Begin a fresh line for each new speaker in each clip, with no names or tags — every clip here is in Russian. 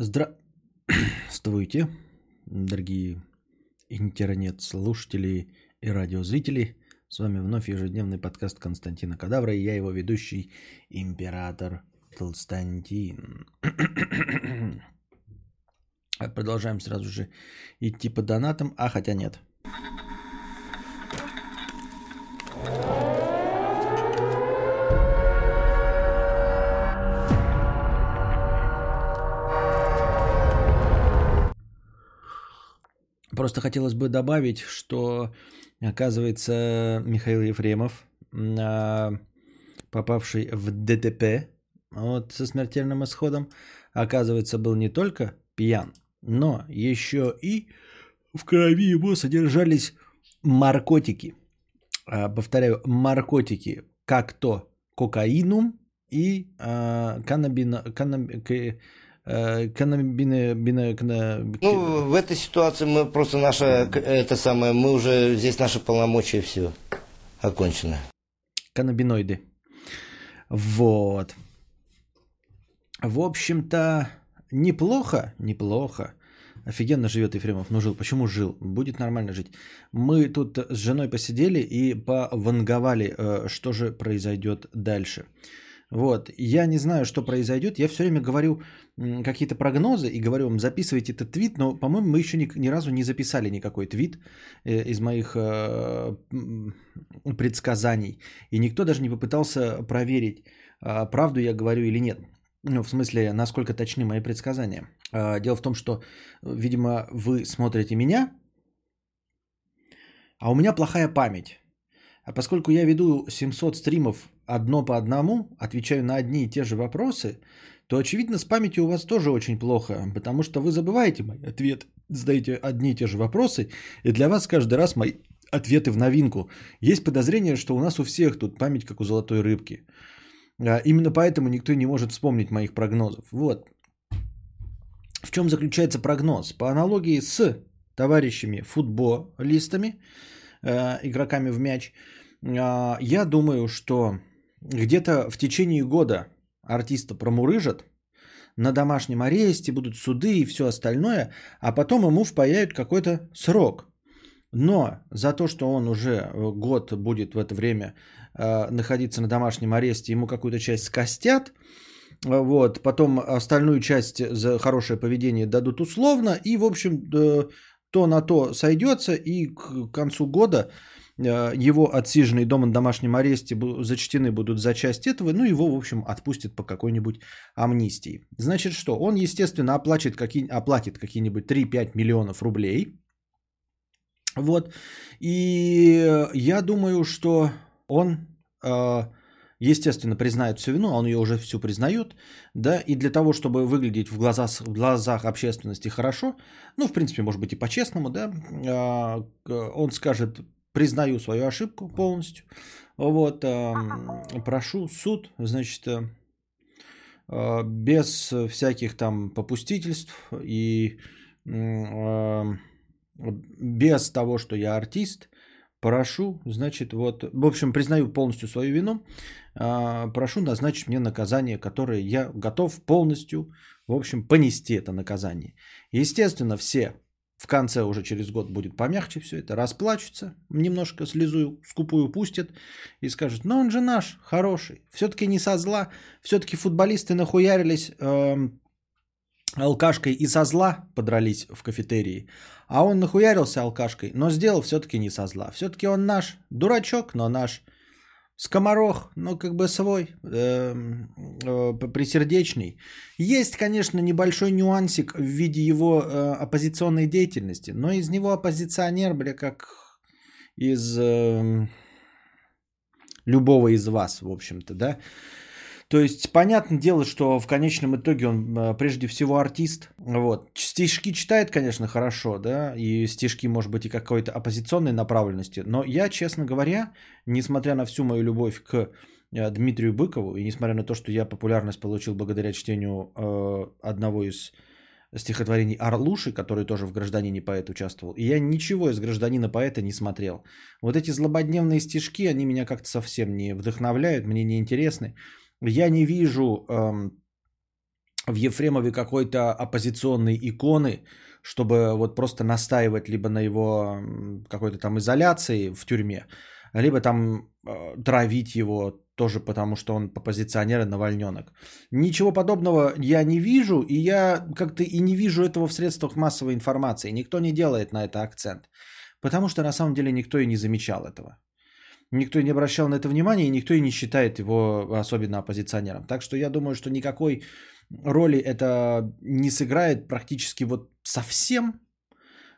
Здравствуйте, дорогие интернет-слушатели и радиозрители. С вами вновь ежедневный подкаст Константина Кадавра и я его ведущий император Толстантин. Продолжаем сразу же идти по донатам, а хотя нет. Просто хотелось бы добавить, что, оказывается, Михаил Ефремов, а, попавший в ДТП вот, со смертельным исходом, оказывается, был не только пьян, но еще и в крови его содержались наркотики. А, повторяю, наркотики, как то кокаинум и а, каннабино, каннаб, Канабина, бина, кана...
Ну, в этой ситуации мы просто наша, это самое, мы уже, здесь наши полномочия все окончено.
Каннабиноиды. Вот. В общем-то, неплохо, неплохо. Офигенно живет Ефремов. Ну, жил. Почему жил? Будет нормально жить. Мы тут с женой посидели и пованговали, э, что же произойдет дальше. Вот, я не знаю, что произойдет. Я все время говорю какие-то прогнозы и говорю вам, записывайте этот твит, но, по-моему, мы еще ни, ни разу не записали никакой твит э, из моих э, предсказаний. И никто даже не попытался проверить, э, правду я говорю или нет. Ну, в смысле, насколько точны мои предсказания. Э, дело в том, что, видимо, вы смотрите меня, а у меня плохая память. А поскольку я веду 700 стримов одно по одному, отвечаю на одни и те же вопросы, то, очевидно, с памятью у вас тоже очень плохо, потому что вы забываете мой ответ, задаете одни и те же вопросы, и для вас каждый раз мои ответы в новинку. Есть подозрение, что у нас у всех тут память как у золотой рыбки. А, именно поэтому никто не может вспомнить моих прогнозов. Вот. В чем заключается прогноз? По аналогии с товарищами футболистами, э, игроками в мяч, э, я думаю, что где-то в течение года артиста промурыжат, на домашнем аресте будут суды и все остальное, а потом ему впаяют какой-то срок. Но за то, что он уже э, год будет в это время э, находиться на домашнем аресте, ему какую-то часть скостят, вот, потом остальную часть за хорошее поведение дадут условно, и, в общем, э, то на то сойдется, и к концу года Э, его отсиженный дома на домашнем аресте зачтены будут за часть этого, ну его, в общем, отпустят по какой-нибудь амнистии. Значит что? Он, естественно, оплатит, какие, оплатит какие-нибудь 3-5 миллионов рублей. Вот. И я думаю, что он, э, естественно, признает всю вину, он ее уже всю признает, да, и для того, чтобы выглядеть в глазах, в глазах общественности хорошо, ну, в принципе, может быть, и по-честному, да, э, он скажет, признаю свою ошибку полностью. Вот, прошу суд, значит, э, э, без всяких там попустительств и без того, что я артист, прошу, значит, вот, в общем, признаю полностью свою вину, прошу назначить мне наказание, которое я готов полностью, в общем, понести это наказание. Естественно, все в конце уже через год будет помягче все это, расплачутся, немножко слезу скупую пустят и скажут, ну он же наш, хороший, все-таки не со зла, все-таки футболисты нахуярились э, алкашкой и со зла подрались в кафетерии, а он нахуярился алкашкой, но сделал все-таки не со зла, все-таки он наш, дурачок, но наш, Скоморох, ну как бы свой, э, э, присердечный. Есть, конечно, небольшой нюансик в виде его э, оппозиционной деятельности, но из него оппозиционер, бля, как из э, любого из вас, в общем-то, да. То есть, понятное дело, что в конечном итоге он э, прежде всего артист. Вот. Стишки читает, конечно, хорошо, да, и стишки, может быть, и какой-то оппозиционной направленности. Но я, честно говоря, несмотря на всю мою любовь к э, Дмитрию Быкову, и несмотря на то, что я популярность получил благодаря чтению э, одного из стихотворений Орлуши, который тоже в «Гражданине поэт» участвовал. И я ничего из «Гражданина поэта» не смотрел. Вот эти злободневные стишки, они меня как-то совсем не вдохновляют, мне не интересны. Я не вижу эм, в Ефремове какой-то оппозиционной иконы, чтобы вот просто настаивать либо на его какой-то там изоляции в тюрьме, либо там э, травить его тоже потому, что он оппозиционер и навальненок. Ничего подобного я не вижу, и я как-то и не вижу этого в средствах массовой информации. Никто не делает на это акцент. Потому что на самом деле никто и не замечал этого. Никто не обращал на это внимания, и никто и не считает его особенно оппозиционером. Так что я думаю, что никакой роли это не сыграет практически вот совсем.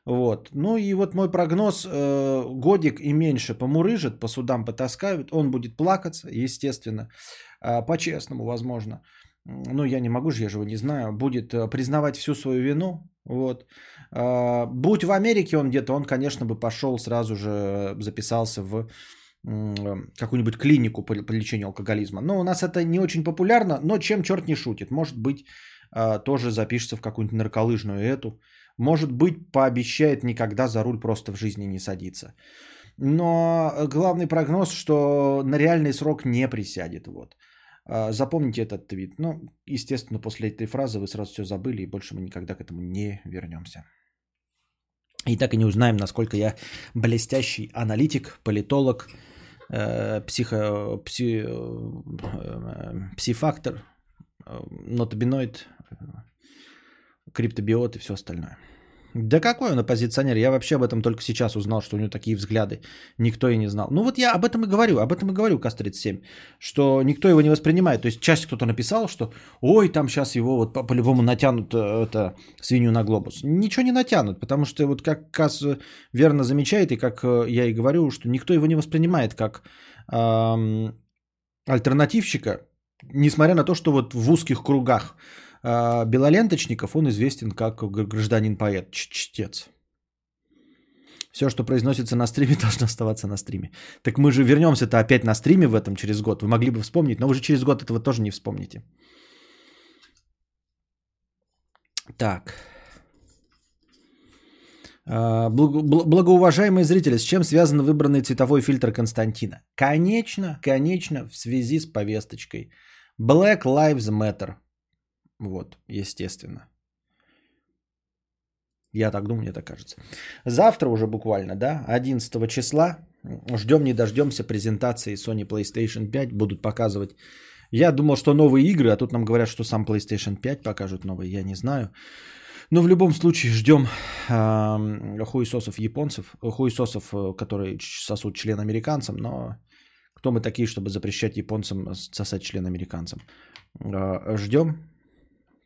Вот. Ну и вот мой прогноз, э, годик и меньше помурыжит, по судам потаскают, он будет плакаться, естественно, э, по-честному, возможно. Ну, я не могу же, я же его не знаю. Будет э, признавать всю свою вину. Вот. Э, будь в Америке он где-то, он, конечно, бы пошел сразу же, записался в какую-нибудь клинику по, по лечению алкоголизма. Но у нас это не очень популярно, но чем черт не шутит. Может быть, а, тоже запишется в какую-нибудь нарколыжную эту. Может быть, пообещает никогда за руль просто в жизни не садиться. Но главный прогноз, что на реальный срок не присядет. Вот. А, запомните этот твит. Ну, естественно, после этой фразы вы сразу все забыли, и больше мы никогда к этому не вернемся. И так и не узнаем, насколько я блестящий аналитик, политолог, Э, психо, пси, э, псифактор, э, нотобиноид, криптобиот и все остальное. Да какой он оппозиционер? Я вообще об этом только сейчас узнал, что у него такие взгляды. Никто и не знал. Ну вот я об этом и говорю, об этом и говорю, Кас-37, что никто его не воспринимает. То есть часть кто-то написал, что ой, там сейчас его вот по- по-любому натянут это, свинью на глобус. Ничего не натянут, потому что вот как Кас верно замечает, и как э, я и говорю, что никто его не воспринимает как эм, альтернативщика, несмотря на то, что вот в узких кругах Белоленточников, он известен как гражданин-поэт, чтец. Все, что произносится на стриме, должно оставаться на стриме. Так мы же вернемся-то опять на стриме в этом через год. Вы могли бы вспомнить, но вы же через год этого тоже не вспомните. Так. А, благоуважаемые зрители, с чем связан выбранный цветовой фильтр Константина? Конечно, конечно, в связи с повесточкой. Black Lives Matter. Вот, естественно. Я так думаю, мне так кажется. Завтра уже буквально, да, 11 числа, ждем не дождемся презентации Sony PlayStation 5, будут показывать. Я думал, что новые игры, а тут нам говорят, что сам PlayStation 5 покажут новые, я не знаю. Но в любом случае ждем э, хуесосов японцев, хуесосов, э, которые сосут член американцам, но кто мы такие, чтобы запрещать японцам сосать член американцам? Э, ждем,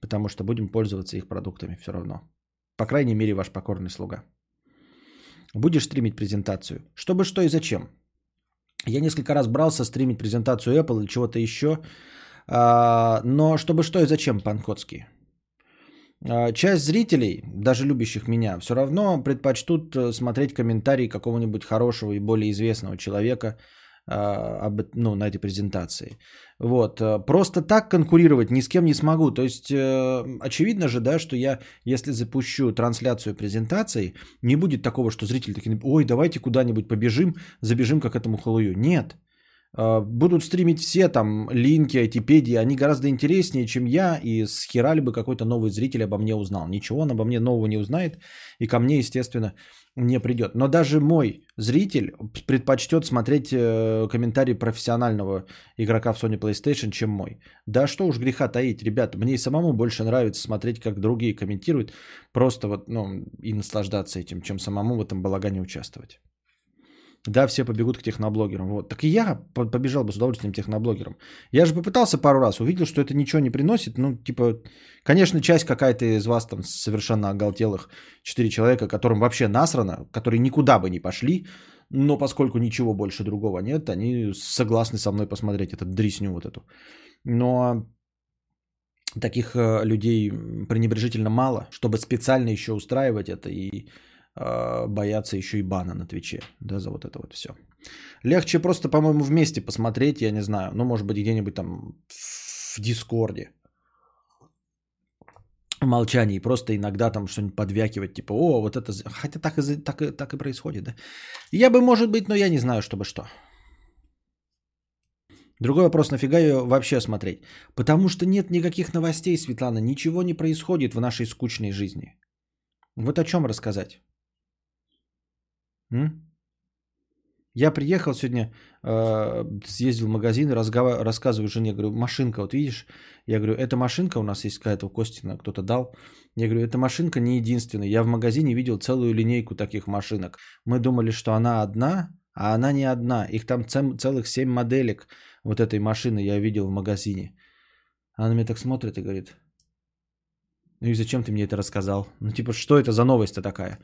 потому что будем пользоваться их продуктами все равно. По крайней мере, ваш покорный слуга. Будешь стримить презентацию? Чтобы что и зачем? Я несколько раз брался стримить презентацию Apple или чего-то еще, а, но чтобы что и зачем, панкотский? А, часть зрителей, даже любящих меня, все равно предпочтут э, смотреть комментарии какого-нибудь хорошего и более известного человека – об, ну, на этой презентации. Вот. Э, просто так конкурировать ни с кем не смогу. То есть, э, очевидно же, да, что я, если запущу трансляцию презентации, не будет такого, что зрители такие, ой, давайте куда-нибудь побежим, забежим как этому халую. Нет. Э, будут стримить все там линки, айтипедии, они гораздо интереснее, чем я, и с хера бы какой-то новый зритель обо мне узнал. Ничего он обо мне нового не узнает, и ко мне, естественно, не придет. Но даже мой зритель предпочтет смотреть э, комментарий профессионального игрока в Sony PlayStation, чем мой. Да что уж греха таить, ребята, мне и самому больше нравится смотреть, как другие комментируют, просто вот, ну, и наслаждаться этим, чем самому в этом балагане участвовать. Да, все побегут к техноблогерам. Вот. Так и я побежал бы с удовольствием техноблогерам. Я же попытался пару раз, увидел, что это ничего не приносит. Ну, типа, конечно, часть какая-то из вас там совершенно оголтелых четыре человека, которым вообще насрано, которые никуда бы не пошли, но поскольку ничего больше другого нет, они согласны со мной посмотреть этот дресню вот эту. Но таких э, людей пренебрежительно мало, чтобы специально еще устраивать это и боятся еще и бана на Твиче, да, за вот это вот все. Легче просто, по-моему, вместе посмотреть, я не знаю, ну, может быть, где-нибудь там в Дискорде, в молчании, просто иногда там что-нибудь подвякивать, типа, о, вот это, хотя так и, так, и, так и происходит, да. Я бы, может быть, но я не знаю, чтобы что. Другой вопрос, нафига ее вообще смотреть? Потому что нет никаких новостей, Светлана, ничего не происходит в нашей скучной жизни. Вот о чем рассказать. М? Я приехал сегодня, э, съездил в магазин, разгова- рассказываю жене, говорю, машинка, вот видишь, я говорю, эта машинка у нас есть какая-то у Костина, кто-то дал. Я говорю, эта машинка не единственная. Я в магазине видел целую линейку таких машинок. Мы думали, что она одна, а она не одна. Их там целых семь моделек вот этой машины я видел в магазине. Она на меня так смотрит и говорит, ну и зачем ты мне это рассказал? Ну типа, что это за новость-то такая?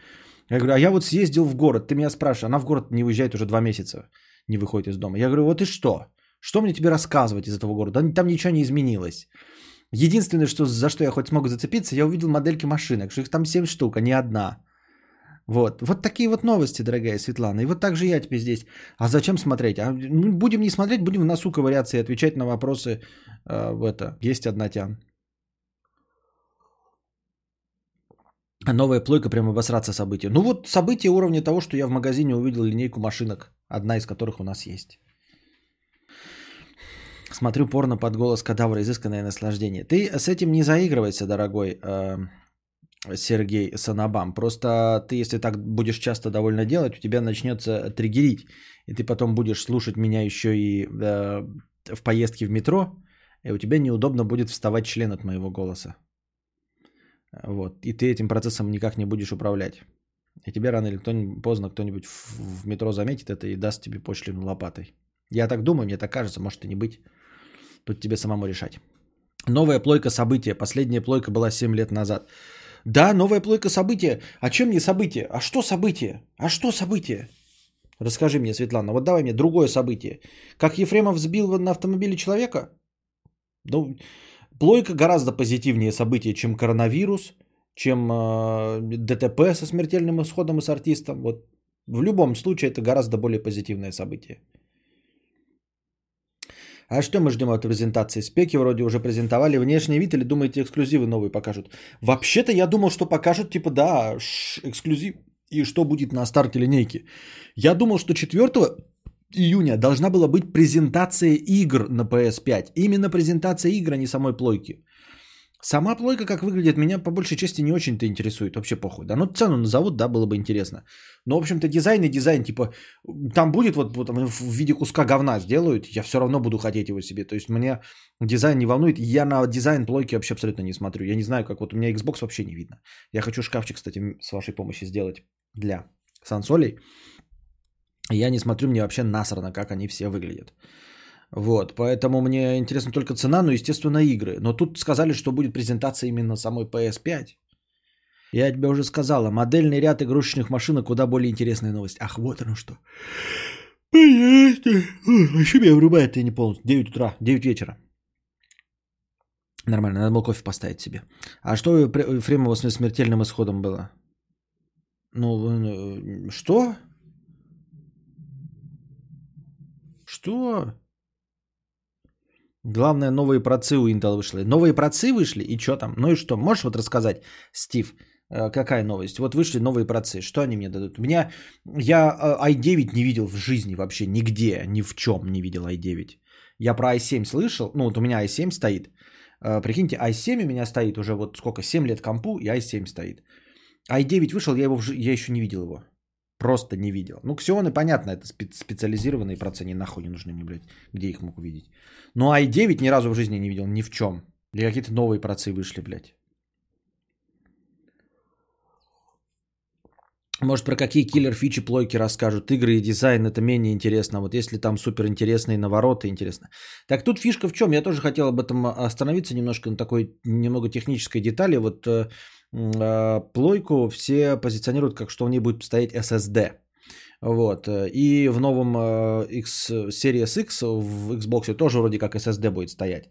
Я говорю, а я вот съездил в город, ты меня спрашиваешь, она в город не уезжает уже два месяца, не выходит из дома. Я говорю, вот и что? Что мне тебе рассказывать из этого города? Там ничего не изменилось. Единственное, что, за что я хоть смог зацепиться, я увидел модельки машинок, что их там 7 штук, а не одна. Вот. Вот такие вот новости, дорогая Светлана. И вот так же я тебе здесь. А зачем смотреть? А, ну, будем не смотреть, будем в носу ковыряться и отвечать на вопросы э, в это. Есть одна тян. Новая плойка прям обосраться событие. Ну вот событие уровня того, что я в магазине увидел линейку машинок, одна из которых у нас есть. Смотрю порно под голос кадавра, изысканное наслаждение. Ты с этим не заигрывайся, дорогой э, Сергей Санабам. Просто ты, если так будешь часто довольно делать, у тебя начнется триггерить. И ты потом будешь слушать меня еще и э, в поездке в метро, и у тебя неудобно будет вставать член от моего голоса. Вот. И ты этим процессом никак не будешь управлять. И тебе рано или кто поздно кто-нибудь в, метро заметит это и даст тебе пошлину лопатой. Я так думаю, мне так кажется, может и не быть. Тут тебе самому решать. Новая плойка события. Последняя плойка была 7 лет назад. Да, новая плойка события. А чем не событие? А что событие? А что событие? Расскажи мне, Светлана. Вот давай мне другое событие. Как Ефремов сбил на автомобиле человека? Ну, Плойка гораздо позитивнее событие, чем коронавирус, чем э, ДТП со смертельным исходом и с артистом. Вот в любом случае это гораздо более позитивное событие. А что мы ждем от презентации? Спеки вроде уже презентовали внешний вид или думаете эксклюзивы новые покажут? Вообще-то я думал, что покажут типа да, эксклюзив и что будет на старте линейки. Я думал, что 4 июня должна была быть презентация игр на PS5. Именно презентация игр, а не самой плойки. Сама плойка, как выглядит, меня по большей части не очень-то интересует. Вообще похуй. Да, ну цену назовут, да, было бы интересно. Но, в общем-то, дизайн и дизайн, типа, там будет вот, вот в виде куска говна сделают, я все равно буду хотеть его себе. То есть мне дизайн не волнует. Я на дизайн плойки вообще абсолютно не смотрю. Я не знаю, как вот у меня Xbox вообще не видно. Я хочу шкафчик, кстати, с вашей помощью сделать для консолей. Я не смотрю, мне вообще насрано, как они все выглядят. Вот, поэтому мне интересна только цена, ну, естественно, игры. Но тут сказали, что будет презентация именно самой PS5. Я тебе уже сказала, модельный ряд игрушечных машинок куда более интересная новость. Ах, вот оно что. Понятно. Вообще меня врубает я не полностью. 9 утра, 9 вечера. Нормально, надо было кофе поставить себе. А что у Фремова с смертельным исходом было? Ну, э, что? Что? Главное, новые процы у Intel вышли. Новые процы вышли, и что там? Ну и что? Можешь вот рассказать, Стив, э, какая новость? Вот вышли новые процы, что они мне дадут? У меня, я э, i9 не видел в жизни вообще, нигде, ни в чем не видел i9. Я про i7 слышал, ну вот у меня i7 стоит. Э, прикиньте, i7 у меня стоит уже вот сколько, 7 лет компу, и i7 стоит. i9 вышел, я, его, я еще не видел его. Просто не видел. Ну, ксионы, понятно, это специализированные процы, они нахуй не нужны мне, блядь, где их мог увидеть. Но i9 ни разу в жизни не видел, ни в чем. Или какие-то новые процы вышли, блядь. Может, про какие киллер-фичи плойки расскажут. Игры и дизайн это менее интересно. Вот если там супер интересные навороты, интересно. Так тут фишка в чем? Я тоже хотел об этом остановиться немножко на такой немного технической детали. Вот э, плойку все позиционируют как, что в ней будет стоять SSD. Вот. И в новом э, X, Series X в Xbox тоже вроде как SSD будет стоять.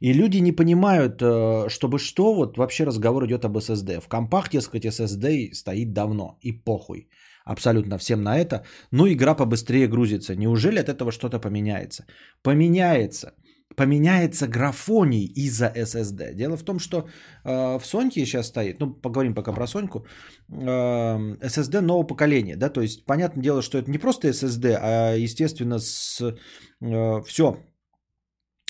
И люди не понимают, э, чтобы что, вот вообще разговор идет об SSD. В компах, дескать, SSD стоит давно и похуй. Абсолютно всем на это. Но игра побыстрее грузится. Неужели от этого что-то поменяется? Поменяется. Поменяется графоний из-за SSD. Дело в том, что э, в Sony сейчас стоит, ну поговорим пока про Соньку, э, SSD нового поколения. Да? То есть понятное дело, что это не просто SSD, а естественно с, э, все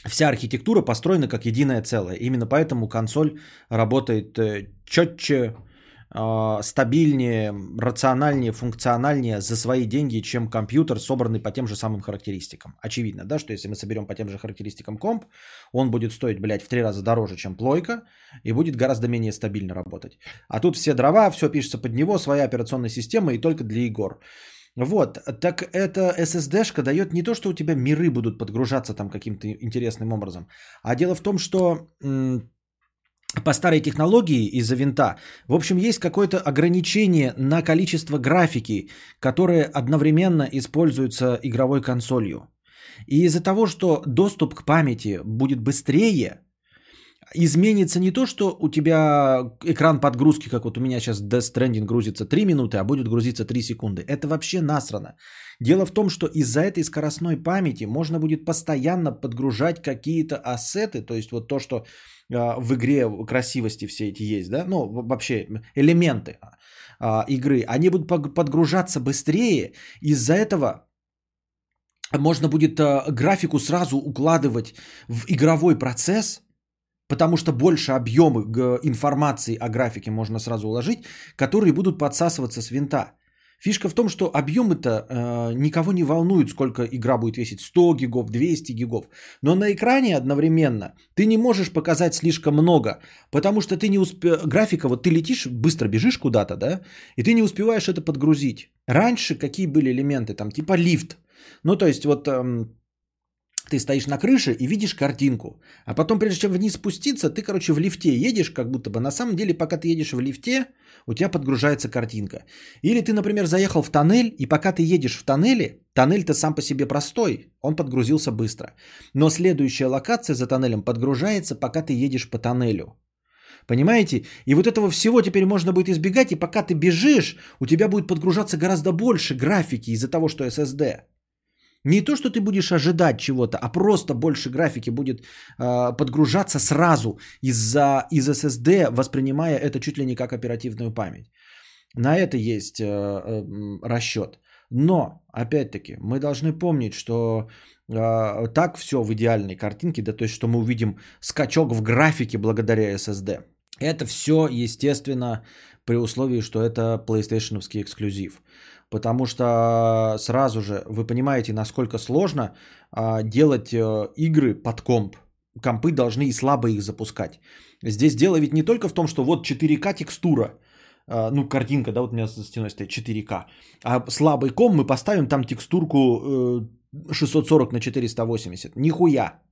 вся архитектура построена как единое целое. Именно поэтому консоль работает э, четче, стабильнее, рациональнее, функциональнее за свои деньги, чем компьютер, собранный по тем же самым характеристикам. Очевидно, да, что если мы соберем по тем же характеристикам комп, он будет стоить, блядь, в три раза дороже, чем плойка, и будет гораздо менее стабильно работать. А тут все дрова, все пишется под него, своя операционная система и только для игр. Вот, так эта SSD-шка дает не то, что у тебя миры будут подгружаться там каким-то интересным образом, а дело в том, что м- по старой технологии из-за винта, в общем, есть какое-то ограничение на количество графики, которые одновременно используются игровой консолью. И из-за того, что доступ к памяти будет быстрее, изменится не то, что у тебя экран подгрузки, как вот у меня сейчас Death Stranding грузится 3 минуты, а будет грузиться 3 секунды. Это вообще насрано. Дело в том, что из-за этой скоростной памяти можно будет постоянно подгружать какие-то ассеты, то есть вот то, что в игре красивости все эти есть, да, ну вообще элементы а, игры, они будут подгружаться быстрее, из-за этого можно будет а, графику сразу укладывать в игровой процесс, потому что больше объемы информации о графике можно сразу уложить, которые будут подсасываться с винта. Фишка в том, что объемы-то э, никого не волнуют, сколько игра будет весить, 100 гигов, 200 гигов. Но на экране одновременно ты не можешь показать слишком много, потому что ты не успе... Графика, вот ты летишь, быстро бежишь куда-то, да, и ты не успеваешь это подгрузить. Раньше какие были элементы, там типа лифт. Ну, то есть вот... Эм, ты стоишь на крыше и видишь картинку. А потом, прежде чем вниз спуститься, ты, короче, в лифте едешь, как будто бы. На самом деле, пока ты едешь в лифте, у тебя подгружается картинка. Или ты, например, заехал в тоннель, и пока ты едешь в тоннеле, тоннель-то сам по себе простой, он подгрузился быстро. Но следующая локация за тоннелем подгружается, пока ты едешь по тоннелю. Понимаете? И вот этого всего теперь можно будет избегать, и пока ты бежишь, у тебя будет подгружаться гораздо больше графики из-за того, что SSD. Не то, что ты будешь ожидать чего-то, а просто больше графики будет э, подгружаться сразу из-за из SSD, воспринимая это чуть ли не как оперативную память. На это есть э, э, расчет. Но, опять-таки, мы должны помнить, что э, так все в идеальной картинке, да, то есть, что мы увидим скачок в графике благодаря SSD. Это все, естественно, при условии, что это PlayStation эксклюзив. Потому что сразу же вы понимаете, насколько сложно а, делать э, игры под комп. Компы должны и слабо их запускать. Здесь дело ведь не только в том, что вот 4К текстура, а, ну, картинка, да, вот у меня за стеной стоит 4К. А слабый ком мы поставим там текстурку 640 э, на 480. Нихуя.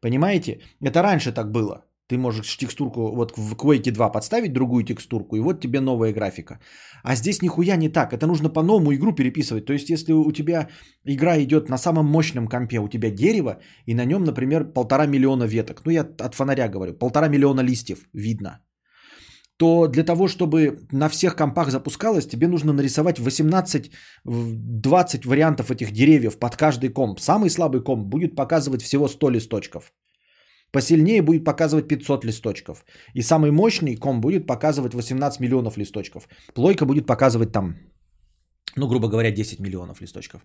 Понимаете? Это раньше так было. Ты можешь текстурку вот в Quake 2 подставить другую текстурку, и вот тебе новая графика. А здесь нихуя не так. Это нужно по-новому игру переписывать. То есть, если у тебя игра идет на самом мощном компе, у тебя дерево, и на нем, например, полтора миллиона веток. Ну, я от фонаря говорю. Полтора миллиона листьев видно. То для того, чтобы на всех компах запускалось, тебе нужно нарисовать 18-20 вариантов этих деревьев под каждый комп. Самый слабый комп будет показывать всего 100 листочков. Посильнее будет показывать 500 листочков. И самый мощный ком будет показывать 18 миллионов листочков. Плойка будет показывать там, ну, грубо говоря, 10 миллионов листочков.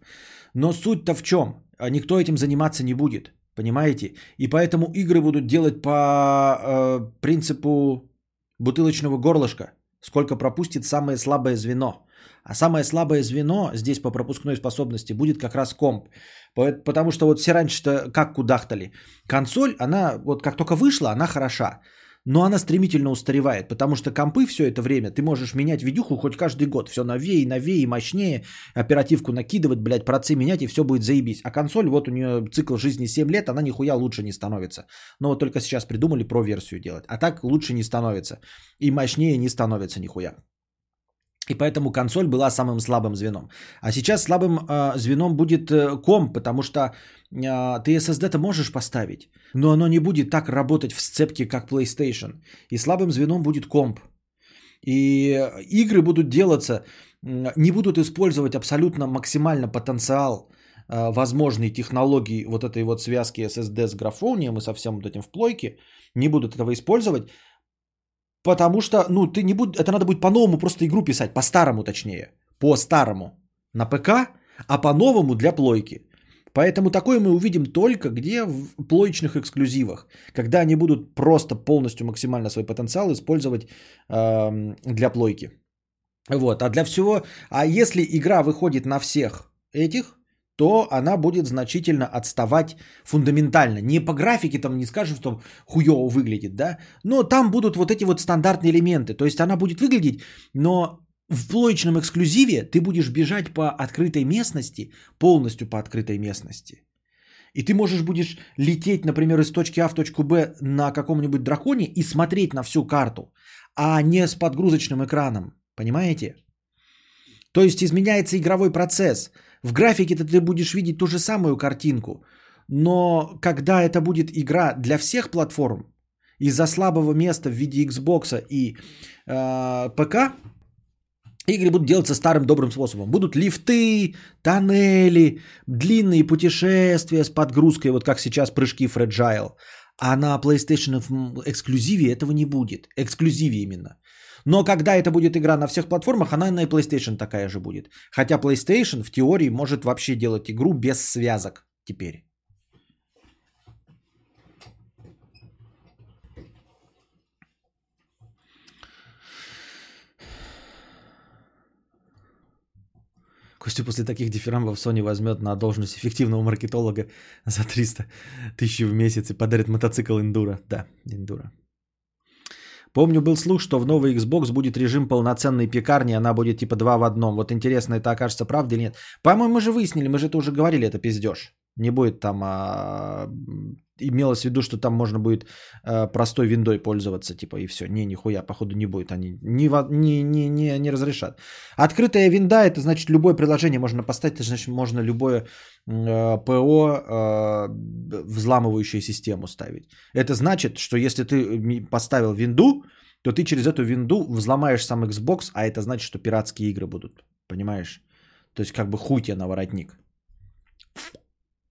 Но суть-то в чем? А никто этим заниматься не будет. Понимаете? И поэтому игры будут делать по э, принципу бутылочного горлышка. Сколько пропустит самое слабое звено. А самое слабое звено здесь по пропускной способности будет как раз комп. Потому что вот все раньше-то как кудахтали. Консоль, она вот как только вышла, она хороша. Но она стремительно устаревает, потому что компы все это время ты можешь менять видюху хоть каждый год. Все новее, новее, и мощнее. Оперативку накидывать, блядь, процы менять, и все будет заебись. А консоль, вот у нее цикл жизни 7 лет, она нихуя лучше не становится. Но вот только сейчас придумали про версию делать. А так лучше не становится. И мощнее не становится нихуя. И поэтому консоль была самым слабым звеном. А сейчас слабым э, звеном будет э, комп, потому что э, ты SSD-то можешь поставить, но оно не будет так работать в сцепке, как PlayStation. И слабым звеном будет комп. И игры будут делаться, не будут использовать абсолютно максимально потенциал э, возможной технологии вот этой вот связки SSD с графонием и со всем вот этим в плойке, не будут этого использовать, Потому что, ну, ты не будь, это надо будет по-новому просто игру писать, по-старому точнее, по-старому на ПК, а по-новому для плойки. Поэтому такое мы увидим только где в плоечных эксклюзивах, когда они будут просто полностью максимально свой потенциал использовать э, для плойки. Вот, а для всего, а если игра выходит на всех этих, то она будет значительно отставать фундаментально. Не по графике, там не скажем, что хуево выглядит, да, но там будут вот эти вот стандартные элементы. То есть она будет выглядеть, но в плоечном эксклюзиве ты будешь бежать по открытой местности, полностью по открытой местности. И ты можешь будешь лететь, например, из точки А в точку Б на каком-нибудь драконе и смотреть на всю карту, а не с подгрузочным экраном. Понимаете? То есть изменяется игровой процесс. В графике-то ты будешь видеть ту же самую картинку. Но когда это будет игра для всех платформ, из-за слабого места в виде Xbox и э, ПК, Игры будут делаться старым добрым способом. Будут лифты, тоннели, длинные путешествия с подгрузкой, вот как сейчас прыжки Fragile. А на PlayStation эксклюзиве этого не будет. Эксклюзиве именно. Но когда это будет игра на всех платформах, она на PlayStation такая же будет. Хотя PlayStation в теории может вообще делать игру без связок теперь. Костя после таких дифирамбов Sony возьмет на должность эффективного маркетолога за 300 тысяч в месяц и подарит мотоцикл Enduro. Да, Enduro. Помню, был слух, что в новый Xbox будет режим полноценной пекарни, она будет типа два в одном. Вот интересно, это окажется правдой или нет. По-моему, мы же выяснили, мы же это уже говорили, это пиздеж. Не будет там а, имелось в виду, что там можно будет э, простой виндой пользоваться, типа, и все. Не, нихуя, походу, не будет. Они не, не, не, не, не разрешат. Открытая винда, это значит, любое приложение можно поставить, это значит, можно любое э, ПО, э, взламывающую систему ставить. Это значит, что если ты поставил винду, то ты через эту винду взломаешь сам Xbox, а это значит, что пиратские игры будут. Понимаешь? То есть, как бы хуй тебе на воротник.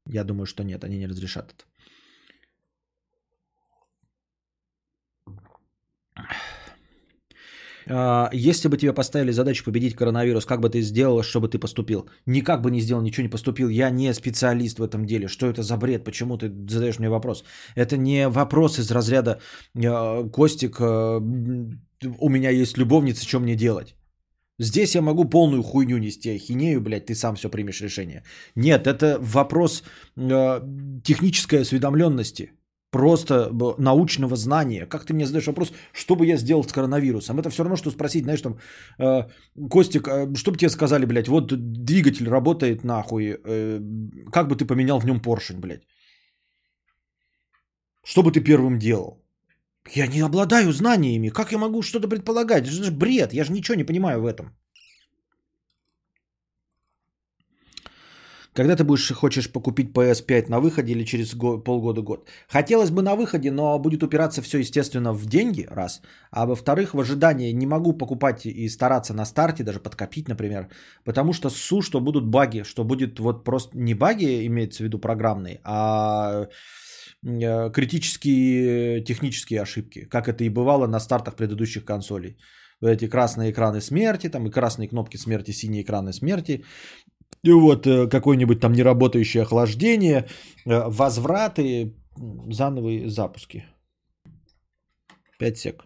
Я думаю, что нет, они не разрешат это. Если бы тебе поставили задачу победить коронавирус, как бы ты сделал, чтобы ты поступил? Никак бы не сделал, ничего не поступил. Я не специалист в этом деле. Что это за бред? Почему ты задаешь мне вопрос? Это не вопрос из разряда а, Костик, а, у меня есть любовница, что мне делать? Здесь я могу полную хуйню нести, ахинею, блядь, ты сам все примешь решение. Нет, это вопрос э, технической осведомленности просто научного знания. Как ты мне задаешь вопрос, что бы я сделал с коронавирусом? Это все равно, что спросить, знаешь, там, э, Костик, э, что бы тебе сказали, блядь, вот двигатель работает нахуй, э, как бы ты поменял в нем поршень, блядь? Что бы ты первым делал? Я не обладаю знаниями, как я могу что-то предполагать? Это же бред, я же ничего не понимаю в этом. Когда ты будешь, хочешь покупить PS5 на выходе или через го- полгода-год? Хотелось бы на выходе, но будет упираться все, естественно, в деньги, раз. А во-вторых, в ожидании не могу покупать и стараться на старте, даже подкопить, например, потому что су, что будут баги, что будет вот просто не баги, имеется в виду программные, а э, критические технические ошибки, как это и бывало на стартах предыдущих консолей. Эти красные экраны смерти, там и красные кнопки смерти, синие экраны смерти, и вот э, какое-нибудь там неработающее охлаждение, э, возвраты, зановые запуски. 5 сек.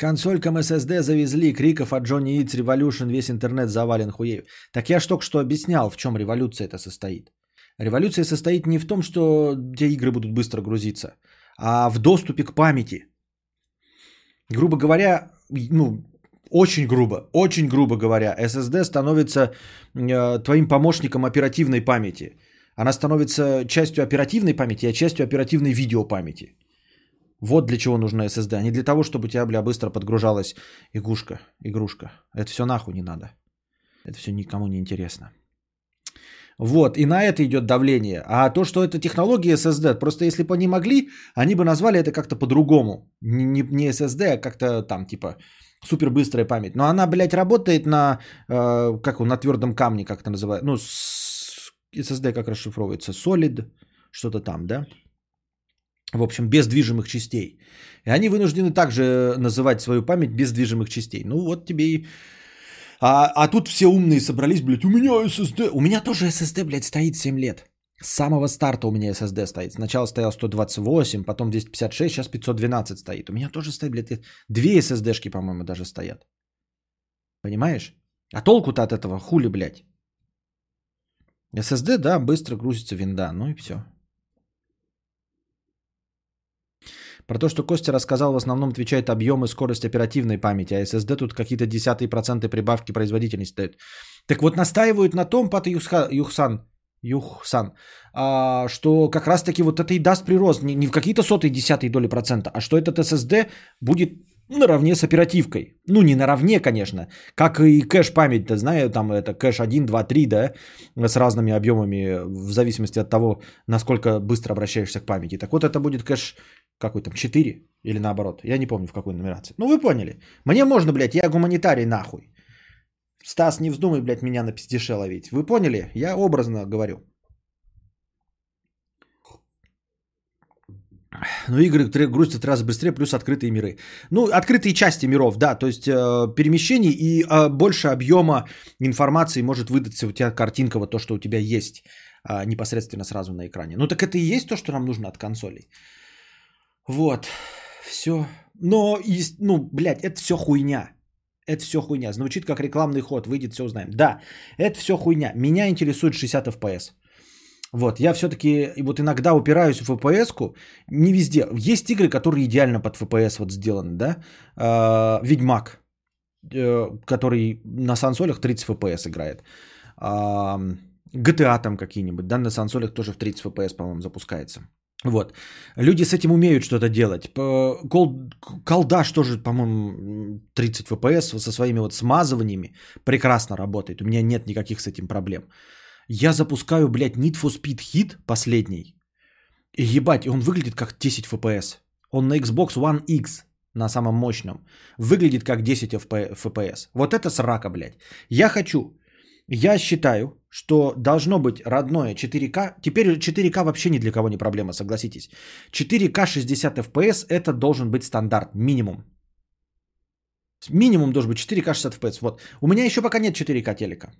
Консолькам SSD завезли, криков от Johnny Eats Revolution, весь интернет завален хуею. Так я ж только что объяснял, в чем революция это состоит. Революция состоит не в том, что те игры будут быстро грузиться, а в доступе к памяти. Грубо говоря, ну, очень грубо, очень грубо говоря, SSD становится э, твоим помощником оперативной памяти. Она становится частью оперативной памяти, а частью оперативной видеопамяти. Вот для чего нужна SSD, а не для того, чтобы у тебя, бля, быстро подгружалась игрушка, игрушка. Это все нахуй не надо. Это все никому не интересно. Вот, и на это идет давление. А то, что это технология SSD, просто если бы они могли, они бы назвали это как-то по-другому. Не, не SSD, а как-то там типа супер быстрая память. Но она, блядь, работает на, э, как на твердом камне, как это называют. Ну, SSD как расшифровывается? Solid, что-то там, да? В общем, без движимых частей. И они вынуждены также называть свою память без движимых частей. Ну вот тебе и... А, а тут все умные собрались, блядь, у меня SSD. У меня тоже SSD, блядь, стоит 7 лет. С самого старта у меня SSD стоит. Сначала стоял 128, потом 256, сейчас 512 стоит. У меня тоже стоит, блядь, две SSD-шки, по-моему, даже стоят. Понимаешь? А толку-то от этого хули, блядь. SSD, да, быстро грузится винда, ну и все. Про то, что Костя рассказал, в основном отвечает объем и скорость оперативной памяти, а SSD тут какие-то десятые проценты прибавки производительности дают. Так вот настаивают на том, Пата Юхсан, Юхсан, а, что как раз-таки вот это и даст прирост не, не в какие-то сотые десятые доли процента, а что этот SSD будет наравне с оперативкой. Ну, не наравне, конечно, как и кэш-память, ты знаю, там это кэш 1, 2, 3, да, с разными объемами в зависимости от того, насколько быстро обращаешься к памяти. Так вот, это будет кэш какой там, 4 или наоборот, я не помню в какой нумерации. Ну, вы поняли. Мне можно, блядь, я гуманитарий нахуй. Стас, не вздумай, блядь, меня на пиздеше ловить. Вы поняли? Я образно говорю. Но игры грузятся раз быстрее, плюс открытые миры. Ну, открытые части миров, да, то есть э, перемещений и э, больше объема информации может выдаться у тебя картинка, вот то, что у тебя есть э, непосредственно сразу на экране. Ну, так это и есть то, что нам нужно от консолей. Вот, все. Но, ну, блядь, это все хуйня. Это все хуйня. Звучит как рекламный ход, выйдет, все узнаем. Да, это все хуйня. Меня интересует 60 FPS. Вот, я все-таки вот иногда упираюсь в FPS-ку, не везде. Есть игры, которые идеально под FPS вот сделаны, да. А, Ведьмак, э, который на сансолях 30 FPS играет. А, GTA там какие-нибудь, да, на сансолях тоже в 30 FPS, по-моему, запускается. Вот. Люди с этим умеют что-то делать. Колдаш тоже, по-моему, 30 FPS со своими вот смазываниями прекрасно работает. У меня нет никаких с этим проблем. Я запускаю, блядь, Need for Speed Hit последний. И ебать, он выглядит как 10 FPS. Он на Xbox One X, на самом мощном, выглядит как 10 FPS. Вот это срака, блядь. Я хочу, я считаю, что должно быть родное 4К. Теперь 4К вообще ни для кого не проблема, согласитесь. 4К 60 FPS это должен быть стандарт, минимум. Минимум должен быть 4К 60 FPS. Вот. У меня еще пока нет 4К телека.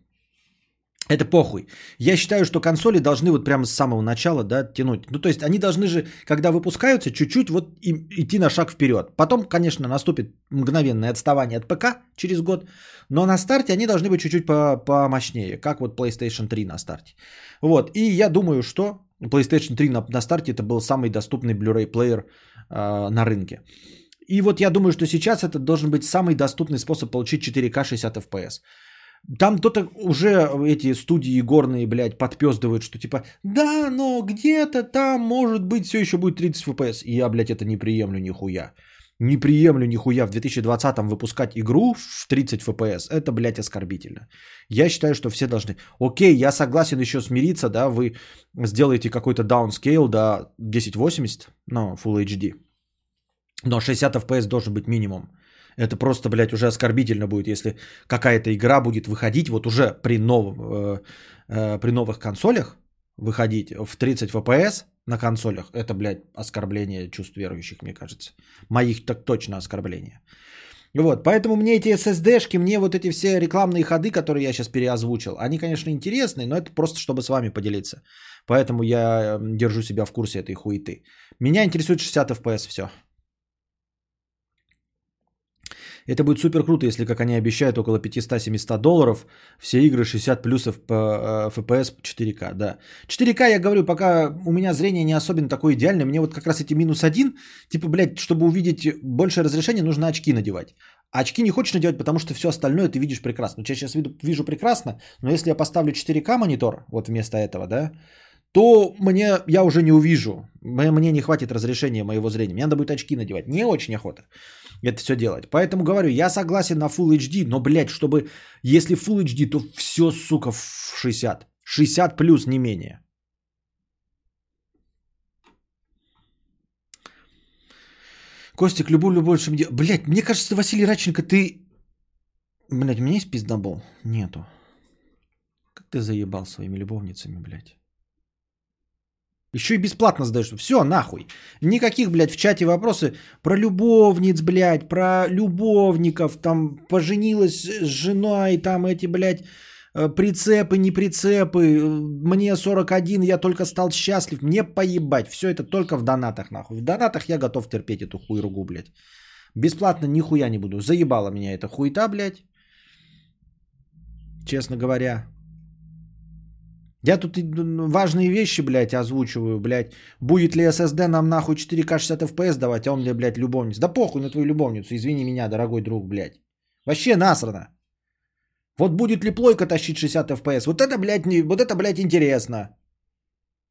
Это похуй. Я считаю, что консоли должны вот прямо с самого начала да, тянуть. Ну, то есть они должны же, когда выпускаются, чуть-чуть вот идти на шаг вперед. Потом, конечно, наступит мгновенное отставание от ПК через год, но на старте они должны быть чуть-чуть помощнее, как вот PlayStation 3 на старте. Вот, и я думаю, что PlayStation 3 на, на старте это был самый доступный Blu-ray плеер э, на рынке. И вот я думаю, что сейчас это должен быть самый доступный способ получить 4К 60 FPS. Там кто-то уже эти студии горные, блядь, подпездывают, что типа, да, но где-то там, может быть, все еще будет 30 FPS. И я, блядь, это не приемлю нихуя. Не приемлю нихуя в 2020-м выпускать игру в 30 FPS. Это, блядь, оскорбительно. Я считаю, что все должны... Окей, я согласен еще смириться, да, вы сделаете какой-то downscale до 1080, ну, Full HD. Но 60 FPS должен быть минимум. Это просто, блядь, уже оскорбительно будет, если какая-то игра будет выходить вот уже при, нов, э, э, при новых консолях, выходить в 30 FPS на консолях. Это, блядь, оскорбление чувств верующих, мне кажется. Моих так точно оскорбление. Вот, поэтому мне эти SSD-шки, мне вот эти все рекламные ходы, которые я сейчас переозвучил, они, конечно, интересны, но это просто чтобы с вами поделиться. Поэтому я держу себя в курсе этой хуеты. Меня интересует 60 FPS, все. Это будет супер круто, если, как они обещают, около 500-700 долларов, все игры 60 плюсов по FPS 4К, да. 4К, я говорю, пока у меня зрение не особенно такое идеальное, мне вот как раз эти минус один, типа, блядь, чтобы увидеть большее разрешение, нужно очки надевать. А очки не хочешь надевать, потому что все остальное ты видишь прекрасно. Я сейчас вижу, вижу прекрасно, но если я поставлю 4К монитор, вот вместо этого, да, то мне я уже не увижу. Мне не хватит разрешения моего зрения. Мне надо будет очки надевать. Не очень охота это все делать. Поэтому говорю, я согласен на Full HD, но, блядь, чтобы, если Full HD, то все, сука, в 60. 60 плюс, не менее. Костик, любовь, чем делать. Блядь, мне кажется, Василий Раченко, ты... Блядь, у меня есть пиздобол? Нету. Как ты заебал своими любовницами, блядь. Еще и бесплатно задаешь. Все, нахуй. Никаких, блядь, в чате вопросы про любовниц, блядь, про любовников, там, поженилась с женой, там эти, блядь, э, прицепы, не прицепы, мне 41, я только стал счастлив, мне поебать. Все это только в донатах, нахуй. В донатах я готов терпеть эту хуйругу, блядь. Бесплатно нихуя не буду. Заебала меня эта хуета, блядь. Честно говоря. Я тут ну, важные вещи, блядь, озвучиваю, блядь. Будет ли SSD нам нахуй 4К 60 FPS давать, а он мне, блядь, любовница. Да похуй на твою любовницу, извини меня, дорогой друг, блядь. Вообще насрано. Вот будет ли плойка тащить 60 FPS? Вот это, блядь, не, вот это, блядь, интересно.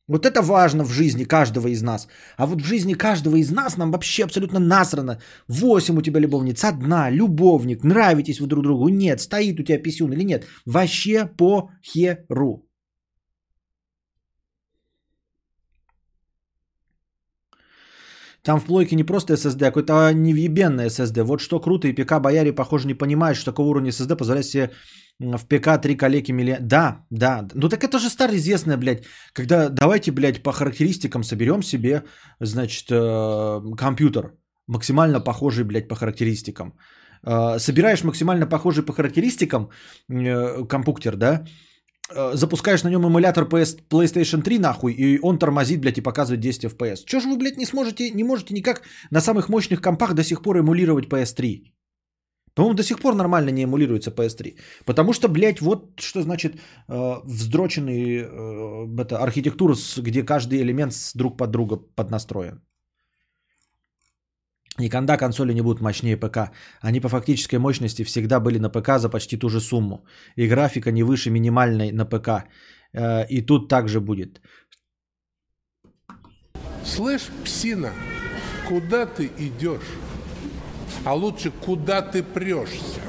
Вот это важно в жизни каждого из нас. А вот в жизни каждого из нас нам вообще абсолютно насрано. Восемь у тебя любовниц, одна, любовник, нравитесь вы друг другу, нет, стоит у тебя писюн или нет. Вообще по херу. Там в плойке не просто SSD, а какой-то невъебенный SSD. Вот что круто, и ПК Бояре, похоже, не понимают, что такого уровня SSD позволяет себе в ПК три коллеги миллион. Да, да. Ну так это же старое известное, блядь. Когда давайте, блядь, по характеристикам соберем себе, значит, э, компьютер. Максимально похожий, блядь, по характеристикам. Э, собираешь максимально похожий по характеристикам э, компьютер, да? Э, запускаешь на нем эмулятор PS, PlayStation 3 нахуй, и он тормозит, блядь, и показывает 10 FPS. Чё же вы, блядь, не сможете, не можете никак на самых мощных компах до сих пор эмулировать PS3? По-моему, до сих пор нормально не эмулируется PS3. Потому что, блядь, вот что значит э, вздроченный э, это, архитектура, где каждый элемент друг под друга поднастроен. Никогда консоли не будут мощнее ПК. Они по фактической мощности всегда были на ПК за почти ту же сумму. И графика не выше минимальной на ПК. Э, и тут также будет.
Слышь, псина, куда ты идешь? А лучше, куда ты прешься?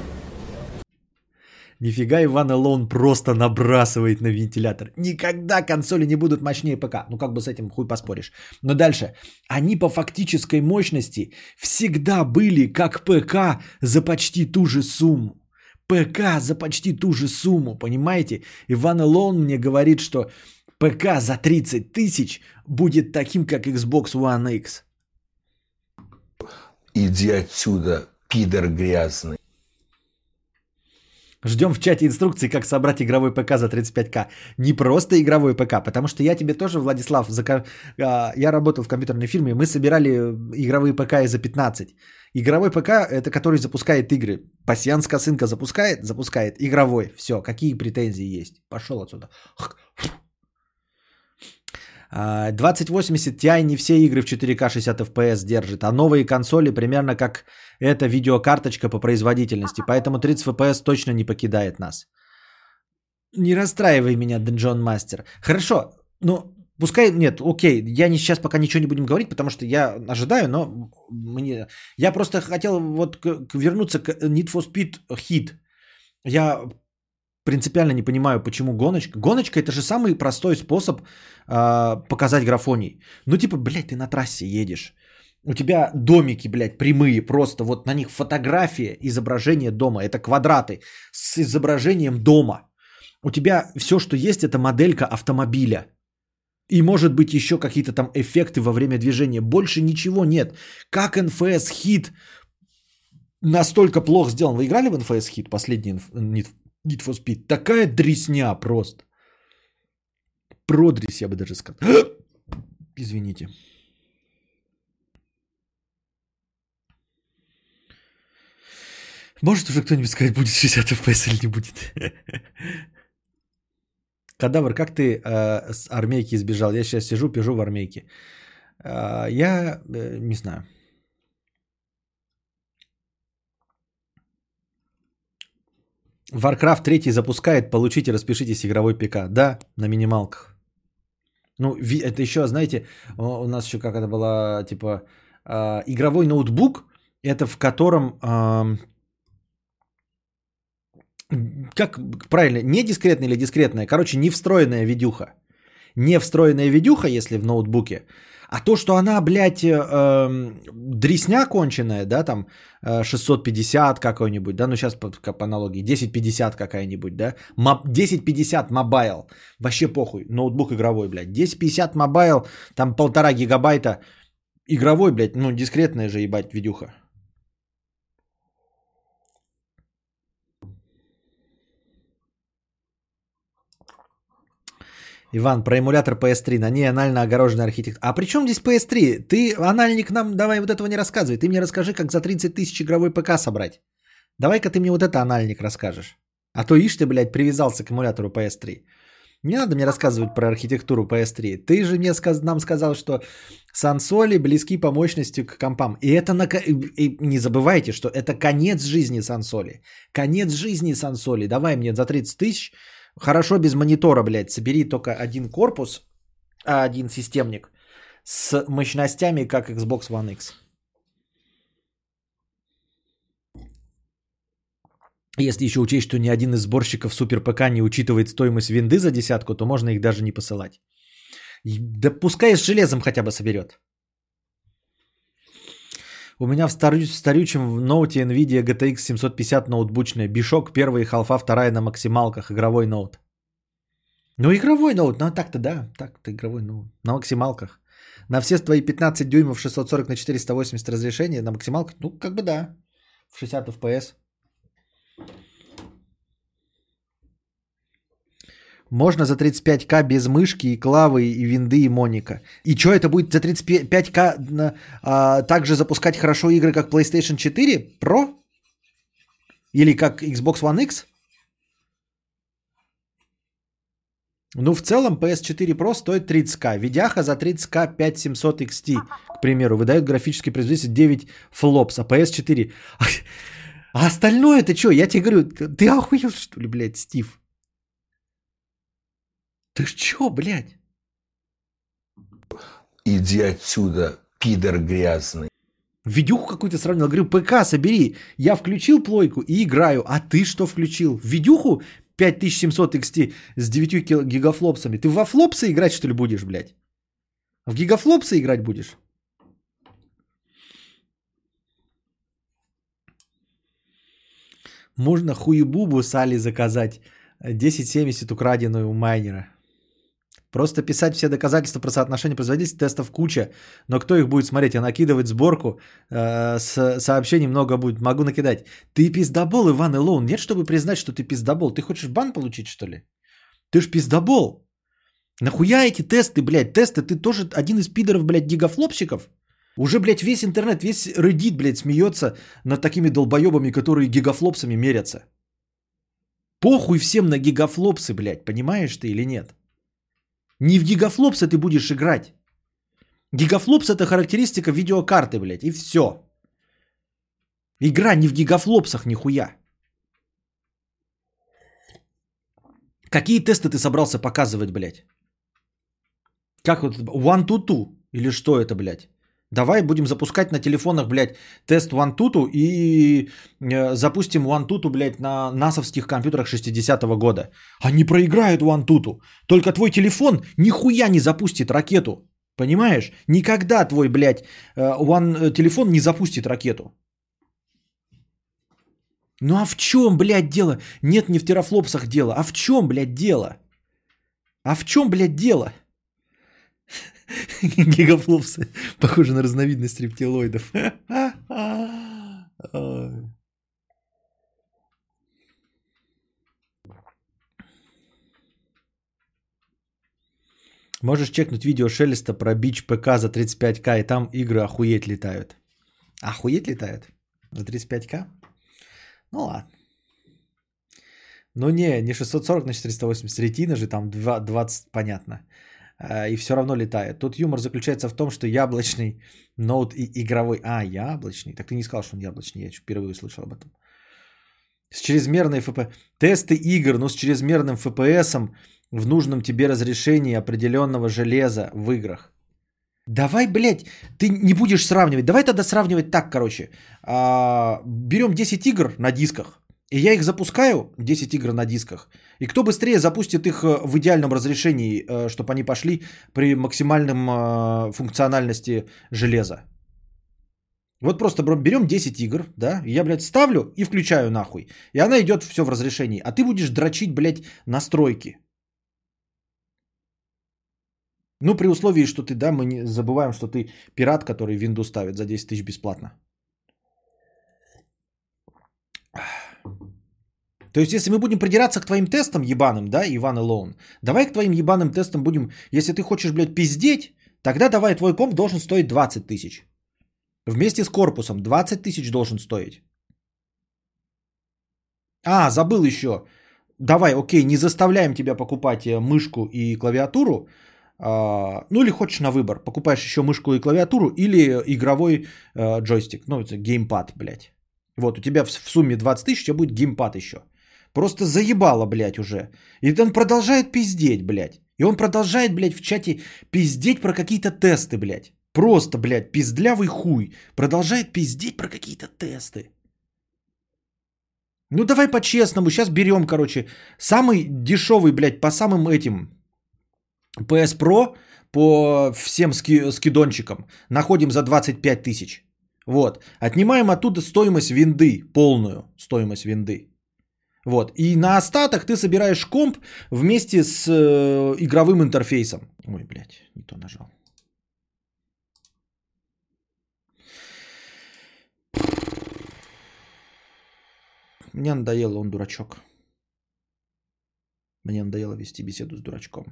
Нифига Иван Элон просто набрасывает на вентилятор. Никогда консоли не будут мощнее ПК. Ну как бы с этим хуй поспоришь. Но дальше. Они по фактической мощности всегда были как ПК за почти ту же сумму. ПК за почти ту же сумму, понимаете? Иван Элон мне говорит, что ПК за 30 тысяч будет таким, как Xbox One X.
Иди отсюда, пидор грязный.
Ждем в чате инструкции, как собрать игровой ПК за 35к. Не просто игровой ПК, потому что я тебе тоже, Владислав, за... А, я работал в компьютерной фирме, мы собирали игровые ПК и за 15. Игровой ПК – это который запускает игры. Пассианс косынка запускает? Запускает. Игровой. Все, какие претензии есть? Пошел отсюда. 2080 Ti не все игры в 4К 60 FPS держит, а новые консоли примерно как эта видеокарточка по производительности, поэтому 30 FPS точно не покидает нас. Не расстраивай меня, Dungeon Master. Хорошо, ну пускай, нет, окей, я не, сейчас пока ничего не будем говорить, потому что я ожидаю, но мне, я просто хотел вот к, к, вернуться к Need for Speed Hit. Я принципиально не понимаю, почему гоночка. Гоночка это же самый простой способ э, показать графоний. Ну типа, блядь, ты на трассе едешь. У тебя домики, блядь, прямые, просто вот на них фотография, изображение дома. Это квадраты с изображением дома. У тебя все, что есть, это моделька автомобиля. И может быть еще какие-то там эффекты во время движения. Больше ничего нет. Как NFS хит настолько плохо сделан. Вы играли в NFS хит, последний Need for Speed. Такая дресня просто. Продресь, я бы даже сказал. Извините. Может уже кто-нибудь сказать, будет 60 FPS или не будет? Кадавр, как ты э, с армейки избежал? Я сейчас сижу, пижу в армейке. Э, я э, не знаю. Warcraft 3 запускает, получите, распишитесь игровой ПК. Да, на минималках. Ну, это еще, знаете, у нас еще как это было, типа, э, игровой ноутбук, это в котором, как правильно, не дискретная или дискретная, короче, не встроенная видюха. не встроенная видюха, если в ноутбуке, а то, что она, блядь, э, э, дресня конченая, да, там э, 650 какой-нибудь, да, ну сейчас по, по аналогии, 1050 какая-нибудь, да, Мо- 1050 mobile, вообще похуй, ноутбук игровой, блядь, 1050 mobile, там полтора гигабайта, игровой, блядь, ну дискретная же, ебать, видюха. Иван, про эмулятор PS3. На ней анально огороженный архитектор. А при чем здесь PS3? Ты, анальник, нам давай вот этого не рассказывай. Ты мне расскажи, как за 30 тысяч игровой ПК собрать. Давай-ка ты мне вот это анальник расскажешь. А то ишь ты, блядь, привязался к эмулятору PS3. Не надо мне рассказывать про архитектуру PS3. Ты же мне сказ- нам сказал, что сансоли близки по мощности к компам. И это на... и не забывайте, что это конец жизни сансоли. Конец жизни сансоли. Давай мне за 30 тысяч Хорошо без монитора, блядь. Собери только один корпус, а один системник с мощностями, как Xbox One X. Если еще учесть, что ни один из сборщиков Супер ПК не учитывает стоимость винды за десятку, то можно их даже не посылать. Да пускай с железом хотя бы соберет. У меня в старю, старючем в ноуте NVIDIA GTX 750 ноутбучная. Бишок первая, халфа вторая на максималках. Игровой ноут. Ну, игровой ноут. Ну, так-то да. Так-то игровой ноут. На максималках. На все твои 15 дюймов 640 на 480 разрешение на максималках. Ну, как бы да. В 60 FPS. Можно за 35к без мышки и клавы, и винды, и моника. И что это будет за 35к на, а, также запускать хорошо игры, как PlayStation 4 Pro? Или как Xbox One X? Ну, в целом PS4 Pro стоит 30к. Видяха за 30к 5700 XT, к примеру, выдает графический производитель 9 флопс, а PS4... А остальное это что? Я тебе говорю, ты охуел, что ли, блядь, Стив? Ты чё, блядь?
Иди отсюда, пидор грязный.
Видюху какую-то сравнил. Говорю, ПК собери. Я включил плойку и играю. А ты что включил? Видюху 5700 XT с 9 гигафлопсами. Ты во флопсы играть, что ли, будешь, блядь? В гигафлопсы играть будешь? Можно хуебубу с Али заказать. 1070 украденную у майнера. Просто писать все доказательства про соотношение производительности тестов куча, но кто их будет смотреть? А накидывать сборку э, с сообщений много будет. Могу накидать. Ты пиздобол, Иван Илоун. Нет, чтобы признать, что ты пиздобол. Ты хочешь бан получить, что ли? Ты ж пиздобол. Нахуя эти тесты, блядь? Тесты, ты тоже один из пидоров, блядь, гигафлопщиков? Уже, блядь, весь интернет, весь Reddit, блядь, смеется над такими долбоебами, которые гигафлопсами мерятся. Похуй всем на гигафлопсы, блядь, понимаешь ты или нет? Не в гигафлопсы ты будешь играть. Гигафлопс это характеристика видеокарты, блядь, и все. Игра не в гигафлопсах нихуя. Какие тесты ты собрался показывать, блядь? Как вот One to Two? Или что это, блядь? Давай будем запускать на телефонах, блядь, тест OneTutu и э, запустим OneTutu, блядь, на насовских компьютерах 60-го года. Они проиграют OneTutu. Только твой телефон нихуя не запустит ракету. Понимаешь? Никогда твой, блядь, э, one, э, телефон не запустит ракету. Ну а в чем, блядь, дело? Нет, не в терафлопсах дело. А в чем, блядь, дело? А в чем, блядь, дело? Гигафлопсы похожи на разновидность рептилоидов. Можешь чекнуть видео Шелеста про бич ПК за 35к, и там игры охуеть летают. Охуеть летают? За 35к? Ну ладно. Ну не, не 640 на 480, ретина же там 20, понятно. А, и все равно летает. Тут юмор заключается в том, что яблочный ноут и игровой... А, яблочный. Так ты не сказал, что он яблочный. Я впервые услышал об этом. С чрезмерной ФП... Тесты игр, но с чрезмерным FPS в нужном тебе разрешении определенного железа в играх. Давай, блядь, ты не будешь сравнивать. Давай тогда сравнивать так, короче. А, берем 10 игр на дисках И я их запускаю, 10 игр на дисках. И кто быстрее запустит их э, в идеальном разрешении, э, чтобы они пошли при максимальном э, функциональности железа. Вот просто берем 10 игр, да, я, блядь, ставлю и включаю нахуй. И она идет все в разрешении. А ты будешь дрочить, блядь, настройки. Ну, при условии, что ты, да, мы не забываем, что ты пират, который Windows ставит за 10 тысяч бесплатно. То есть, если мы будем придираться к твоим тестам ебаным, да, Иван Лоун, давай к твоим ебаным тестам будем, если ты хочешь, блядь, пиздеть, тогда давай твой комп должен стоить 20 тысяч. Вместе с корпусом 20 тысяч должен стоить. А, забыл еще. Давай, окей, не заставляем тебя покупать э, мышку и клавиатуру. А, ну или хочешь на выбор. Покупаешь еще мышку и клавиатуру или игровой э, джойстик. Ну, это геймпад, блядь. Вот, у тебя в сумме 20 тысяч, у тебя будет геймпад еще. Просто заебало, блядь, уже. И он продолжает пиздеть, блядь. И он продолжает, блядь, в чате пиздеть про какие-то тесты, блядь. Просто, блядь, пиздлявый хуй. Продолжает пиздеть про какие-то тесты. Ну давай по-честному, сейчас берем, короче, самый дешевый, блядь, по самым этим PS Pro, по всем ски- скидончикам, находим за 25 тысяч. Вот. Отнимаем оттуда стоимость винды, полную стоимость винды. Вот. И на остаток ты собираешь комп вместе с э, игровым интерфейсом. Ой, блядь, не то нажал. Мне надоело, он дурачок. Мне надоело вести беседу с дурачком.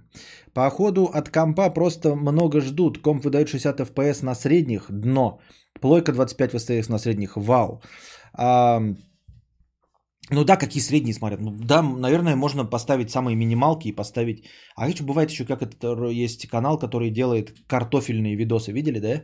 Походу от компа просто много ждут. Комп выдает 60 FPS на средних, дно. Плойка 25 FPS на средних, вау. А, ну да, какие средние смотрят. Ну да, наверное, можно поставить самые минималки и поставить... А еще бывает еще, как это есть канал, который делает картофельные видосы, видели, да?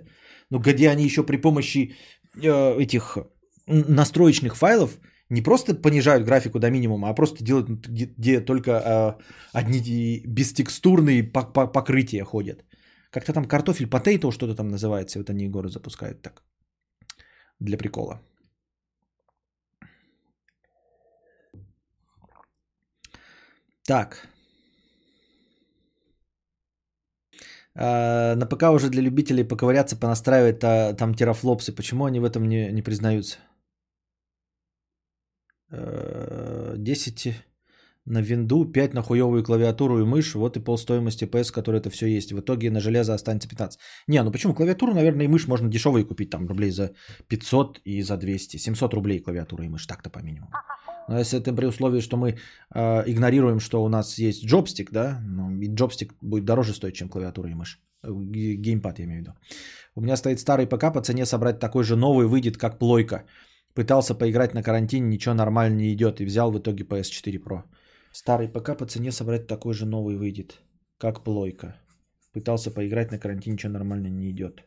Ну где они еще при помощи э, этих настроечных файлов не просто понижают графику до минимума, а просто делают, где, где только э, одни бестекстурные покрытия ходят. Как-то там картофель потейто что-то там называется, вот они горы запускают так. Для прикола. Так. А, на ПК уже для любителей поковыряться, понастраивать а, там терафлопсы. Почему они в этом не, не признаются? 10 э, на винду, 5 на хуевую клавиатуру и мышь, вот и пол стоимости PS, который это все есть. В итоге на железо останется 15. Не, ну почему? Клавиатуру, наверное, и мышь можно дешевые купить, там рублей за 500 и за 200. 700 рублей клавиатура и мышь, так-то по минимуму. Но если это при условии, что мы э, игнорируем, что у нас есть джобстик, да, ну, и джобстик будет дороже стоить, чем клавиатура и мышь. Э, геймпад, я имею в виду. У меня стоит старый ПК, по цене собрать такой же новый выйдет, как плойка. Пытался поиграть на карантине, ничего нормально не идет. И взял в итоге PS4 Pro. Старый ПК по цене собрать такой же новый выйдет. Как плойка. Пытался поиграть на карантине, ничего нормально не идет.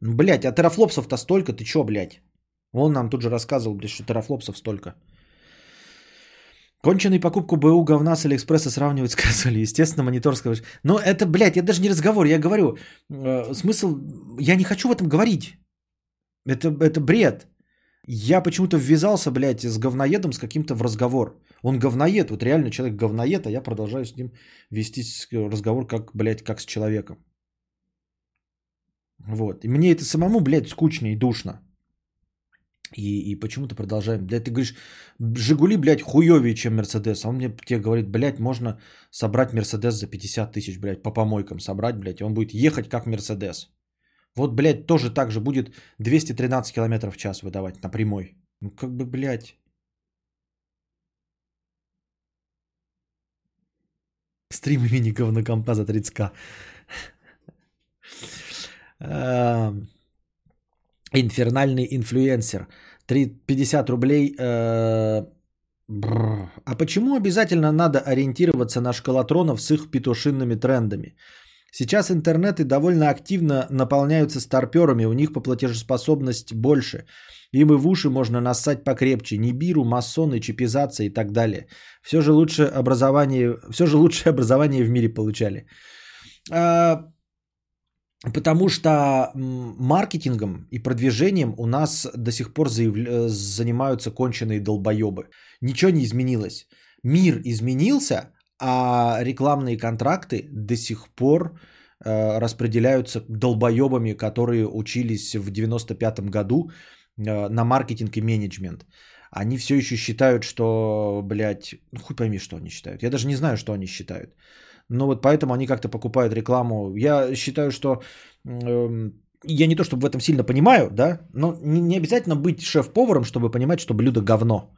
Ну, блядь, а терафлопсов-то столько, ты чё, блядь? Он нам тут же рассказывал, блядь, что терафлопсов столько. Конченый покупку БУ говна с Алиэкспресса сравнивать с консолью. Естественно, монитор скажешь. Но это, блядь, это даже не разговор. Я говорю, э, смысл, я не хочу в этом говорить. Это, это бред. Я почему-то ввязался, блядь, с говноедом с каким-то в разговор. Он говноед, вот реально человек говноед, а я продолжаю с ним вести разговор как, блядь, как с человеком. Вот. И мне это самому, блядь, скучно и душно. И, и почему-то продолжаем. Блядь, ты говоришь, Жигули, блядь, хуевее, чем Мерседес. А он мне тебе говорит, блядь, можно собрать Мерседес за 50 тысяч, блядь, по помойкам собрать, блядь, и он будет ехать как Мерседес. Вот, блядь, тоже так же будет 213 км в час выдавать на прямой. Ну, как бы, блядь. Стрим имени говнокомпа за 30к. Инфернальный инфлюенсер. 50 рублей. Э, а почему обязательно надо ориентироваться на шкалатронов с их петушинными трендами? Сейчас интернеты довольно активно наполняются старперами, у них по платежеспособность больше. Им и в уши можно нассать покрепче. Нибиру, масоны, чипизация и так далее. Все же лучше образование, все же лучшее образование в мире получали. А, Потому что маркетингом и продвижением у нас до сих пор заявля- э, занимаются конченые долбоебы. Ничего не изменилось. Мир изменился, а рекламные контракты до сих пор э, распределяются долбоебами, которые учились в 95-м году э, на маркетинг и менеджмент. Они все еще считают, что, блядь, ну хуй пойми, что они считают. Я даже не знаю, что они считают. Но вот поэтому они как-то покупают рекламу. Я считаю, что эм, я не то чтобы в этом сильно понимаю, да, но не, не обязательно быть шеф-поваром, чтобы понимать, что блюдо говно.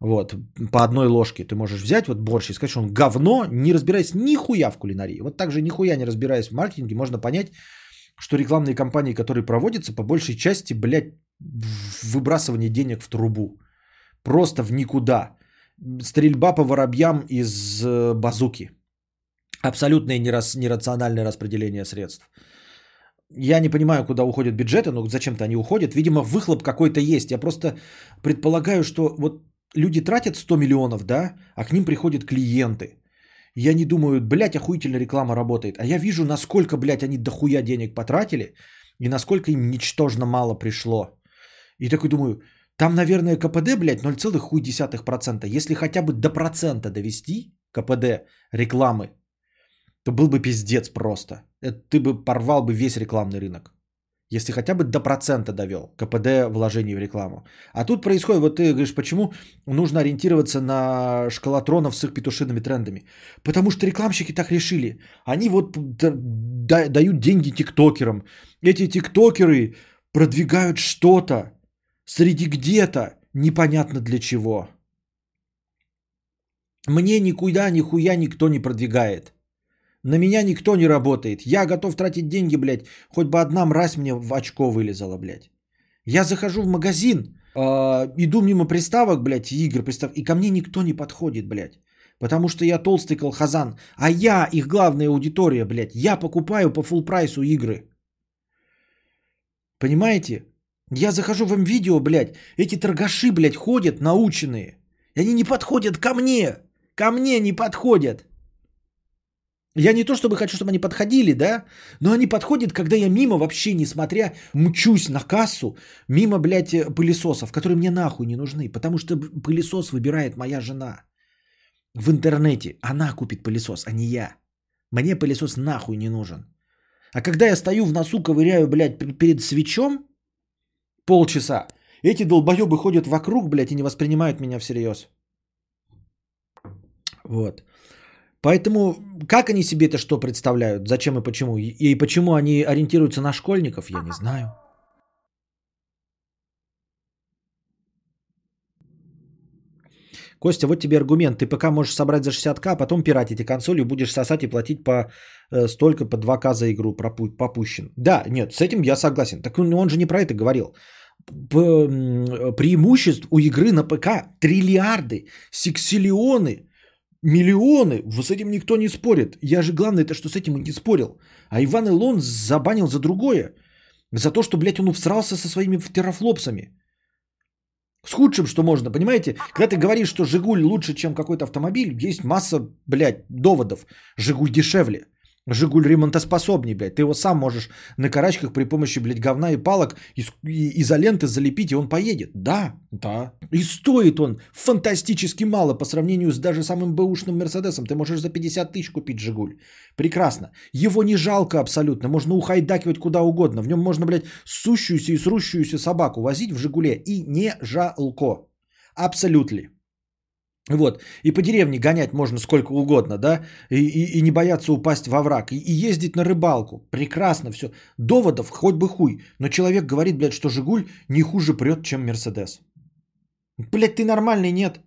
Вот, по одной ложке ты можешь взять вот борщ и сказать, что он говно, не разбираясь нихуя в кулинарии. Вот так же нихуя не разбираясь в маркетинге, можно понять, что рекламные кампании, которые проводятся, по большей части, блядь, выбрасывание денег в трубу. Просто в никуда. Стрельба по воробьям из э, базуки. Абсолютное нерациональное распределение средств. Я не понимаю, куда уходят бюджеты, но зачем-то они уходят. Видимо, выхлоп какой-то есть. Я просто предполагаю, что вот люди тратят 100 миллионов, да, а к ним приходят клиенты. Я не думаю, блядь, охуительно реклама работает. А я вижу, насколько, блядь, они дохуя денег потратили и насколько им ничтожно мало пришло. И такой думаю, там, наверное, КПД, блядь, 0,1%. Если хотя бы до процента довести КПД рекламы, то был бы пиздец просто. Это ты бы порвал бы весь рекламный рынок. Если хотя бы до процента довел КПД вложений в рекламу. А тут происходит, вот ты говоришь, почему нужно ориентироваться на шкалатронов с их петушиными трендами. Потому что рекламщики так решили. Они вот дают деньги тиктокерам. Эти тиктокеры продвигают что-то среди где-то, непонятно для чего. Мне никуда, нихуя никто не продвигает. На меня никто не работает. Я готов тратить деньги, блядь. Хоть бы одна мразь мне в очко вылезала, блядь. Я захожу в магазин, э, иду мимо приставок, блядь, игр, пристав, и ко мне никто не подходит, блядь. Потому что я толстый колхозан. А я их главная аудитория, блядь. Я покупаю по фул прайсу игры. Понимаете? Я захожу в видео, блядь. Эти торгаши, блядь, ходят наученные. И они не подходят ко мне. Ко мне не подходят. Я не то чтобы хочу, чтобы они подходили, да, но они подходят, когда я мимо вообще, несмотря, мчусь на кассу, мимо, блядь, пылесосов, которые мне нахуй не нужны, потому что пылесос выбирает моя жена в интернете. Она купит пылесос, а не я. Мне пылесос нахуй не нужен. А когда я стою в носу, ковыряю, блядь, пер- перед свечом полчаса, эти долбоебы ходят вокруг, блядь, и не воспринимают меня всерьез. Вот. Поэтому как они себе это что представляют? Зачем и почему? И, почему они ориентируются на школьников, я не знаю. Костя, вот тебе аргумент. Ты ПК можешь собрать за 60к, а потом пиратить и консолью будешь сосать и платить по э, столько, по 2к за игру пропу- попущен. Да, нет, с этим я согласен. Так он, он же не про это говорил. Преимуществ у игры на ПК триллиарды, сексиллионы, миллионы. С этим никто не спорит. Я же главное это, что с этим и не спорил. А Иван Илон забанил за другое. За то, что, блядь, он всрался со своими терафлопсами. С худшим, что можно, понимаете? Когда ты говоришь, что Жигуль лучше, чем какой-то автомобиль, есть масса, блядь, доводов. Жигуль дешевле. Жигуль ремонтоспособнее, блядь. Ты его сам можешь на карачках при помощи, блядь, говна и палок из, и- изоленты залепить, и он поедет. Да, да. И стоит он фантастически мало по сравнению с даже самым бэушным Мерседесом. Ты можешь за 50 тысяч купить Жигуль. Прекрасно. Его не жалко абсолютно. Можно ухайдакивать куда угодно. В нем можно, блядь, сущуюся и срущуюся собаку возить в Жигуле. И не жалко. Абсолютно. Вот. И по деревне гонять можно сколько угодно, да, и, и- и не бояться упасть во враг, и, и ездить на рыбалку. Прекрасно все. Доводов хоть бы хуй. Но человек говорит, блядь, что Жигуль не хуже прет, чем Мерседес. Блядь, ты нормальный, нет?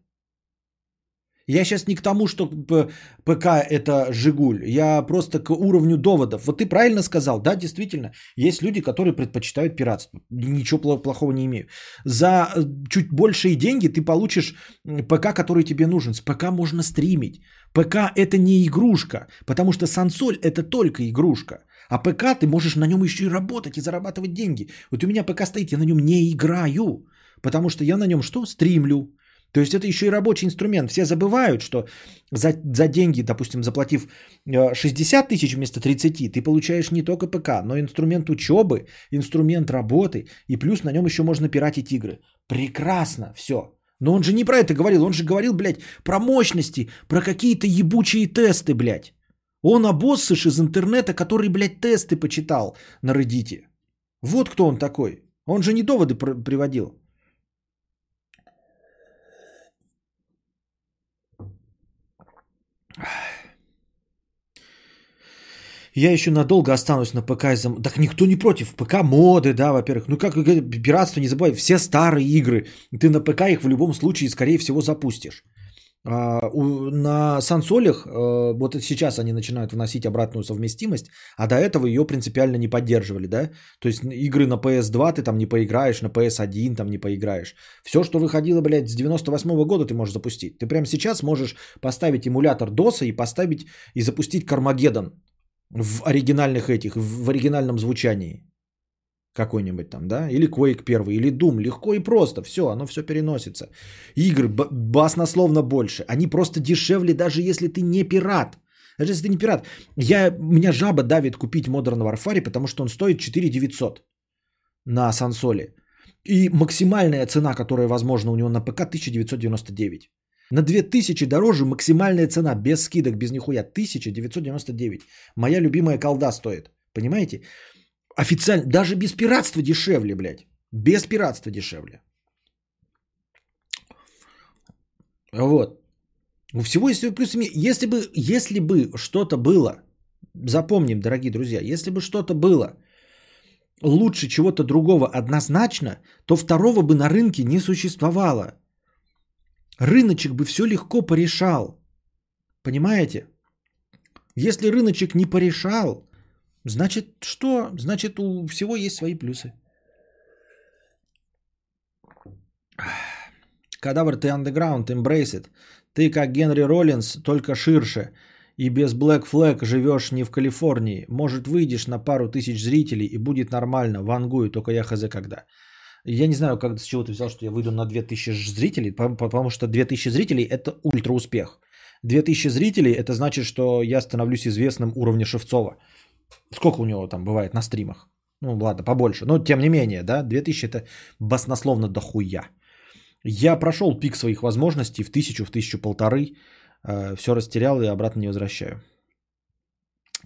Я сейчас не к тому, что ПК это Жигуль. Я просто к уровню доводов. Вот ты правильно сказал, да, действительно. Есть люди, которые предпочитают пиратство. Ничего плохого не имею. За э, чуть большие деньги ты получишь ПК, который тебе нужен. С ПК можно стримить. ПК это не игрушка, потому что сансоль это только игрушка. А ПК ты можешь на нем еще и работать и зарабатывать деньги. Вот у меня ПК стоит, я на нем не играю, потому что я на нем что? Стримлю. То есть это еще и рабочий инструмент. Все забывают, что за, за деньги, допустим, заплатив э, 60 тысяч вместо 30, ты получаешь не только ПК, но инструмент учебы, инструмент работы, и плюс на нем еще можно пиратить игры. Прекрасно, все. Но он же не про это говорил, он же говорил, блядь, про мощности, про какие-то ебучие тесты, блядь. Он обоссыш из интернета, который, блядь, тесты почитал на Reddit. Вот кто он такой. Он же не доводы пр- приводил. Я еще надолго останусь на ПК из-за... Так никто не против. ПК моды, да, во-первых. Ну как пиратство, не забывай. Все старые игры. Ты на ПК их в любом случае, скорее всего, запустишь. А, на сансолях, а, вот сейчас они начинают вносить обратную совместимость, а до этого ее принципиально не поддерживали, да? То есть игры на PS2 ты там не поиграешь, на PS1 там не поиграешь. Все, что выходило, блядь, с 98 -го года ты можешь запустить. Ты прямо сейчас можешь поставить эмулятор DOS и поставить и запустить Кармагеддон в оригинальных этих, в оригинальном звучании какой-нибудь там, да, или Quake 1, или Doom, легко и просто, все, оно все переносится. Игры б- баснословно больше, они просто дешевле, даже если ты не пират. Даже если ты не пират. Я, меня жаба давит купить Modern Warfare, потому что он стоит 4900 на сансоле. И максимальная цена, которая возможна у него на ПК, 1999. На 2000 дороже максимальная цена, без скидок, без нихуя, 1999. Моя любимая колда стоит. Понимаете? Официально, даже без пиратства дешевле, блядь. Без пиратства дешевле. Вот. У всего есть свои плюсы. Если бы, если бы что-то было, запомним, дорогие друзья, если бы что-то было лучше чего-то другого однозначно, то второго бы на рынке не существовало. Рыночек бы все легко порешал. Понимаете? Если рыночек не порешал, значит что? Значит у всего есть свои плюсы. Кадавр, ты underground, embrace it. Ты как Генри Роллинс, только ширше. И без Black Flag живешь не в Калифорнии. Может, выйдешь на пару тысяч зрителей и будет нормально. Вангую, только я хз когда. Я не знаю, как, с чего ты взял, что я выйду на 2000 зрителей, по- потому что 2000 зрителей – это ультра успех. 2000 зрителей – это значит, что я становлюсь известным уровня Шевцова. Сколько у него там бывает на стримах? Ну, ладно, побольше. Но, тем не менее, да, 2000 – это баснословно дохуя. Я прошел пик своих возможностей в тысячу, в тысячу полторы. все растерял и обратно не возвращаю.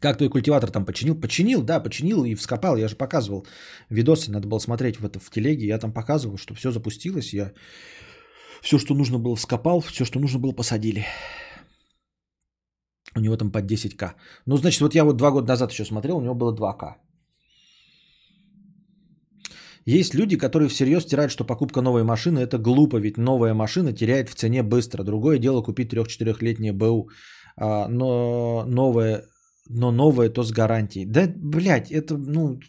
Как твой культиватор там починил? Починил, да, починил и вскопал. Я же показывал видосы, надо было смотреть в это в телеге. Я там показывал, что все запустилось. Я все, что нужно было, вскопал, все, что нужно было, посадили. У него там под 10к. Ну, значит, вот я вот два года назад еще смотрел, у него было 2к. Есть люди, которые всерьез стирают, что покупка новой машины это глупо, ведь новая машина теряет в цене быстро. Другое дело купить 3-4-летнее БУ, а, но новое, но новое то с гарантией. Да, блядь, это, ну,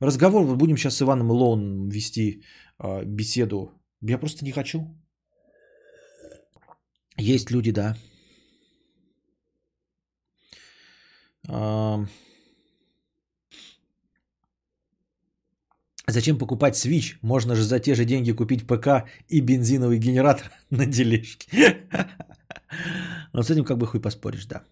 разговор, вот будем сейчас с Иваном Лоуном вести а, беседу. Я просто не хочу. Есть люди, да. А, Зачем покупать Switch? Можно же за те же деньги купить ПК и бензиновый генератор на дележке. Но с этим как бы хуй поспоришь, да.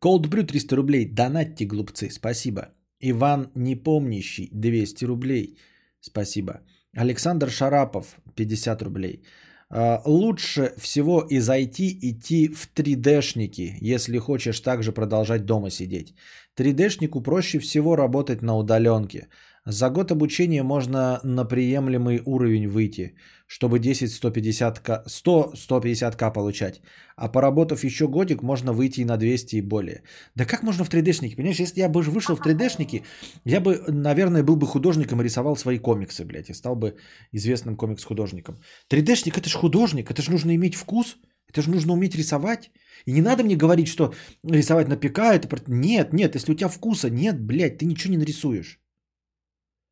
Cold Brew 300 рублей. Донатьте, глупцы. Спасибо. Иван Непомнящий 200 рублей. Спасибо. Александр Шарапов 50 рублей. А, Лучше всего из IT идти в 3D-шники, если хочешь также продолжать дома сидеть. 3D-шнику проще всего работать на удаленке. За год обучения можно на приемлемый уровень выйти, чтобы 10-150к, 100-150к получать. А поработав еще годик, можно выйти и на 200 и более. Да как можно в 3D-шнике? Понимаешь, если я бы вышел в 3D-шники, я бы, наверное, был бы художником и рисовал свои комиксы, блядь, и стал бы известным комикс-художником. 3D-шник это же художник, это же нужно иметь вкус, это же нужно уметь рисовать. И не надо мне говорить, что рисовать на ПК это... Нет, нет, если у тебя вкуса нет, блядь, ты ничего не нарисуешь.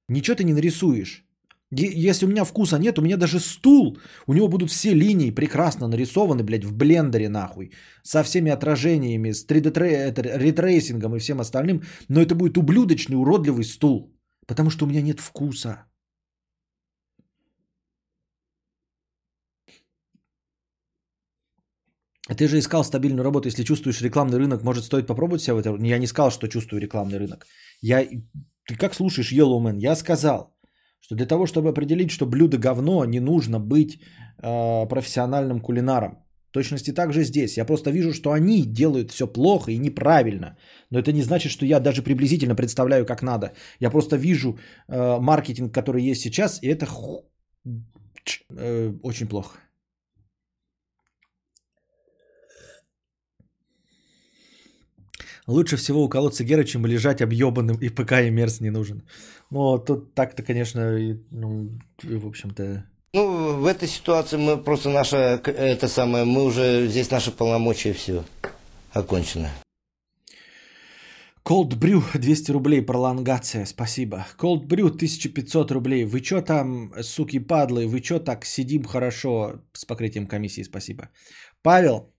Ничего ты не нарисуешь. Если у меня вкуса нет, у меня даже стул, у него будут все линии прекрасно нарисованы, блядь, в блендере нахуй, со всеми отражениями, с 3D рейтрейсингом и всем остальным, но это будет ублюдочный, уродливый стул, потому что у меня нет вкуса. А ты же искал стабильную работу. Если чувствуешь рекламный рынок, может, стоит попробовать себя в этом? Я не сказал, что чувствую рекламный рынок. Я... Ты как слушаешь Yellow Man? Я сказал – что для того, чтобы определить, что блюдо говно, не нужно быть э, профессиональным кулинаром. В точности так же здесь. Я просто вижу, что они делают все плохо и неправильно. Но это не значит, что я даже приблизительно представляю, как надо. Я просто вижу э, маркетинг, который есть сейчас, и это ху- э, очень плохо. Лучше всего уколоться Гера, чем лежать объебанным, и ПК и мерз не нужен. Ну, тут так-то, конечно, и, ну, и, в общем-то...
Ну, в этой ситуации мы просто наша, это самое, мы уже, здесь наши полномочия все окончено.
Cold Brew 200 рублей, пролонгация, спасибо. Cold Brew 1500 рублей. Вы чё там, суки падлы, вы чё так сидим хорошо с покрытием комиссии, спасибо. Павел,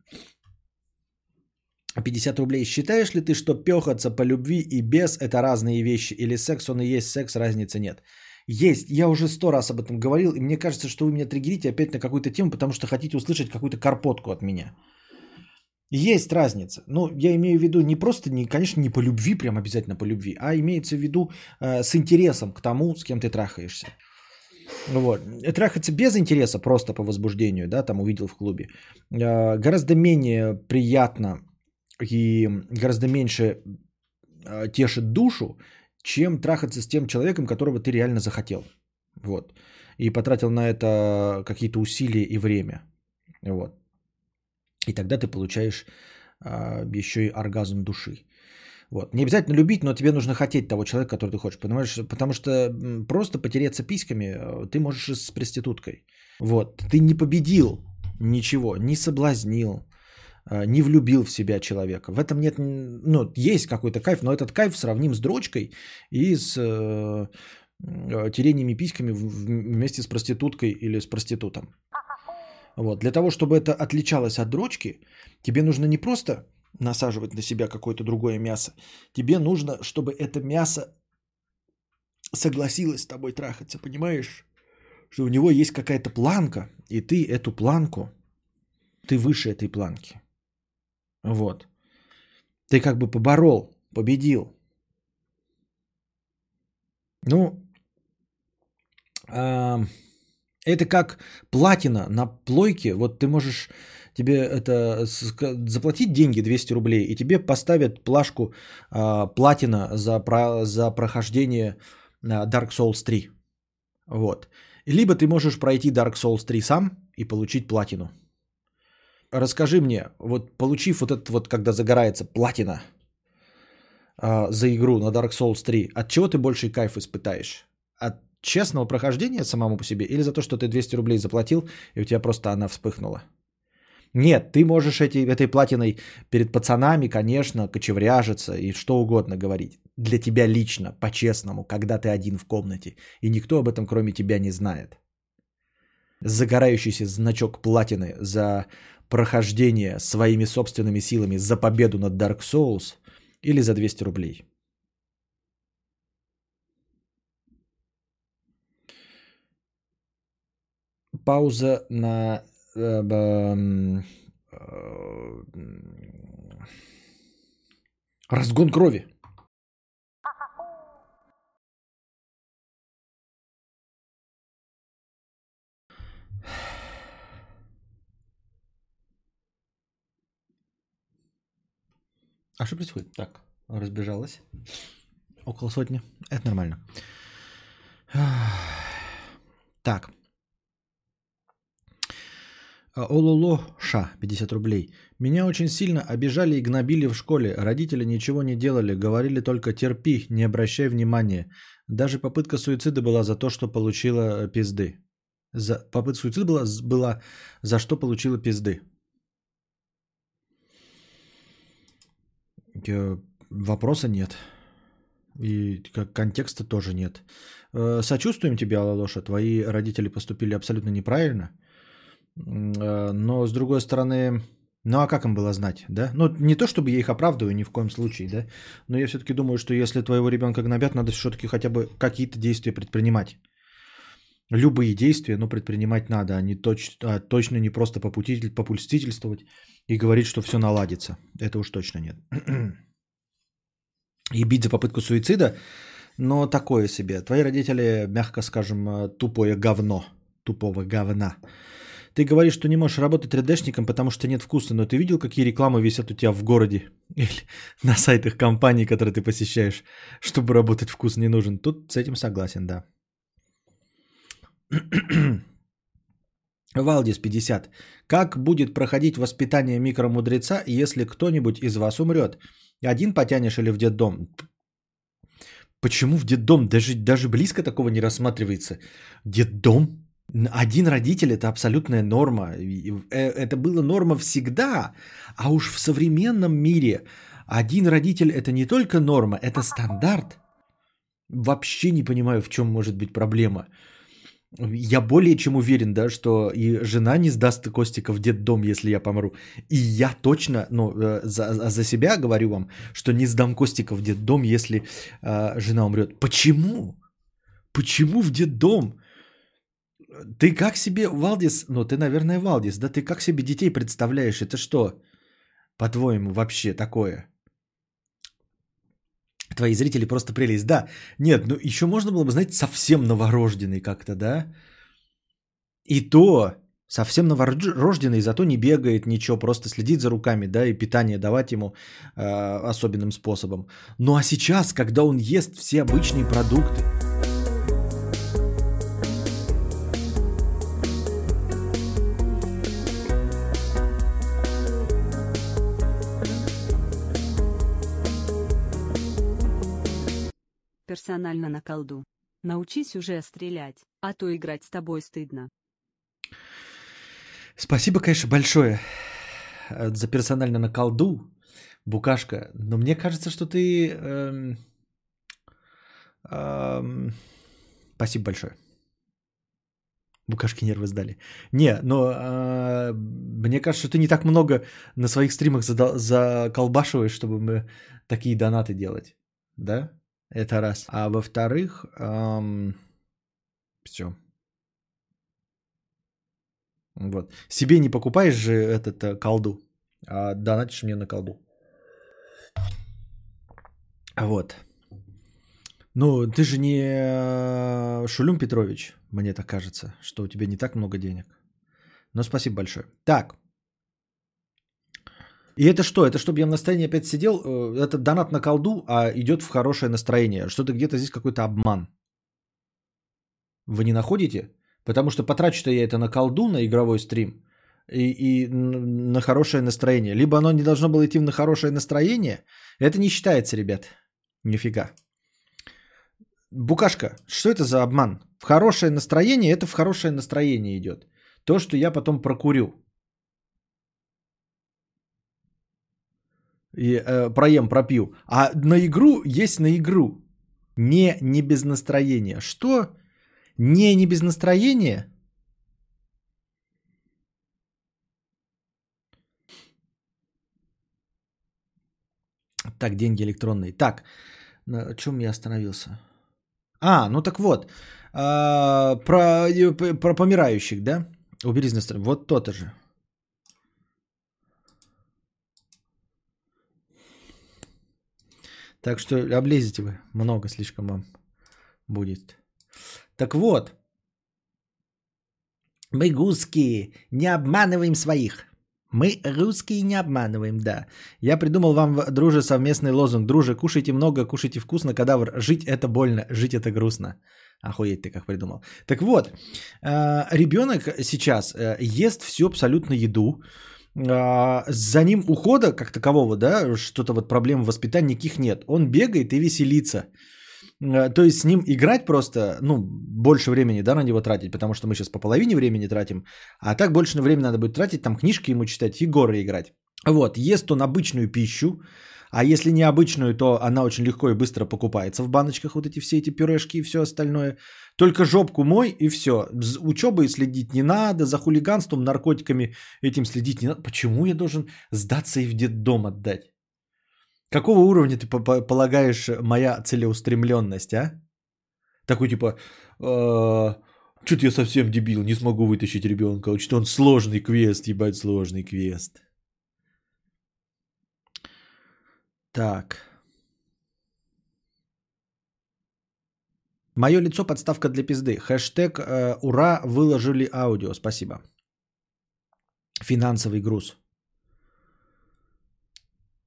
50 рублей. Считаешь ли ты, что пёхаться по любви и без это разные вещи? Или секс он и есть секс, разницы нет? Есть. Я уже сто раз об этом говорил, и мне кажется, что вы меня триггерите опять на какую-то тему, потому что хотите услышать какую-то карпотку от меня. Есть разница. Ну, я имею в виду не просто, не, конечно, не по любви, прям обязательно по любви, а имеется в виду э, с интересом к тому, с кем ты трахаешься. Вот. Трахаться без интереса, просто по возбуждению, да, там увидел в клубе, э, гораздо менее приятно и гораздо меньше э, тешит душу, чем трахаться с тем человеком, которого ты реально захотел. Вот. И потратил на это какие-то усилия и время. Вот. И тогда ты получаешь а, еще и оргазм души. Вот. Не обязательно любить, но тебе нужно хотеть того человека, который ты хочешь. Понимаешь? Потому что просто потереться письками э, ты можешь с проституткой. Вот. Ты не победил ничего, не соблазнил, не влюбил в себя человека. В этом нет, ну, есть какой-то кайф, но этот кайф сравним с дрочкой и с э, э, терениями письками вместе с проституткой или с проститутом. Вот. Для того, чтобы это отличалось от дрочки, тебе нужно не просто насаживать на себя какое-то другое мясо. Тебе нужно, чтобы это мясо согласилось с тобой трахаться, понимаешь? Что у него есть какая-то планка, и ты эту планку, ты выше этой планки. Вот. Ты как бы поборол, победил. Ну, а, это как платина на плойке. Вот ты можешь тебе это заплатить деньги 200 рублей, и тебе поставят плашку а, платина за, про- за прохождение а, Dark Souls 3. Вот. Либо ты можешь пройти Dark Souls 3 сам и получить платину. Расскажи мне, вот получив вот этот вот, когда загорается платина а, за игру на Dark Souls 3, от чего ты больший кайф испытаешь? От честного прохождения самому по себе или за то, что ты 200 рублей заплатил и у тебя просто она вспыхнула? Нет, ты можешь эти, этой платиной перед пацанами, конечно, кочевряжиться и что угодно говорить. Для тебя лично, по-честному, когда ты один в комнате. И никто об этом кроме тебя не знает. Загорающийся значок платины за прохождение своими собственными силами за победу над Dark Souls или за 200 рублей. Пауза на э, б- м, э, разгон крови. А что происходит? Так, разбежалась. Около сотни. Это нормально. Так. А, Ололо Ша, 50 рублей. Меня очень сильно обижали и гнобили в школе. Родители ничего не делали, говорили только терпи, не обращай внимания. Даже попытка суицида была за то, что получила пизды. За, попытка суицида была, была за что получила пизды. Вопроса нет. И как контекста тоже нет. Э, Сочувствуем тебе, Алалоша. Твои родители поступили абсолютно неправильно. Э, Но с другой стороны, ну а как им было знать, да? Ну не то чтобы я их оправдываю ни в коем случае, да? Но я все-таки думаю, что если твоего ребенка гнобят, надо все-таки хотя бы какие-то действия предпринимать. Любые действия, ну, предпринимать надо, а, не точ, а точно не просто попутитель, попульстительствовать и говорить, что все наладится. Это уж точно нет. И бить за попытку суицида, но такое себе. Твои родители, мягко скажем, э, тупое говно, тупого говна. Ты говоришь, что не можешь работать 3D-шником, потому что нет вкуса, но ты видел, какие рекламы висят у тебя в городе или на сайтах компаний, которые ты посещаешь, чтобы работать вкус не нужен? Тут с этим согласен, да. Валдис 50. Как будет проходить воспитание микромудреца, если кто-нибудь из вас умрет? Один потянешь или в детдом? Почему в детдом? Даже, даже близко такого не рассматривается. Детдом? Один родитель это абсолютная норма. Э, это было норма всегда. А уж в современном мире один родитель это не только норма, это стандарт. Вообще не понимаю, в чем может быть проблема. Я более чем уверен, да, что и жена не сдаст Костика в детдом, если я помру. И я точно, ну, э, за, за себя говорю вам, что не сдам Костика в детдом, если э, жена умрет. Почему? Почему в детдом? Ты как себе, Валдис, ну ты, наверное, Валдис, да ты как себе детей представляешь? Это что, по-твоему, вообще такое? Твои зрители просто прелесть. Да, нет, ну еще можно было бы, знаете, совсем новорожденный как-то, да? И то совсем новорожденный, зато не бегает ничего, просто следит за руками, да, и питание давать ему э, особенным способом. Ну а сейчас, когда он ест все обычные продукты,
персонально на колду. Научись уже стрелять, а то играть с тобой стыдно.
Спасибо, конечно, большое э, за персонально на колду, Букашка. Но мне кажется, что ты... Эм, эм, спасибо большое. Букашки нервы сдали. Не, но э, мне кажется, что ты не так много на своих стримах заколбашиваешь, чтобы мы такие донаты делать. Да? Это раз. А во-вторых, эм, все. Вот. Себе не покупаешь же этот э, колду, а донатишь мне на колду. Вот. Ну, ты же не э, Шулюм Петрович, мне так кажется, что у тебя не так много денег. Но спасибо большое. Так, и это что? Это чтобы я в настроении опять сидел? Э, это донат на колду, а идет в хорошее настроение. Что-то где-то здесь какой-то обман. Вы не находите? Потому что потрачу-то я это на колду, на игровой стрим и, и на хорошее настроение. Либо оно не должно было идти на хорошее настроение. Это не считается, ребят. Нифига. Букашка, что это за обман? В хорошее настроение, это в хорошее настроение идет. То, что я потом прокурю. И э, проем, пропью. А на игру есть на игру. Не, не без настроения. Что? Не, не без настроения? Так, деньги электронные. Так, на чем я остановился? А, ну так вот. А, про, про помирающих, да? Убери настроение. Вот то-то же. Так что облезете вы. Много слишком вам будет. Так вот. Мы русские, не обманываем своих. Мы русские не обманываем, да. Я придумал вам, друже, совместный лозунг. Друже, кушайте много, кушайте вкусно, кадавр. Жить это больно, жить это грустно. Охуеть ты как придумал. Так вот, э, ребенок сейчас э, ест всю абсолютно еду, за ним ухода как такового, да, что-то вот проблем в воспитании никаких нет. Он бегает и веселится. А, то есть с ним играть просто, ну, больше времени, да, на него тратить, потому что мы сейчас по половине времени тратим, а так больше времени надо будет тратить, там книжки ему читать и горы играть. Вот, ест он обычную пищу, а если не обычную, то она очень легко и быстро покупается в баночках, вот эти все эти пюрешки и все остальное. Только жопку мой и все. Учебой следить не надо, за хулиганством, наркотиками этим следить не надо. Почему я должен сдаться и в детдом отдать? Какого уровня ты полагаешь моя целеустремленность, а? Такой типа, э, Что-то я совсем дебил, не смогу вытащить ребенка. Что он сложный квест, ебать, сложный квест. Так. Мое лицо подставка для пизды. Хэштег э, ура, выложили аудио. Спасибо. Финансовый груз.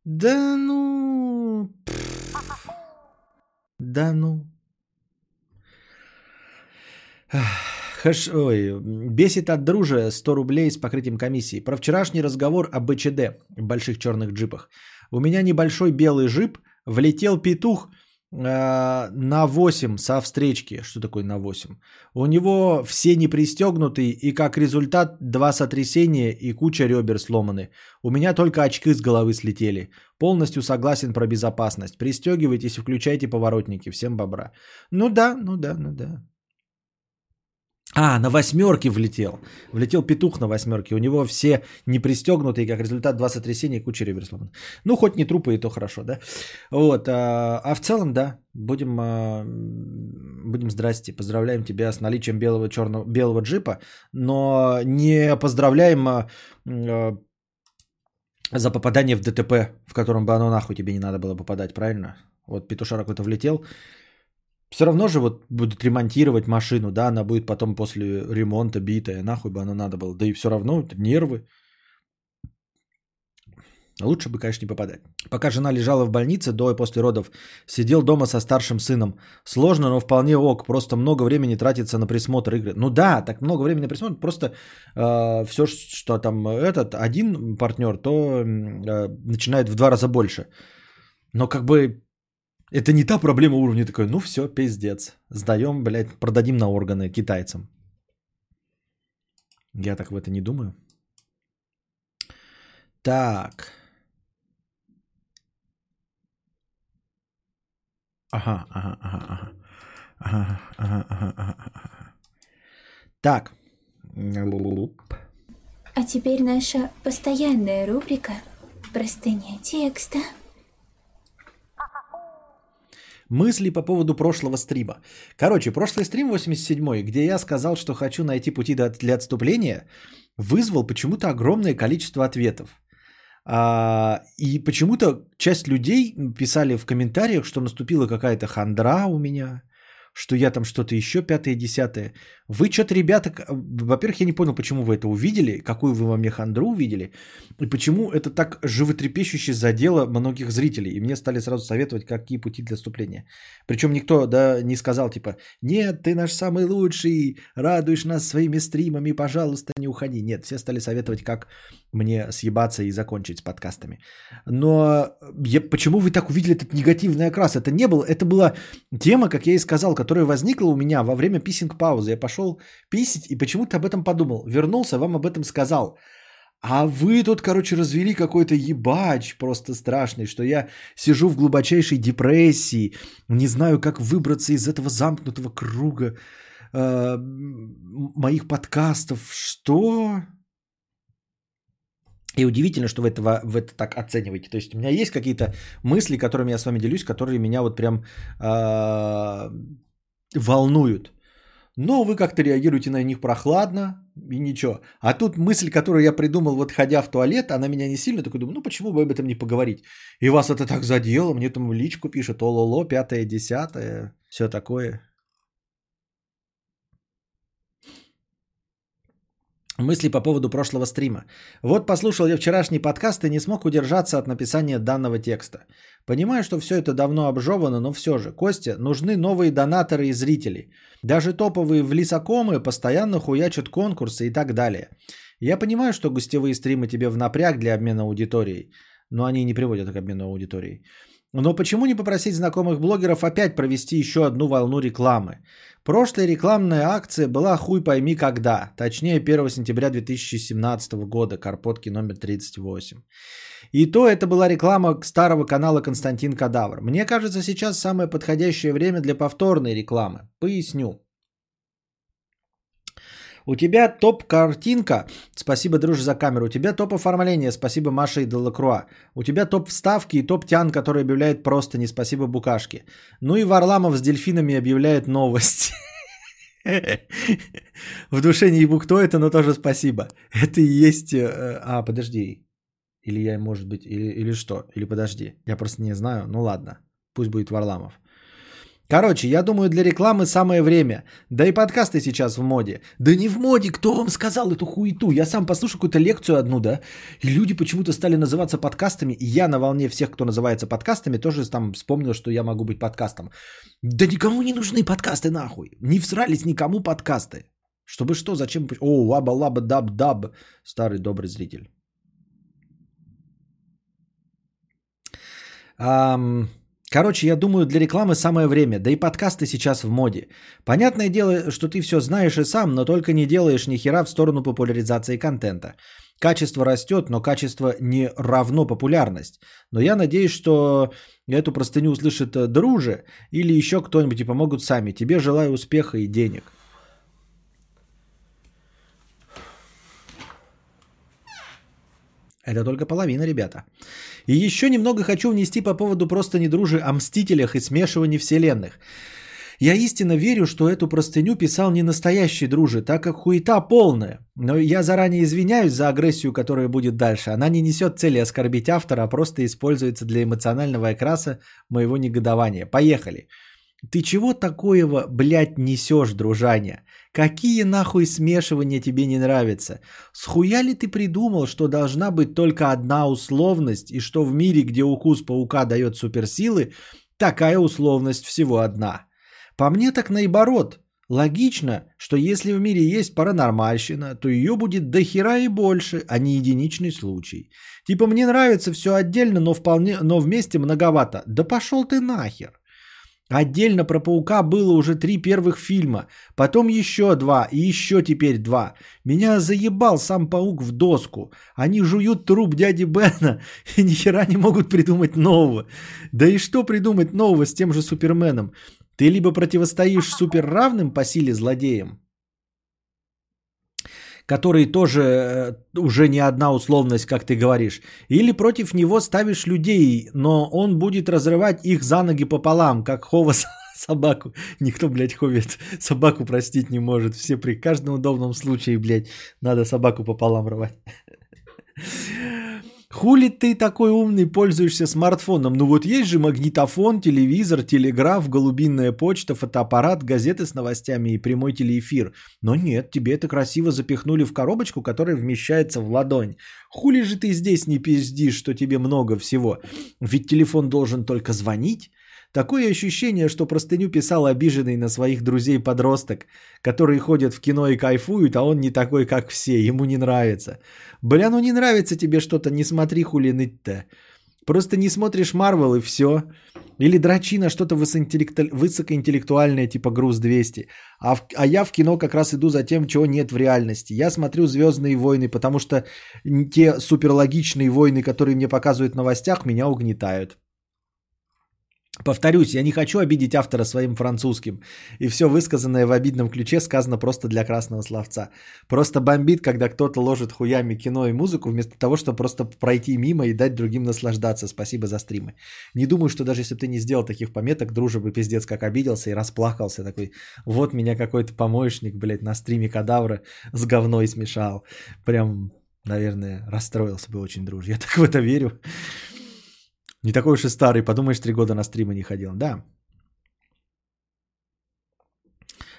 Да ну... Да ну... Хэш... Ой, бесит от дружи 100 рублей с покрытием комиссии. Про вчерашний разговор о БЧД, больших черных джипах. У меня небольшой белый джип, влетел петух э, на 8 со встречки. Что такое на 8? У него все не пристегнуты и как результат два сотрясения и куча ребер сломаны. У меня только очки с головы слетели. Полностью согласен про безопасность. Пристегивайтесь и включайте поворотники. Всем бобра. Ну да, ну да, ну да. А, на восьмерке влетел. Влетел петух на восьмерке. У него все не пристегнутые, как результат два сотрясения и куча ребер сломаны. Ну, хоть не трупы, и то хорошо, да? Вот. А, а в целом, да, будем, а, будем здрасте. Поздравляем тебя с наличием белого, черного, белого джипа, но не поздравляем а, а, за попадание в ДТП, в котором бы оно нахуй тебе не надо было попадать, правильно? Вот петушара какой-то влетел, все равно же вот будут ремонтировать машину, да, она будет потом после ремонта битая, нахуй бы она надо было. Да и все равно нервы. Лучше бы, конечно, не попадать. Пока жена лежала в больнице до и после родов, сидел дома со старшим сыном. Сложно, но вполне ок. Просто много времени тратится на присмотр игры. Ну да, так много времени на присмотр. Просто э, все, что там этот один партнер, то э, начинает в два раза больше. Но как бы это не та проблема уровня такой, ну все, пиздец. Сдаем, блядь, продадим на органы китайцам. Я так в это не думаю. Так. Ага, ага, ага, ага. Ага, ага, ага. Так.
А теперь наша постоянная рубрика «Простыня текста».
Мысли по поводу прошлого стрима. Короче, прошлый стрим 87 где я сказал, что хочу найти пути для отступления, вызвал почему-то огромное количество ответов. А, и почему-то часть людей писали в комментариях, что наступила какая-то хандра у меня, что я там что-то еще пятое, десятое. Вы что-то, ребята, во-первых, я не понял, почему вы это увидели, какую вы во мне хандру увидели, и почему это так животрепещуще задело многих зрителей. И мне стали сразу советовать, какие пути для отступления. Причем никто да, не сказал, типа, нет, ты наш самый лучший, радуешь нас своими стримами, пожалуйста, не уходи. Нет, все стали советовать, как мне съебаться и закончить с подкастами. Но я, почему вы так увидели этот негативный окрас? Это не было, это была тема, как я и сказал, которая возникла у меня во время писинг-паузы. Я пошел писить и почему-то об этом подумал. Вернулся, вам об этом сказал. А вы тут, короче, развели какой-то ебач просто страшный, что я сижу в глубочайшей депрессии, не знаю, как выбраться из этого замкнутого круга э, моих подкастов. Что? И удивительно, что вы, этого, вы это так оцениваете. То есть у меня есть какие-то мысли, которыми я с вами делюсь, которые меня вот прям э, волнуют. Но вы как-то реагируете на них прохладно и ничего. А тут мысль, которую я придумал, вот ходя в туалет, она меня не сильно такой думаю, ну почему бы об этом не поговорить? И вас это так задело, мне там личку пишет, ололо, пятое, десятое, все такое. Мысли по поводу прошлого стрима. Вот послушал я вчерашний подкаст и не смог удержаться от написания данного текста. Понимаю, что все это давно обжевано, но все же, Костя, нужны новые донаторы и зрители. Даже топовые влисокомы постоянно хуячат конкурсы и так далее. Я понимаю, что гостевые стримы тебе в напряг для обмена аудиторией, но они не приводят к обмену аудиторией. Но почему не попросить знакомых блогеров опять провести еще одну волну рекламы? Прошлая рекламная акция была хуй пойми когда, точнее 1 сентября 2017 года, Карпотки номер 38. И то это была реклама старого канала Константин Кадавр. Мне кажется, сейчас самое подходящее время для повторной рекламы. Поясню. У тебя топ-картинка, спасибо, друже, за камеру. У тебя топ-оформление, спасибо, Маша и Делакруа. У тебя топ-вставки и топ-тян, который объявляет просто не спасибо, Букашки. Ну и Варламов с дельфинами объявляет новости. В душе не ебу, кто это, но тоже спасибо. Это и есть... э, А, подожди. Или я, может быть, или, или что? Или подожди. Я просто не знаю. Ну ладно. Пусть будет Варламов. Короче, я думаю, для рекламы самое время. Да и подкасты сейчас в моде. Да не в моде, кто вам сказал эту хуету? Я сам послушал какую-то лекцию одну, да? И люди почему-то стали называться подкастами. И я на волне всех, кто называется подкастами, тоже там вспомнил, что я могу быть подкастом. Да никому не нужны подкасты нахуй. Не всрались никому подкасты. Чтобы что, зачем? О, лаба лаба dub dub. Старый добрый зритель. Ам, Короче, я думаю, для рекламы самое время, да и подкасты сейчас в моде. Понятное дело, что ты все знаешь и сам, но только не делаешь ни хера в сторону популяризации контента. Качество растет, но качество не равно популярность. Но я надеюсь, что эту простыню услышит э, друже или еще кто-нибудь и помогут сами. Тебе желаю успеха и денег. Это только половина, ребята. И еще немного хочу внести по поводу просто не дружи о мстителях и смешивании вселенных. Я истинно верю, что эту простыню писал не настоящий дружи, так как хуета полная. Но я заранее извиняюсь за агрессию, которая будет дальше. Она не несет цели оскорбить автора, а просто используется для эмоционального окраса моего негодования. Поехали. Ты чего такого, блядь, несешь, дружаня? Какие нахуй смешивания тебе не нравятся? Схуя ли ты придумал, что должна быть только одна условность, и что в мире, где укус паука дает суперсилы, такая условность всего одна? По мне так наоборот. Логично, что если в мире есть паранормальщина, то ее будет до хера и больше, а не единичный случай. Типа мне нравится все отдельно, но, вполне, но вместе многовато. Да пошел ты нахер. Отдельно про паука было уже три первых фильма, потом еще два и еще теперь два. Меня заебал сам паук в доску. Они жуют труп дяди Бена и ни хера не могут придумать нового. Да и что придумать нового с тем же Суперменом? Ты либо противостоишь суперравным по силе злодеям, который тоже э, уже не одна условность, как ты говоришь. Или против него ставишь людей, но он будет разрывать их за ноги пополам, как Хова собаку. Никто, блядь, Ховит собаку простить не может. Все при каждом удобном случае, блядь, надо собаку пополам рвать. Хули ты такой умный пользуешься смартфоном? Ну вот есть же магнитофон, телевизор, телеграф, голубинная почта, фотоаппарат, газеты с новостями и прямой телеэфир. Но нет, тебе это красиво запихнули в коробочку, которая вмещается в ладонь. Хули же ты здесь не пиздишь, что тебе много всего? Ведь телефон должен только звонить. Такое ощущение, что простыню писал обиженный на своих друзей подросток, которые ходят в кино и кайфуют, а он не такой, как все, ему не нравится. Бля, ну не нравится тебе что-то, не смотри хули ныть-то. Просто не смотришь Марвел и все. Или дрочина, что-то высокоинтеллектуальное, типа Груз 200. А, в- а я в кино как раз иду за тем, чего нет в реальности. Я смотрю Звездные войны, потому что те суперлогичные войны, которые мне показывают в новостях, меня угнетают. Повторюсь, я не хочу обидеть автора своим французским. И все высказанное в обидном ключе сказано просто для красного словца. Просто бомбит, когда кто-то ложит хуями кино и музыку, вместо того, чтобы просто пройти мимо и дать другим наслаждаться. Спасибо за стримы. Не думаю, что даже если бы ты не сделал таких пометок, дружа бы пиздец как обиделся и расплакался. Такой, вот меня какой-то помощник, блядь, на стриме кадавра с говной смешал. Прям, наверное, расстроился бы очень друж. Я так в это верю. Не такой уж и старый, подумаешь, три года на стримы не ходил. Да.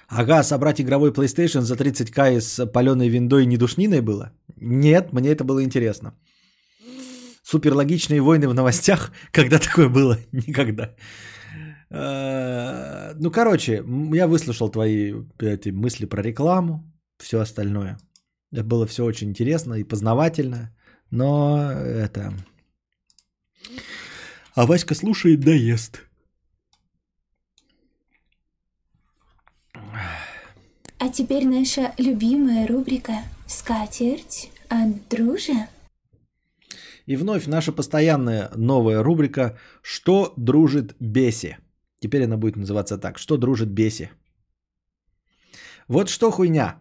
Ага, собрать игровой PlayStation за 30к с паленой виндой не душниной было? Нет, мне это было интересно. Суперлогичные войны в новостях. Когда такое было? Никогда. Э, Ну, короче, я выслушал твои эти мысли про рекламу, все остальное. Это было все очень интересно и познавательно, но это... А Васька слушает, да ест.
А теперь наша любимая рубрика «Скатерть от дружи».
И вновь наша постоянная новая рубрика «Что дружит Беси?». Теперь она будет называться так. «Что дружит Беси?». Вот что хуйня.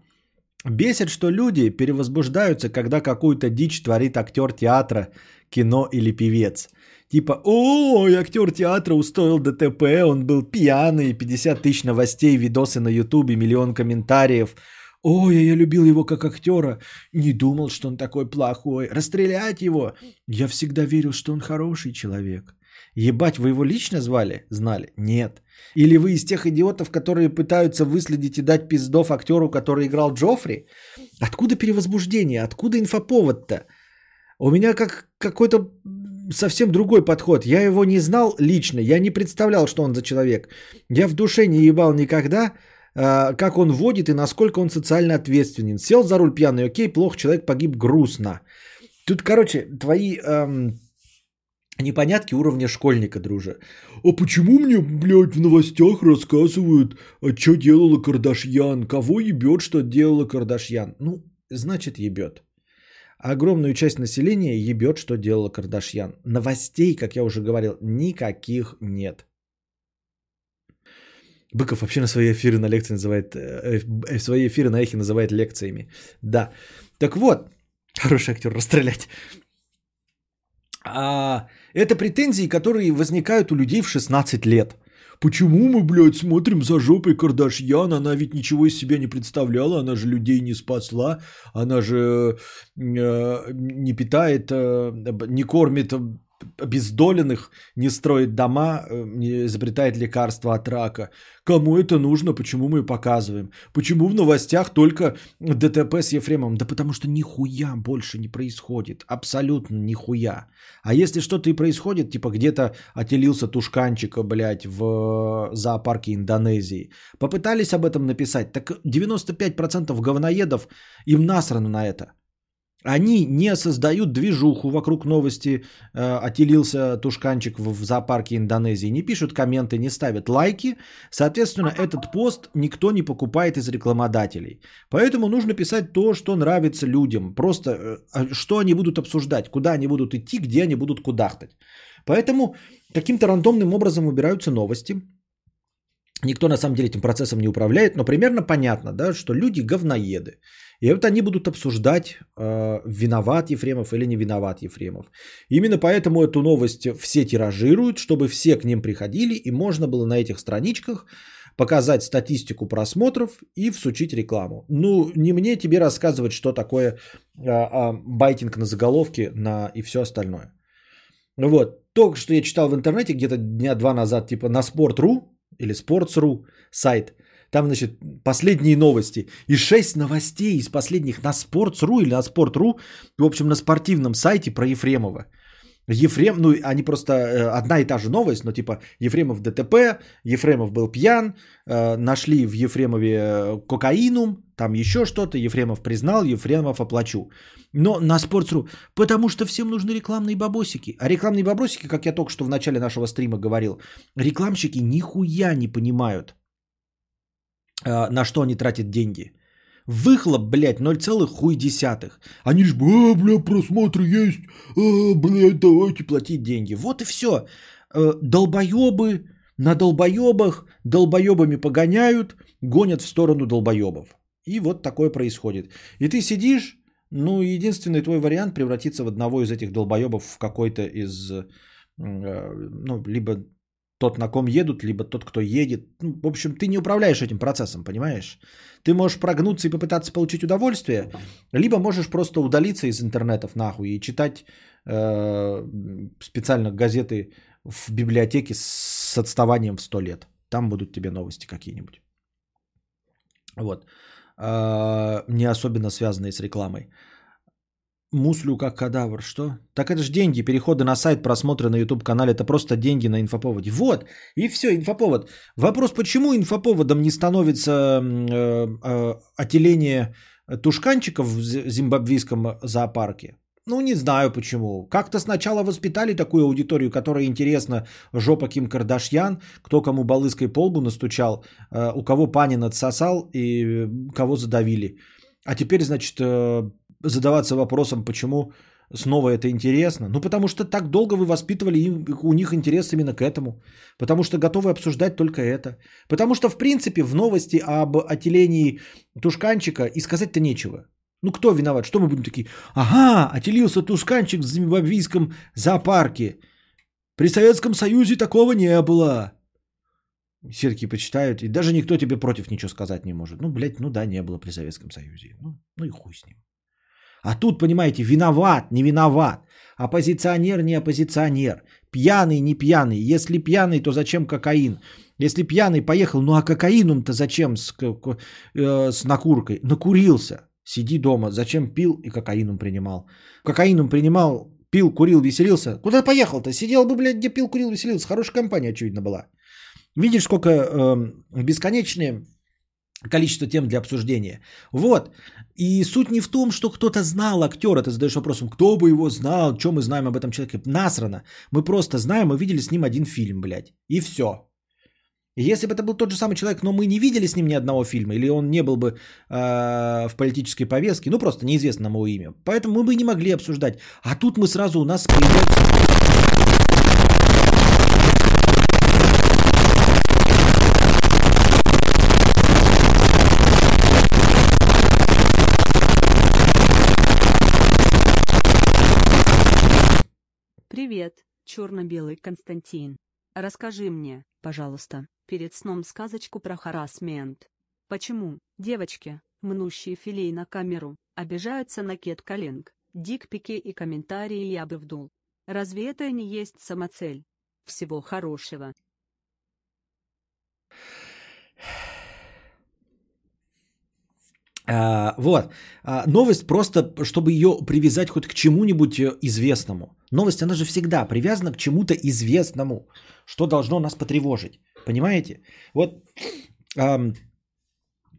Бесит, что люди перевозбуждаются, когда какую-то дичь творит актер театра, кино или певец. Типа, ой, актер театра устроил ДТП, он был пьяный, 50 тысяч новостей, видосы на ютубе, миллион комментариев. Ой, я любил его как актера, не думал, что он такой плохой. Расстрелять его? Я всегда верил, что он хороший человек. Ебать, вы его лично звали? Знали? Нет. Или вы из тех идиотов, которые пытаются выследить и дать пиздов актеру, который играл Джоффри? Откуда перевозбуждение? Откуда инфоповод-то? У меня как какой-то совсем другой подход. Я его не знал лично, я не представлял, что он за человек. Я в душе не ебал никогда, а, как он водит и насколько он социально ответственен. Сел за руль пьяный, окей, плохо, человек погиб грустно. Тут, короче, твои эм, непонятки уровня школьника, друже. А почему мне, блядь, в новостях рассказывают, а что делала Кардашьян? Кого ебет, что делала Кардашьян? Ну, значит, ебет. Огромную часть населения ебет, что делала Кардашьян. Новостей, как я уже говорил, никаких нет. Быков вообще на свои эфиры на лекции называет, э, э, свои эфиры на эхе называет лекциями. Да. Так вот, хороший актер расстрелять. А, это претензии, которые возникают у людей в 16 лет. Почему мы, блядь, смотрим за жопой Кардашьян? Она ведь ничего из себя не представляла, она же людей не спасла, она же э, не питает, э, не кормит обездоленных, не строит дома, э, не изобретает лекарства от рака. Кому это нужно? Почему мы показываем? Почему в новостях только ДТП с Ефремом? Да потому что нихуя больше не происходит. Абсолютно нихуя. А если что-то и происходит, типа где-то отелился тушканчик, блядь, в зоопарке Индонезии. Попытались об этом написать. Так 95% говноедов им насрано на это. Они не создают движуху вокруг новости, э, отелился тушканчик в, в зоопарке Индонезии, не пишут комменты, не ставят лайки. Соответственно, этот пост никто не покупает из рекламодателей. Поэтому нужно писать то, что нравится людям. Просто э, а что они будут обсуждать, куда они будут идти, где они будут кудахтать. Поэтому каким-то рандомным образом убираются новости. Никто на самом деле этим процессом не управляет, но примерно понятно, да, что люди говноеды. И вот они будут обсуждать, э, виноват Ефремов или не виноват Ефремов. Именно поэтому эту новость все тиражируют, чтобы все к ним приходили, и можно было на этих страничках показать статистику просмотров и всучить рекламу. Ну, не мне тебе рассказывать, что такое а, а, байтинг на заголовке на, и все остальное. Вот. Только что я читал в интернете где-то дня два назад, типа на Sport.ru или Sports.ru сайт – там, значит, последние новости. И 6 новостей из последних на Sports.ru или на Sport.ru, в общем, на спортивном сайте про Ефремова. Ефрем, ну, они просто э, одна и та же новость, но типа Ефремов ДТП, Ефремов был пьян, э, нашли в Ефремове э, кокаинум, там еще что-то, Ефремов признал, Ефремов оплачу. Но на Sports.ru, потому что всем нужны рекламные бабосики. А рекламные бабосики, как я только что в начале нашего стрима говорил, рекламщики нихуя не понимают – на что они тратят деньги. Выхлоп, блядь, 0, хуй десятых. Они же, а, бля, просмотры есть, а, блядь, давайте платить деньги. Вот и все. Э, долбоебы на долбоебах, долбоебами погоняют, гонят в сторону долбоебов. И вот такое происходит. И ты сидишь, ну, единственный твой вариант превратиться в одного из этих долбоебов в какой-то из, э, ну, либо тот, на ком едут, либо тот, кто едет. Ну, в общем, ты не управляешь этим процессом, понимаешь? Ты можешь прогнуться и попытаться получить удовольствие, либо можешь просто удалиться из интернетов нахуй и читать э, специально газеты в библиотеке с отставанием в 100 лет. Там будут тебе новости какие-нибудь. Вот. Э, не особенно связанные с рекламой. Муслю как кадавр, что? Так это же деньги, переходы на сайт, просмотры на YouTube канале, это просто деньги на инфоповоде. Вот, и все, инфоповод. Вопрос, почему инфоповодом не становится э, э, отеление тушканчиков в зимбабвийском зоопарке? Ну, не знаю почему. Как-то сначала воспитали такую аудиторию, которая интересна жопа Ким Кардашьян, кто кому балыской полбу настучал, э, у кого Панин отсосал и кого задавили. А теперь, значит, э, задаваться вопросом, почему снова это интересно? Ну, потому что так долго вы воспитывали им, у них интерес именно к этому. Потому что готовы обсуждать только это. Потому что, в принципе, в новости об отелении тушканчика и сказать-то нечего. Ну, кто виноват? Что мы будем такие? Ага, отелился тушканчик в зимбабвийском зоопарке. При Советском Союзе такого не было. Все почитают, и даже никто тебе против ничего сказать не может. Ну, блядь, ну да, не было при Советском Союзе. Ну, ну и хуй с ним. А тут, понимаете, виноват, не виноват. Оппозиционер, не оппозиционер. Пьяный, не пьяный. Если пьяный, то зачем кокаин? Если пьяный поехал, ну а кокаином-то зачем с, э, с накуркой? Накурился. Сиди дома. Зачем пил и кокаином принимал? Кокаином принимал, пил, курил, веселился. Куда поехал-то? Сидел бы, блядь, где пил, курил, веселился. Хорошая компания, очевидно, была. Видишь, сколько э, бесконечные количество тем для обсуждения. Вот. И суть не в том, что кто-то знал актера. Ты задаешь вопросом, кто бы его знал, что мы знаем об этом человеке. Насрано. Мы просто знаем, мы видели с ним один фильм, блядь. И все. Если бы это был тот же самый человек, но мы не видели с ним ни одного фильма, или он не был бы э, в политической повестке, ну просто неизвестно его имя. Поэтому мы бы не могли обсуждать. А тут мы сразу у нас появляется
Привет, черно-белый Константин. Расскажи мне, пожалуйста, перед сном сказочку про харасмент. Почему девочки, мнущие филей на камеру, обижаются на кеткалинг, дикпики и комментарии я бы вдул? Разве это не есть самоцель? Всего хорошего.
А, вот. А, новость просто, чтобы ее привязать хоть к чему-нибудь э, известному. Новость, она же всегда привязана к чему-то известному, что должно нас потревожить. Понимаете? Вот ам,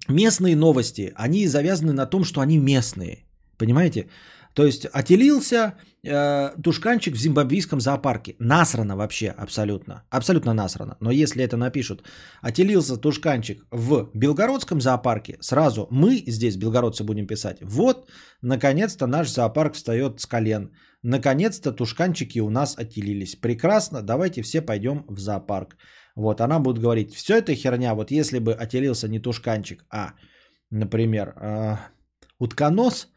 местные новости, они завязаны на том, что они местные. Понимаете? То есть отелился э, тушканчик в зимбабвийском зоопарке. Насрано вообще абсолютно. Абсолютно насрано. Но если это напишут, отелился тушканчик в белгородском зоопарке, сразу мы здесь, белгородцы, будем писать. Вот, наконец-то наш зоопарк встает с колен. Наконец-то тушканчики у нас отелились. Прекрасно, давайте все пойдем в зоопарк. Вот, она будет говорить, все это херня, вот если бы отелился не тушканчик, а, например, э, утконос,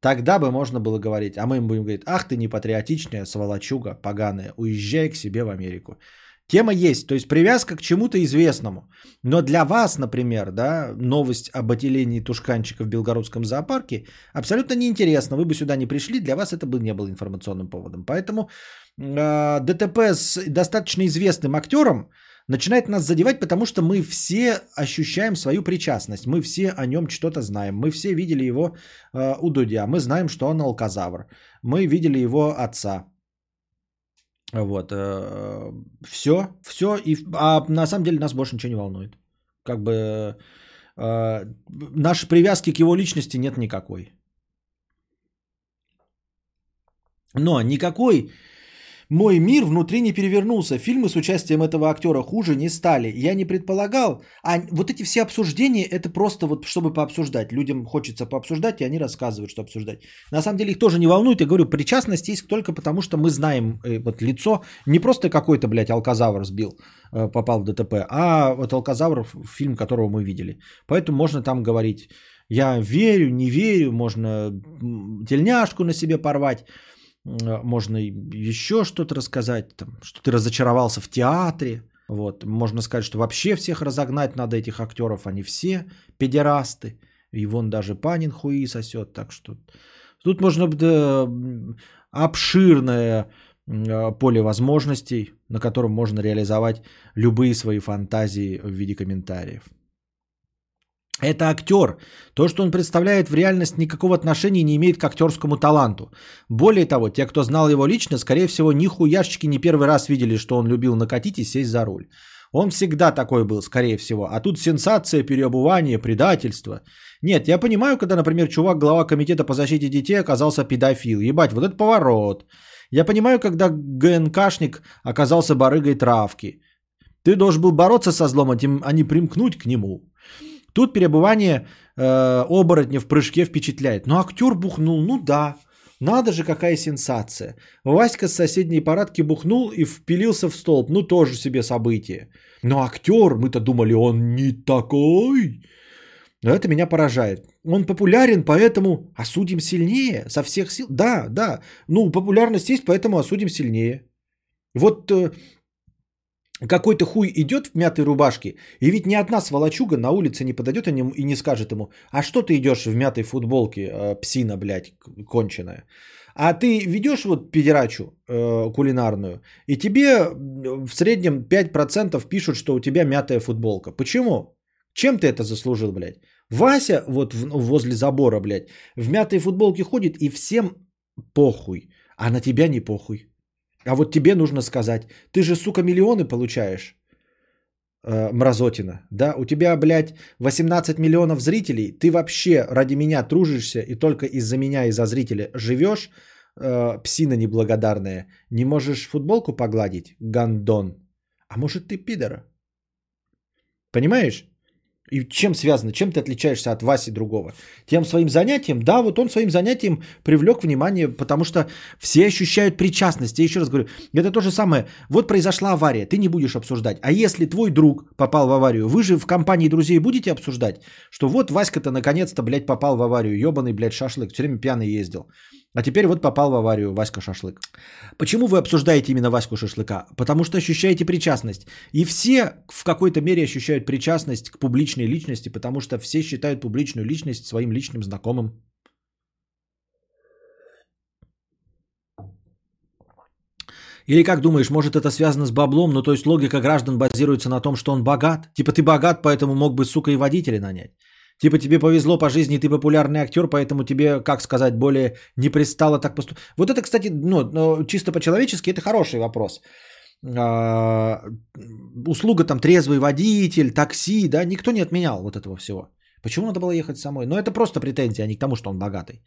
Тогда бы можно было говорить, а мы им будем говорить, ах ты непатриотичная сволочуга поганая, уезжай к себе в Америку. Тема есть, то есть привязка к чему-то известному. Но для вас, например, да, новость об отелении тушканчика в Белгородском зоопарке абсолютно неинтересна. Вы бы сюда не пришли, для вас это бы не было информационным поводом. Поэтому э, ДТП с достаточно известным актером начинает нас задевать, потому что мы все ощущаем свою причастность, мы все о нем что-то знаем, мы все видели его э, у Дудя, мы знаем, что он алказавр, мы видели его отца. Вот, э, все, все, и, а на самом деле нас больше ничего не волнует. Как бы э, нашей привязки к его личности нет никакой. Но никакой мой мир внутри не перевернулся. Фильмы с участием этого актера хуже не стали. Я не предполагал. А вот эти все обсуждения, это просто вот чтобы пообсуждать. Людям хочется пообсуждать, и они рассказывают, что обсуждать. На самом деле их тоже не волнует. Я говорю, причастность есть только потому, что мы знаем э, вот лицо. Не просто какой-то, блядь, алказавр сбил, э, попал в ДТП, а вот алказавр, фильм которого мы видели. Поэтому можно там говорить. Я верю, не верю, можно тельняшку на себе порвать. Э, можно еще что-то рассказать, там, что ты разочаровался в театре. Вот. Можно сказать, что вообще всех разогнать надо этих актеров, они все педерасты. И вон даже Панин хуи сосет. Так что тут можно да, обширное э, поле возможностей, на котором можно реализовать любые свои фантазии в виде комментариев. Это актер. То, что он представляет в реальность, никакого отношения не имеет к актерскому таланту. Более того, те, кто знал его лично, скорее всего, нихуяшечки не первый раз видели, что он любил накатить и сесть за руль. Он всегда такой был, скорее всего. А тут сенсация, переобувание, предательство. Нет, я понимаю, когда, например, чувак, глава комитета по защите детей, оказался педофил. Ебать, вот это поворот. Я понимаю, когда ГНКшник оказался барыгой травки. Ты должен был бороться со злом, а не примкнуть к нему. Тут перебывание э, оборотня в прыжке впечатляет. Но актер бухнул, ну да. Надо же, какая сенсация. Васька с соседней парадки бухнул и впилился в столб. Ну, тоже себе событие. Но актер, мы-то думали, он не такой. Но это меня поражает. Он популярен, поэтому осудим сильнее, со всех сил. Да, да. Ну, популярность есть, поэтому осудим сильнее. Вот э, какой-то хуй идет в мятой рубашке, и ведь ни одна сволочуга на улице не подойдет и не, скажет ему, а что ты идешь в мятой футболке, э, псина, блядь, конченая. А ты ведешь вот педерачу э, кулинарную, и тебе в среднем 5% пишут, что у тебя мятая футболка. Почему? Чем ты это заслужил, блядь? Вася вот в, возле забора, блядь, в мятой футболке ходит, и всем похуй, а на тебя не похуй. А вот тебе нужно сказать, ты же, сука, миллионы получаешь, э, мразотина, да? У тебя, блядь, 18 миллионов зрителей, ты вообще ради меня тружишься и только из-за меня, из-за зрителя живешь, э, псина неблагодарная, не можешь футболку погладить, гандон. А может ты пидора? Понимаешь? И чем связано? Чем ты отличаешься от Васи другого? Тем своим занятием? Да, вот он своим занятием привлек внимание, потому что все ощущают причастность. Я еще раз говорю, это то же самое. Вот произошла авария, ты не будешь обсуждать. А если твой друг попал в аварию, вы же в компании друзей будете обсуждать, что вот Васька-то наконец-то, блядь, попал в аварию. Ебаный, блядь, шашлык, все время пьяный ездил. А теперь вот попал в аварию Васька Шашлык. Почему вы обсуждаете именно Ваську Шашлыка? Потому что ощущаете причастность. И все в какой-то мере ощущают причастность к публичной личности, потому что все считают публичную личность своим личным знакомым. Или как думаешь, может это связано с баблом, ну то есть логика граждан базируется на том, что он богат? Типа ты богат, поэтому мог бы, сука, и водителя нанять. Типа тебе повезло по жизни, ты популярный актер, поэтому тебе, как сказать, более не пристало так поступать. Вот это, кстати, ну, ну чисто по-человечески, это хороший вопрос. А, услуга там трезвый водитель, такси, да, никто не отменял вот этого всего. Почему надо было ехать самой? Но это просто претензия, а не к тому, что он богатый.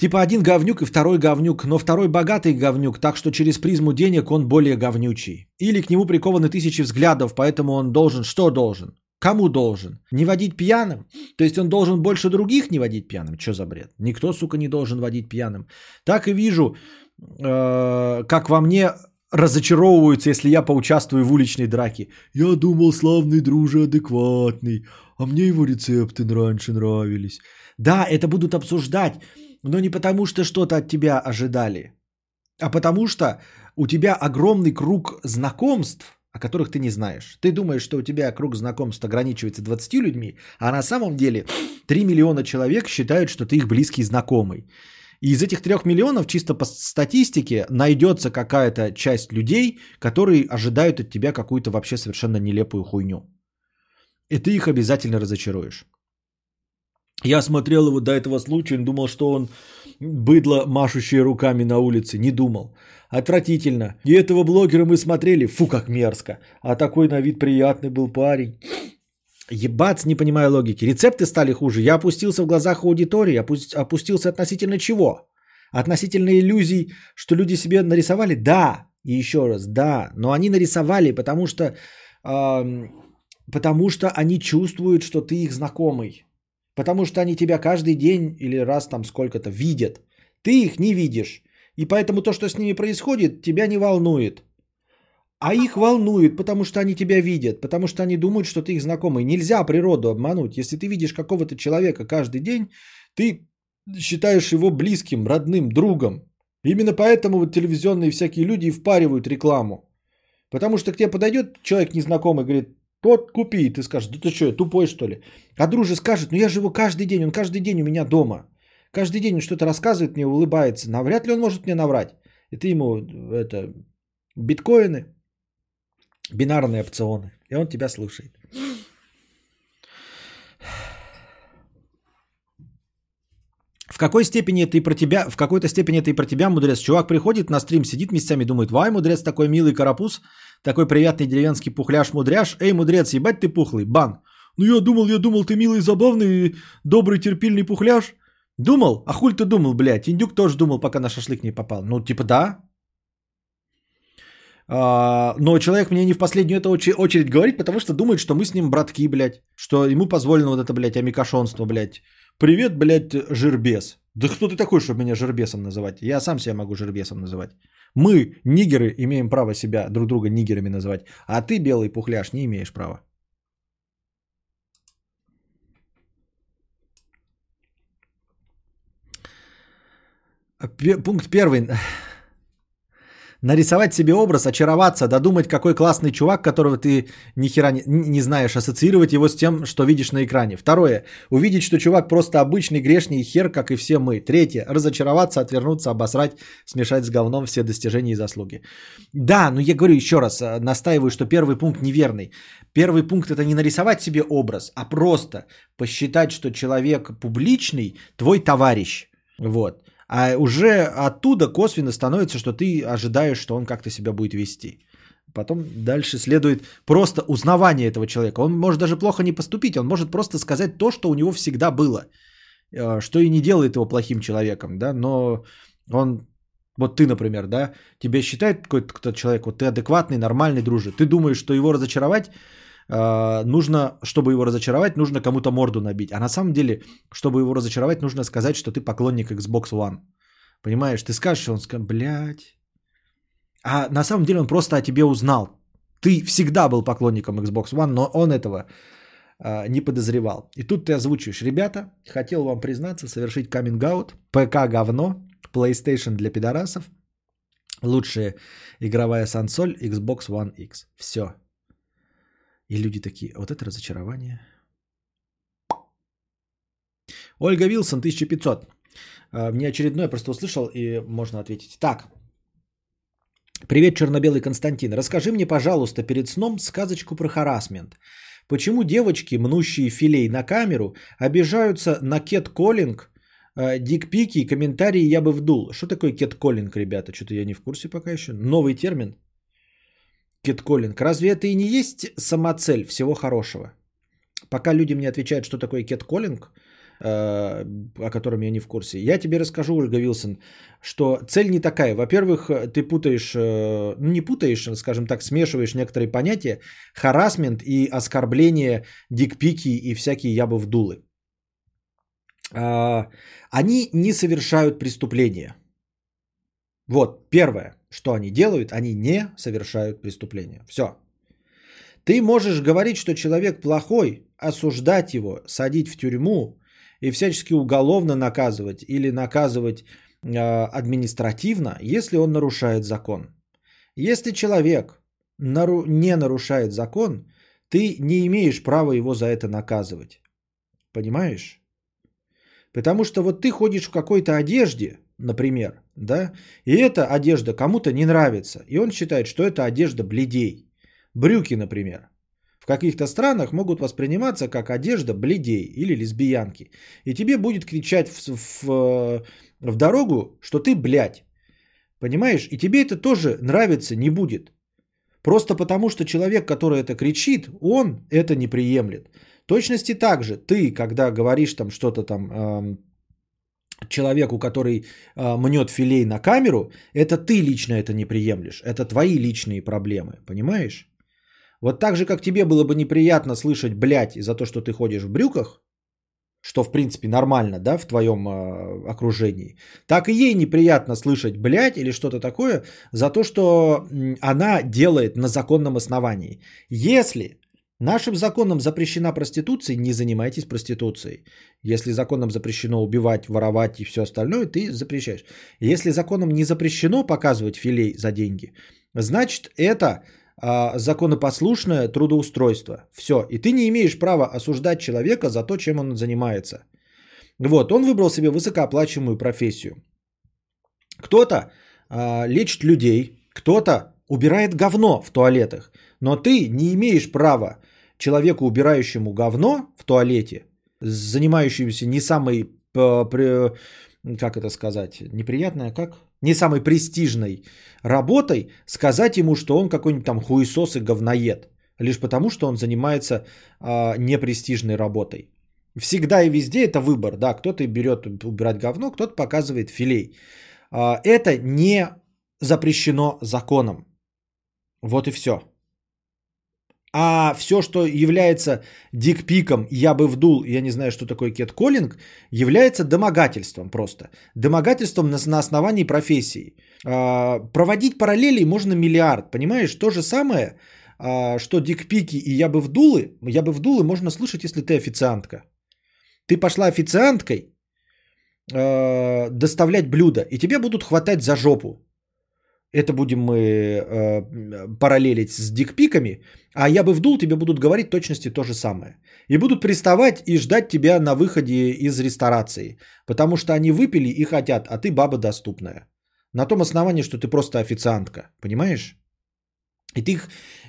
Типа один говнюк и второй говнюк, но второй богатый говнюк, так что через призму денег он более говнючий. Или к нему прикованы тысячи взглядов, поэтому он должен, что должен? Кому должен? Не водить пьяным? То есть он должен больше других не водить пьяным? Что за бред? Никто, сука, не должен водить пьяным. Так и вижу, э, как во мне разочаровываются, если я поучаствую в уличной драке. Я думал, славный друже адекватный, а мне его рецепты раньше нравились. Да, это будут обсуждать, но не потому, что что-то от тебя ожидали, а потому что у тебя огромный круг знакомств, о которых ты не знаешь. Ты думаешь, что у тебя круг знакомств ограничивается 20 людьми, а на самом деле 3 миллиона человек считают, что ты их близкий знакомый. И из этих трех миллионов, чисто по статистике, найдется какая-то часть людей, которые ожидают от тебя какую-то вообще совершенно нелепую хуйню. И ты их обязательно разочаруешь. Я смотрел его до этого случая, думал, что он быдло, машущее руками на улице. Не думал. Отвратительно. И этого блогера мы смотрели. Фу, как мерзко. А такой на вид приятный был парень. Ебац, не понимаю логики. Рецепты стали хуже. Я опустился в глазах аудитории. Опустился относительно чего? Относительно иллюзий, что люди себе нарисовали? Да. И еще раз, да. Но они нарисовали, потому что, э, потому что они чувствуют, что ты их знакомый. Потому что они тебя каждый день или раз там сколько-то видят. Ты их не видишь. И поэтому то, что с ними происходит, тебя не волнует. А их волнует, потому что они тебя видят, потому что они думают, что ты их знакомый. Нельзя природу обмануть. Если ты видишь какого-то человека каждый день, ты считаешь его близким, родным, другом. Именно поэтому вот телевизионные всякие люди впаривают рекламу. Потому что к тебе подойдет человек незнакомый и говорит, тот купи, ты скажешь, да ты что, тупой что ли? А друже скажет, ну я живу каждый день, он каждый день у меня дома. Каждый день он что-то рассказывает мне, улыбается. Навряд ли он может мне наврать. И ты ему это биткоины, бинарные опционы. И он тебя слушает. В какой степени это и про тебя, в какой-то степени это и про тебя, мудрец. Чувак приходит на стрим, сидит месяцами, думает, вай, мудрец такой милый карапуз, такой приятный деревенский пухляш-мудряш. Эй, мудрец, ебать ты пухлый, бан. Ну я думал, я думал, ты милый, забавный, добрый, терпильный пухляш. Думал? А хуль ты думал, блядь? Индюк тоже думал, пока на шашлык не попал. Ну, типа да. А, но человек мне не в последнюю это оче- очередь говорит, потому что думает, что мы с ним братки, блядь. Что ему позволено вот это, блядь, амикошонство, блядь. Привет, блядь, жирбес. Да кто ты такой, чтобы меня жирбесом называть? Я сам себя могу жирбесом называть. Мы, нигеры, имеем право себя друг друга нигерами называть. А ты, белый пухляш, не имеешь права. Пе- Пункт первый. Нарисовать себе образ, очароваться, додумать, какой классный чувак, которого ты ни хера не, не знаешь, ассоциировать его с тем, что видишь на экране. Второе. Увидеть, что чувак просто обычный грешный хер, как и все мы. Третье. Разочароваться, отвернуться, обосрать, смешать с говном все достижения и заслуги. Да, но я говорю еще раз, э, настаиваю, что первый пункт неверный. Первый пункт это не нарисовать себе образ, а просто посчитать, что человек публичный, твой товарищ. Вот. А уже оттуда косвенно становится, что ты ожидаешь, что он как-то себя будет вести. Потом дальше следует просто узнавание этого человека. Он может даже плохо не поступить, он может просто сказать то, что у него всегда было, э, что и не делает его плохим человеком, да, но он, вот ты, например, да, тебя считает какой-то человек, вот ты адекватный, нормальный, дружи, ты думаешь, что его разочаровать, э, нужно, чтобы его разочаровать, нужно кому-то морду набить. А на самом деле, чтобы его разочаровать, нужно сказать, что ты поклонник Xbox One. Понимаешь, ты скажешь, он скажет, блядь. А на самом деле он просто о тебе узнал. Ты всегда был поклонником Xbox One, но он этого а, не подозревал. И тут ты озвучиваешь, ребята, хотел вам признаться, совершить каминг-аут, ПК говно, PlayStation для пидорасов, лучшая игровая сансоль Xbox One X. Все. И люди такие, вот это разочарование. Ольга Вилсон, 1500. А, Мне очередное просто услышал и можно ответить. Так. Привет, черно-белый Константин. Расскажи мне, пожалуйста, перед сном сказочку про харасмент. Почему девочки, мнущие филей на камеру, обижаются на кет-коллинг, э, дикпики и комментарии я бы вдул? Что такое кет-коллинг, ребята? Что-то я не в курсе пока еще. Новый термин. Кет-коллинг. Разве это и не есть самоцель всего хорошего? Пока люди мне отвечают, что такое кет-коллинг, э, о котором я не в курсе. Я тебе расскажу, Ольга Вилсон, что цель не такая. Во-первых, ты путаешь, э, ну не путаешь, скажем так, смешиваешь некоторые понятия. Харасмент и оскорбление, дикпики и всякие ябы вдулы. А, Они не совершают преступления. Вот, первое, что они делают, они не совершают преступления. Все. Ты можешь говорить, что человек плохой, осуждать его, садить в тюрьму и всячески уголовно наказывать или наказывать э, административно, если он нарушает закон. Если человек нару- не нарушает закон, ты не имеешь права его за это наказывать. Понимаешь? Потому что вот ты ходишь в какой-то одежде, например, да, и эта одежда кому-то не нравится, и он считает, что это одежда бледей. Брюки, например, в каких-то странах могут восприниматься как одежда бледей или лесбиянки. И тебе будет кричать в, в, в дорогу, что ты блядь. Понимаешь? И тебе это тоже нравиться не будет. Просто потому, что человек, который это кричит, он это не приемлет. Точности так же, ты, когда говоришь там что-то там эм, человеку, который э, мнет филей на камеру, это ты лично это не приемлешь. Это твои личные проблемы, понимаешь? Вот так же, как тебе было бы неприятно слышать блядь за то, что ты ходишь в брюках, что в принципе нормально, да, в твоем э, окружении, так и ей неприятно слышать блядь или что-то такое за то, что она делает на законном основании. Если нашим законом запрещена проституция, не занимайтесь проституцией. Если законом запрещено убивать, воровать и все остальное, ты запрещаешь. Если законом не запрещено показывать филей за деньги, значит это а, законопослушное трудоустройство. Все. И ты не имеешь права осуждать человека за то, чем он занимается. Вот, он выбрал себе высокооплачиваемую профессию. Кто-то а, лечит людей, кто-то убирает говно в туалетах. Но ты не имеешь права человеку, убирающему говно в туалете, занимающемуся не самой, при- как это сказать, неприятная, как? Не самой престижной работой, сказать ему, что он какой-нибудь там хуесос и говноед. Лишь потому, что он занимается а, непрестижной работой. Всегда и везде это выбор, да, кто-то берет убирать говно, кто-то показывает филей. А, это не запрещено законом. Вот и все. А все, что является дикпиком, я бы вдул, я не знаю, что такое кетколлинг, является домогательством просто. Домогательством на, на основании профессии. А, проводить параллели можно миллиард, понимаешь? То же самое, а, что дикпики и я бы вдулы, я бы вдулы можно слышать, если ты официантка. Ты пошла официанткой а, доставлять блюдо, и тебе будут хватать за жопу. Это будем мы э, параллелить с дикпиками, а я бы вдул, тебе будут говорить точности то же самое. И будут приставать и ждать тебя на выходе из ресторации, потому что они выпили и хотят, а ты баба доступная. На том основании, что ты просто официантка, понимаешь? И ты,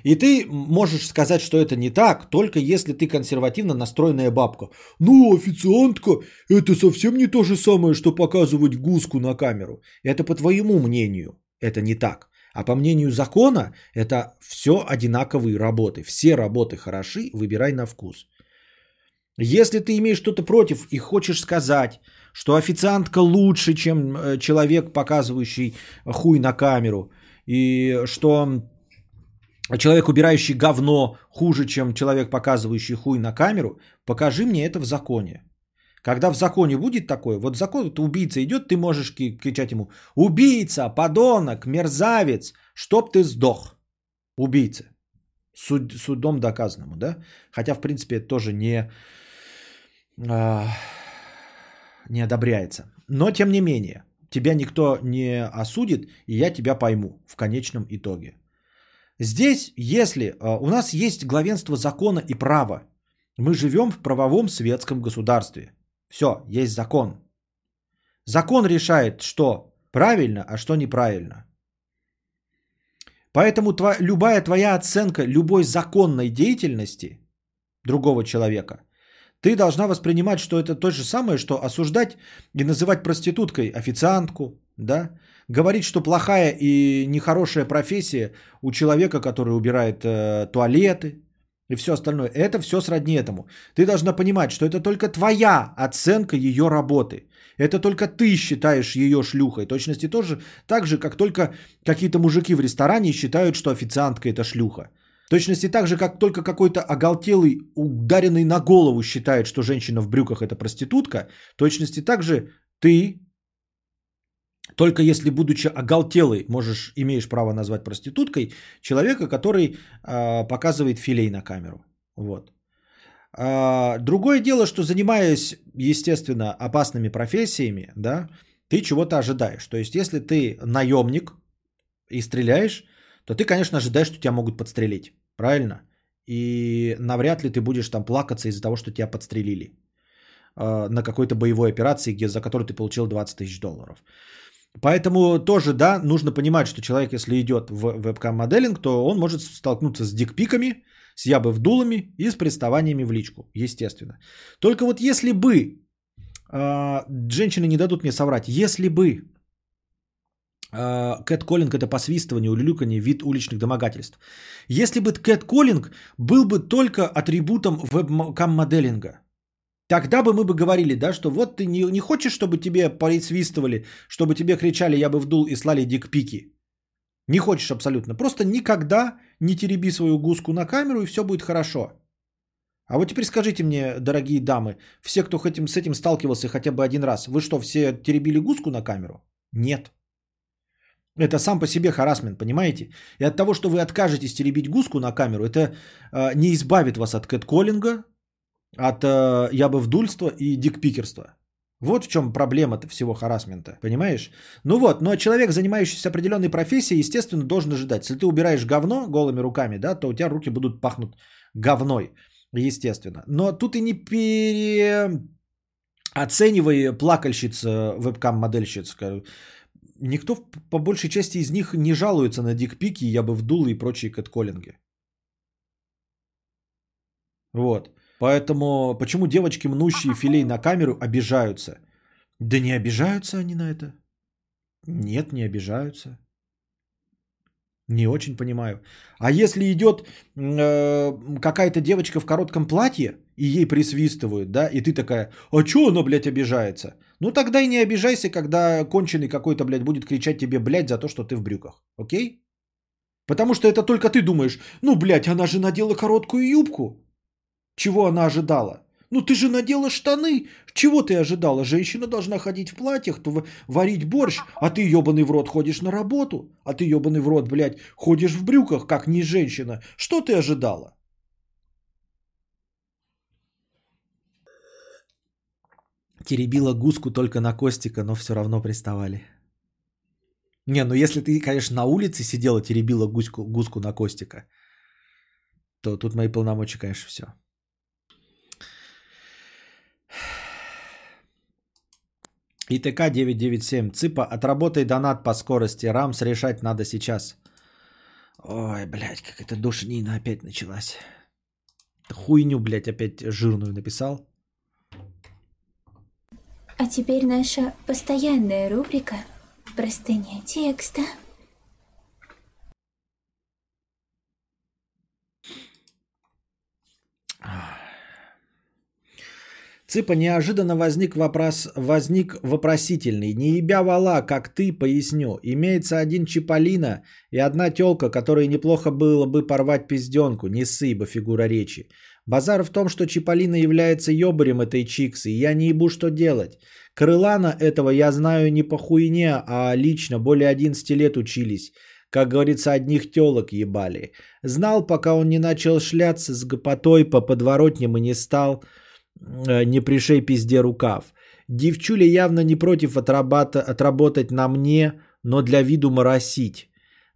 и ты можешь сказать, что это не так, только если ты консервативно настроенная бабка. Ну, официантка, это совсем не то же самое, что показывать гуску на камеру. Это по твоему мнению это не так. А по мнению закона, это все одинаковые работы. Все работы хороши, выбирай на вкус. Если ты имеешь что-то против и хочешь сказать, что официантка лучше, чем э, человек, показывающий хуй на камеру, и что человек, убирающий говно, хуже, чем человек, показывающий хуй на камеру, покажи мне это в законе. Когда в законе будет такое, вот закон, вот убийца идет, ты можешь кричать ему, убийца, подонок, мерзавец, чтоб ты сдох. Убийца. Суд, судом доказанному, да? Хотя, в принципе, это тоже не, а, не одобряется. Но, тем не менее, тебя никто не осудит, и я тебя пойму в конечном итоге. Здесь, если а, у нас есть главенство закона и права, мы живем в правовом светском государстве – все, есть закон. Закон решает, что правильно, а что неправильно. Поэтому тва, любая твоя оценка любой законной деятельности другого человека, ты должна воспринимать, что это то же самое, что осуждать и называть проституткой официантку, да, говорить, что плохая и нехорошая профессия у человека, который убирает э, туалеты, и все остальное. Это все сродни этому. Ты должна понимать, что это только твоя оценка ее работы. Это только ты считаешь ее шлюхой. Точности тоже так же, как только какие-то мужики в ресторане считают, что официантка это шлюха. Точности так же, как только какой-то оголтелый, ударенный на голову считает, что женщина в брюках это проститутка. Точности так же ты только если, будучи оголтелой, можешь, имеешь право назвать проституткой человека, который э, показывает филей на камеру. Вот. А, другое дело, что занимаясь, естественно, опасными профессиями, да, ты чего-то ожидаешь. То есть, если ты наемник и стреляешь, то ты, конечно, ожидаешь, что тебя могут подстрелить. Правильно? И навряд ли ты будешь там плакаться из-за того, что тебя подстрелили э, на какой-то боевой операции, где, за которую ты получил 20 тысяч долларов. Поэтому тоже, да, нужно понимать, что человек, если идет в вебкам-моделинг, то он может столкнуться с дикпиками, с ябы-вдулами и с приставаниями в личку, естественно. Только вот если бы, э, женщины не дадут мне соврать, если бы кэт-коллинг это посвистывание, улюлюканье, вид уличных домогательств. Если бы кэт-коллинг был бы только атрибутом вебкам-моделинга, Тогда бы мы бы говорили, да, что вот ты не, не хочешь, чтобы тебе присвистывали, чтобы тебе кричали, я бы вдул и слали дикпики. Не хочешь абсолютно. Просто никогда не тереби свою гуску на камеру, и все будет хорошо. А вот теперь скажите мне, дорогие дамы, все, кто этим, с этим сталкивался хотя бы один раз, вы что, все теребили гуску на камеру? Нет. Это сам по себе харасмент, понимаете? И от того, что вы откажетесь теребить гуску на камеру, это э, не избавит вас от кэтколлинга, от э, ябовдульства и дикпикерства. Вот в чем проблема-то всего харасмента, понимаешь? Ну вот, но человек, занимающийся определенной профессией, естественно, должен ожидать. Если ты убираешь говно голыми руками, да, то у тебя руки будут пахнуть говной, естественно. Но тут и не переоценивай плакальщиц, вебкам-модельщиц. Никто по большей части из них не жалуется на дикпики, я бы вдул и прочие кэтколлинги. Вот. Поэтому почему девочки, мнущие филей на камеру, обижаются? Да не обижаются они на это. Нет, не обижаются. Не очень понимаю. А если идет э, какая-то девочка в коротком платье, и ей присвистывают, да, и ты такая, а чё она, блядь, обижается? Ну тогда и не обижайся, когда конченый какой-то, блядь, будет кричать тебе, блядь, за то, что ты в брюках. Окей? Потому что это только ты думаешь, ну, блядь, она же надела короткую юбку. Чего она ожидала? Ну, ты же надела штаны. Чего ты ожидала? Женщина должна ходить в платьях, варить борщ, а ты ебаный в рот ходишь на работу. А ты ебаный в рот, блядь, ходишь в брюках, как не женщина. Что ты ожидала? Теребила гуску только на Костика, но все равно приставали. Не, ну если ты, конечно, на улице сидела, теребила гуську, гуску на Костика, то тут мои полномочия, конечно, все. ИТК 997. Цыпа, отработай донат по скорости. Рамс решать надо сейчас. Ой, блядь, как эта душнина опять началась. Хуйню, блядь, опять жирную написал.
А теперь наша постоянная рубрика «Простыня текста».
Цыпа, неожиданно возник вопрос, возник вопросительный. Не ебя вала, как ты, поясню. Имеется один Чиполлино и одна тёлка, которой неплохо было бы порвать пизденку. Не ссы, фигура речи. Базар в том, что Чиполлино является ёбарем этой чиксы, и я не ебу, что делать. Крылана этого я знаю не по хуйне, а лично более 11 лет учились. Как говорится, одних тёлок ебали. Знал, пока он не начал шляться с гопотой по подворотням и не стал не пришей пизде рукав. Девчуля явно не против отрабата- отработать на мне, но для виду моросить.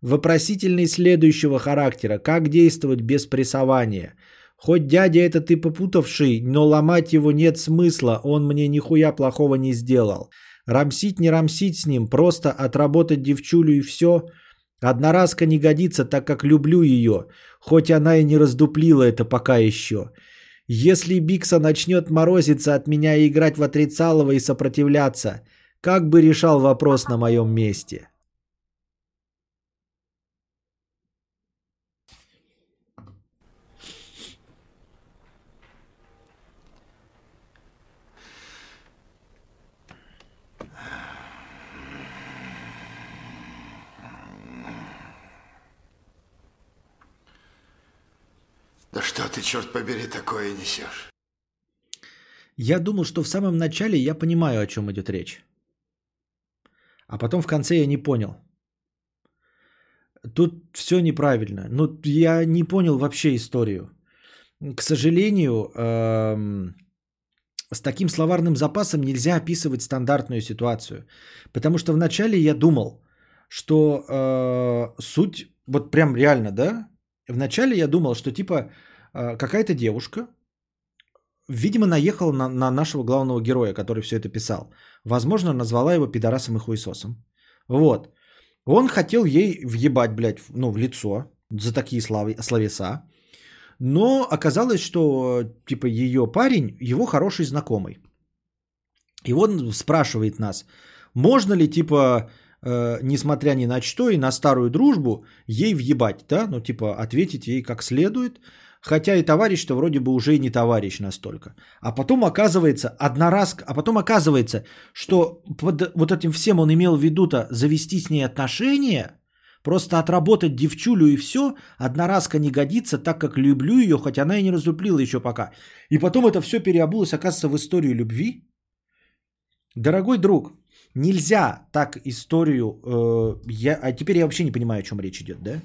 Вопросительный следующего характера. Как действовать без прессования? Хоть дядя это ты попутавший, но ломать его нет смысла, он мне нихуя плохого не сделал. Рамсить не рамсить с ним, просто отработать девчулю и все. Одноразка не годится, так как люблю ее, хоть она и не раздуплила это пока еще. Если Бикса начнет морозиться от меня и играть в отрицалово и сопротивляться, как бы решал вопрос на моем месте?
Да что ты, черт побери, такое несешь?
Я думал, что в самом начале я понимаю, о чем идет речь. А потом в конце я не понял. Тут все неправильно. Ну, я не понял вообще историю. К сожалению, эм, с таким словарным запасом нельзя описывать стандартную ситуацию. Потому что вначале я думал, что э, суть, вот прям реально, да? Вначале я думал, что типа какая-то девушка, видимо, наехала на, на нашего главного героя, который все это писал. Возможно, назвала его пидорасом и хуесосом. Вот. Он хотел ей въебать, блядь, ну, в лицо за такие славы, словеса. Но оказалось, что, типа, ее парень, его хороший знакомый. И он спрашивает нас, можно ли, типа, э, несмотря ни на что и на старую дружбу, ей въебать, да? Ну, типа, ответить ей как следует. Хотя и товарищ-то вроде бы уже и не товарищ настолько. А потом оказывается, одноразка, а потом оказывается, что под вот этим всем он имел в виду-то завести с ней отношения, просто отработать девчулю и все, одноразка не годится, так как люблю ее, хоть она и не разлюблила еще пока. И потом это все переобулось, оказывается, в историю любви. Дорогой друг, нельзя так историю... э, я, а теперь я вообще не понимаю, о чем речь идет, да?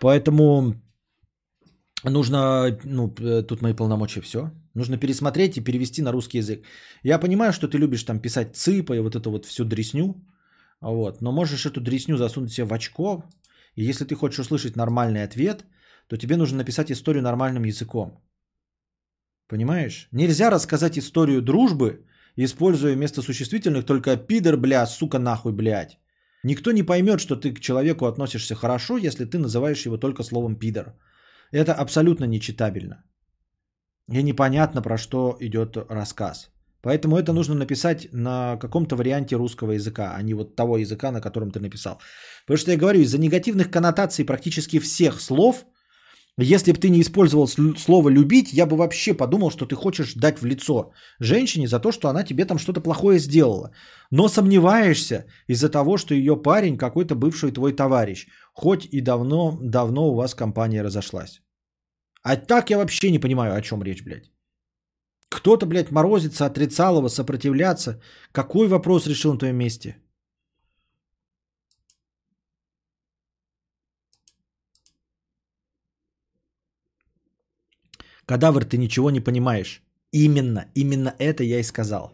Поэтому нужно, ну, э, тут мои полномочия все. Нужно пересмотреть и перевести на русский язык. Я понимаю, что ты любишь там писать цыпа и вот это вот всю дресню. Вот, но можешь эту дресню засунуть себе в очко. И если ты хочешь услышать нормальный ответ, то тебе нужно написать историю нормальным языком. Понимаешь? Нельзя рассказать историю дружбы, используя вместо существительных только пидор, бля, сука, нахуй, блядь. Никто не поймет, что ты к человеку относишься хорошо, если ты называешь его только словом пидор. Это абсолютно нечитабельно. И непонятно, про что идет рассказ. Поэтому это нужно написать на каком-то варианте русского языка, а не вот того языка, на котором ты написал. Потому что я говорю, из-за негативных коннотаций практически всех слов, если бы ты не использовал слово «любить», я бы вообще подумал, что ты хочешь дать в лицо женщине за то, что она тебе там что-то плохое сделала. Но сомневаешься из-за того, что ее парень какой-то бывший твой товарищ. Хоть и давно, давно у вас компания разошлась. А так я вообще не понимаю, о чем речь, блядь. Кто-то, блядь, морозится, отрицал его, сопротивляться. Какой вопрос решил на твоем месте? Кадавр, ты ничего не понимаешь. Именно, именно это я и сказал.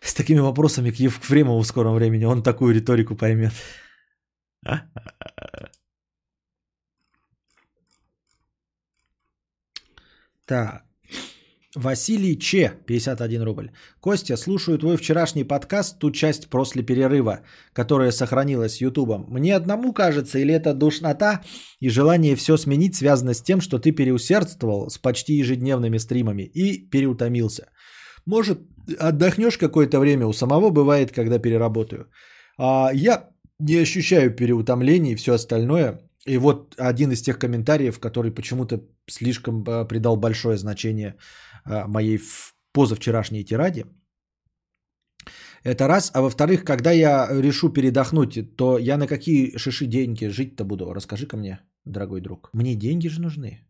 С такими вопросами к Евфремову в скором времени он такую риторику поймет. Так. Василий Че, 51 рубль. Костя, слушаю твой вчерашний подкаст, ту часть после перерыва, которая сохранилась Ютубом. Мне одному кажется, или это душнота и желание все сменить связано с тем, что ты переусердствовал с почти ежедневными стримами и переутомился. Может, отдохнешь какое-то время, у самого бывает, когда переработаю. А я не ощущаю переутомления и все остальное. И вот один из тех комментариев, который почему-то слишком а, придал большое значение а, моей позавчерашней тираде. Это раз. А во-вторых, когда я решу передохнуть, то я на какие шиши деньги жить-то буду? Расскажи-ка мне, дорогой друг. Мне деньги же нужны.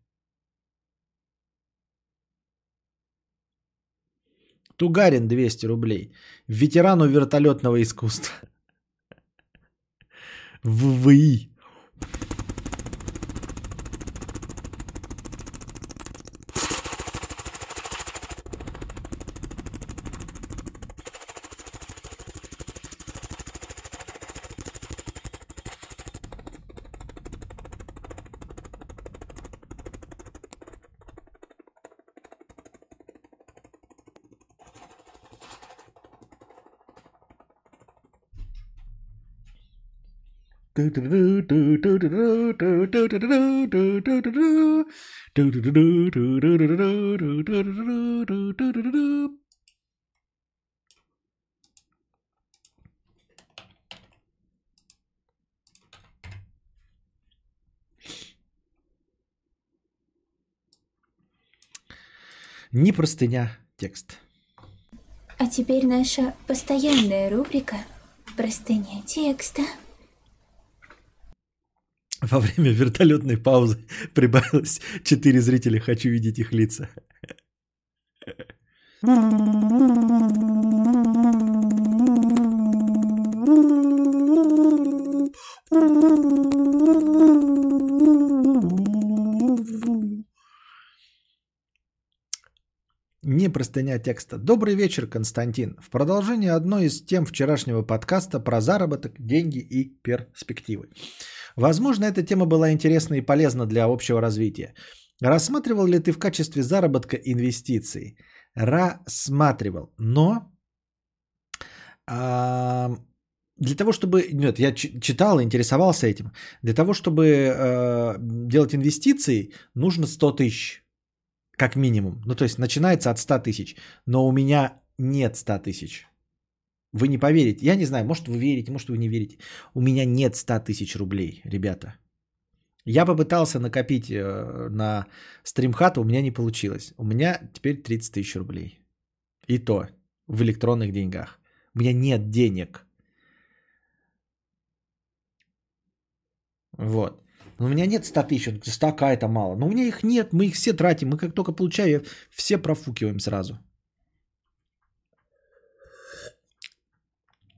Тугарин 200 рублей. Ветерану вертолетного искусства. ВВИ. Не простыня, текст.
А теперь наша постоянная рубрика «Простыня текста».
Во время вертолетной паузы прибавилось 4 зрителя. Хочу видеть их лица. Не простыня текста. Добрый вечер, Константин. В продолжение одной из тем вчерашнего подкаста про заработок, деньги и перспективы. Возможно, эта тема была интересна и полезна для общего развития. Рассматривал ли ты в качестве заработка инвестиции? Рассматривал. Но а, для того, чтобы... Нет, я читал, интересовался этим. Для того, чтобы э, делать инвестиции, нужно 100 тысяч. Как минимум. Ну, то есть начинается от 100 тысяч. Но у меня нет 100 тысяч. Вы не поверите. Я не знаю, может вы верите, может вы не верите. У меня нет 100 тысяч рублей, ребята. Я попытался накопить э, на стримхат, у меня не получилось. У меня теперь 30 тысяч рублей. И то в электронных деньгах. У меня нет денег. Вот. Но у меня нет 100 тысяч, 100 к это мало. Но у меня их нет, мы их все тратим. Мы как только получаем, все профукиваем сразу.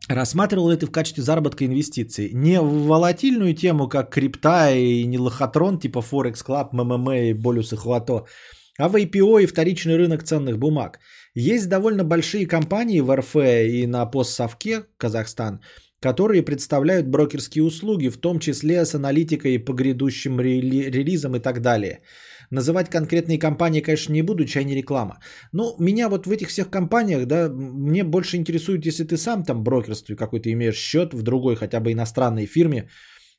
Рассматривал ты в качестве заработка инвестиций? Не в волатильную тему, как крипта и не лохотрон типа Forex Club, МММ и Болюс и Хвато, а в IPO и вторичный рынок ценных бумаг. Есть довольно большие компании в РФ и на постсовке Казахстан, которые представляют брокерские услуги, в том числе с аналитикой по грядущим релизам и так далее. Называть конкретные компании, конечно, не буду, чай не реклама. Но меня вот в этих всех компаниях, да, мне больше интересует, если ты сам там брокерстве какой-то имеешь счет в другой хотя бы иностранной фирме,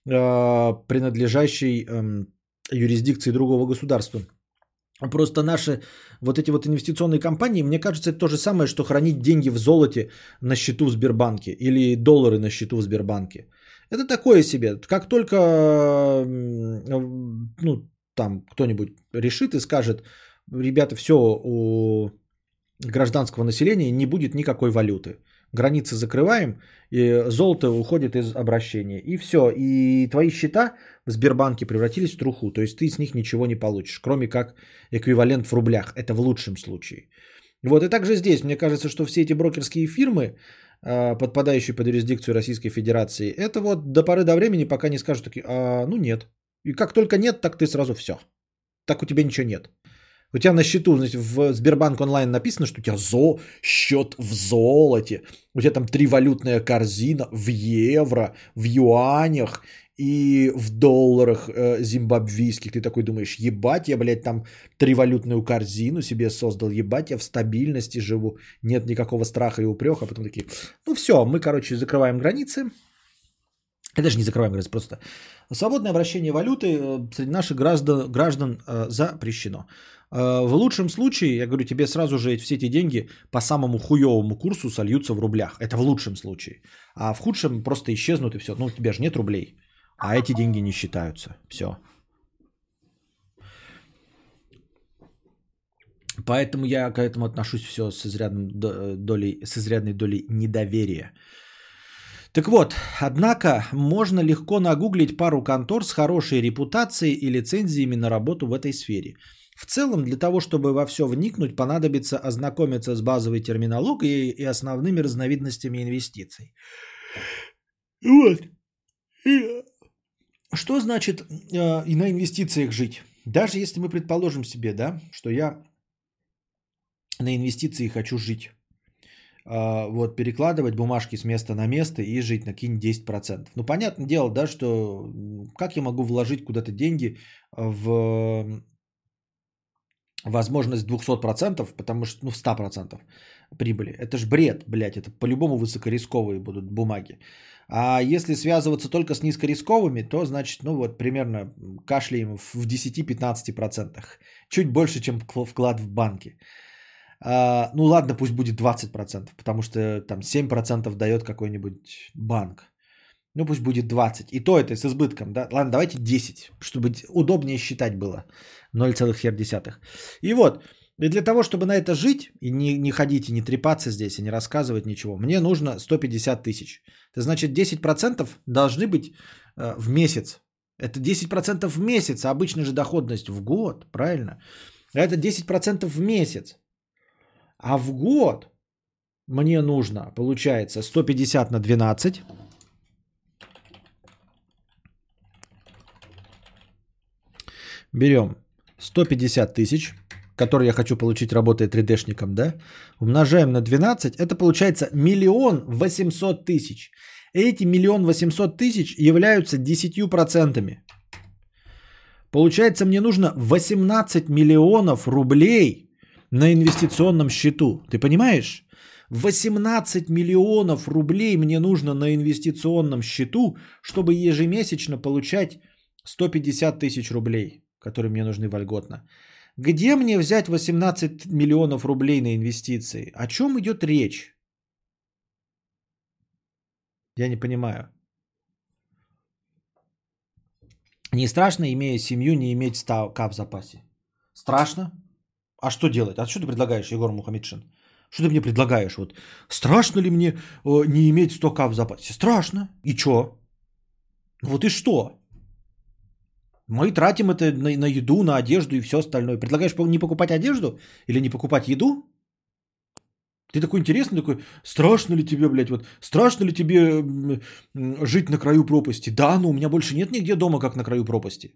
э, принадлежащей э, юрисдикции другого государства. Просто наши вот эти вот инвестиционные компании, мне кажется, это то же самое, что хранить деньги в золоте на счету в Сбербанке или доллары на счету в Сбербанке. Это такое себе. Как только ну, там кто-нибудь решит и скажет, ребята, все, у гражданского населения не будет никакой валюты. границы закрываем, и золото уходит из обращения. И все. И твои счета в Сбербанке превратились в труху. То есть ты с них ничего не получишь, кроме как эквивалент в рублях. Это в лучшем случае. Вот и также здесь, мне кажется, что все эти брокерские фирмы, а, подпадающие под юрисдикцию Российской Федерации, это вот до поры до времени, пока не скажут такие, а, ну нет. И как только нет, так ты сразу все. Так у тебя ничего нет. У тебя на счету, значит, в Сбербанк онлайн написано, что у тебя зо, счет в золоте, у тебя там три валютная корзина в евро, в юанях и в долларах э, зимбабвийских. Ты такой думаешь, ебать, я, блядь, там тривалютную корзину себе создал, ебать, я в стабильности живу, нет никакого страха и упреха. А потом такие, ну все, мы, короче, закрываем границы. Это даже не закрываем границы, просто свободное обращение валюты э, среди наших граждан, граждан э, запрещено. Э, в лучшем случае, я говорю, тебе сразу же все эти деньги по самому хуевому курсу сольются в рублях. Это в лучшем случае. А в худшем просто исчезнут и все. Ну, у тебя же нет рублей. А эти деньги не считаются. Все. Поэтому я к этому отношусь все с, изрядным долей, с изрядной долей недоверия. Так вот, однако можно легко нагуглить пару контор с хорошей репутацией и лицензиями на работу в этой сфере. В целом, для того, чтобы во все вникнуть, понадобится ознакомиться с базовой терминологией и основными разновидностями инвестиций. Вот. Что значит э, и на инвестициях жить? Даже если мы предположим себе, да, что я на инвестиции хочу жить. Э, вот перекладывать бумажки с места на место и жить на какие-нибудь 10%. Ну, понятное дело, да, что как я могу вложить куда-то деньги в возможность 200%, потому что, ну, в 100% прибыли. Это ж бред, блядь, это по-любому высокорисковые будут бумаги. А если связываться только с низкорисковыми, то значит, ну вот примерно кашляем в 10-15%. Чуть больше, чем вклад в банке. А, ну ладно, пусть будет 20%, потому что там 7% дает какой-нибудь банк. Ну пусть будет 20. И то это с избытком, да? Ладно, давайте 10, чтобы удобнее считать было. 0,1. И вот, и для того, чтобы на это жить, и не, не ходить, и не трепаться здесь, и не рассказывать ничего, мне нужно 150 тысяч. Это значит 10% должны быть э, в месяц. Это 10% в месяц, а обычно же доходность в год, правильно? Это 10% в месяц. А в год мне нужно, получается, 150 на 12. Берем 150 тысяч который я хочу получить, работая 3D-шником, да, умножаем на 12, это получается миллион восемьсот тысяч. Эти миллион восемьсот тысяч являются 10%. Получается, мне нужно 18 миллионов рублей на инвестиционном счету. Ты понимаешь? 18 миллионов рублей мне нужно на инвестиционном счету, чтобы ежемесячно получать 150 тысяч рублей, которые мне нужны вольготно. Где мне взять 18 миллионов рублей на инвестиции? О чем идет речь? Я не понимаю. Не страшно, имея семью, не иметь 100к в запасе? Страшно? А что делать? А что ты предлагаешь, Егор Мухаммедшин? Что ты мне предлагаешь? Вот страшно ли мне э, не иметь 100к в запасе? Страшно. И что? Вот и что? Мы тратим это на, на еду, на одежду и все остальное. Предлагаешь не покупать одежду или не покупать еду? Ты такой интересный, такой, страшно ли тебе, блядь, вот, страшно ли тебе жить на краю пропасти? Да, но у меня больше нет нигде дома, как на краю пропасти.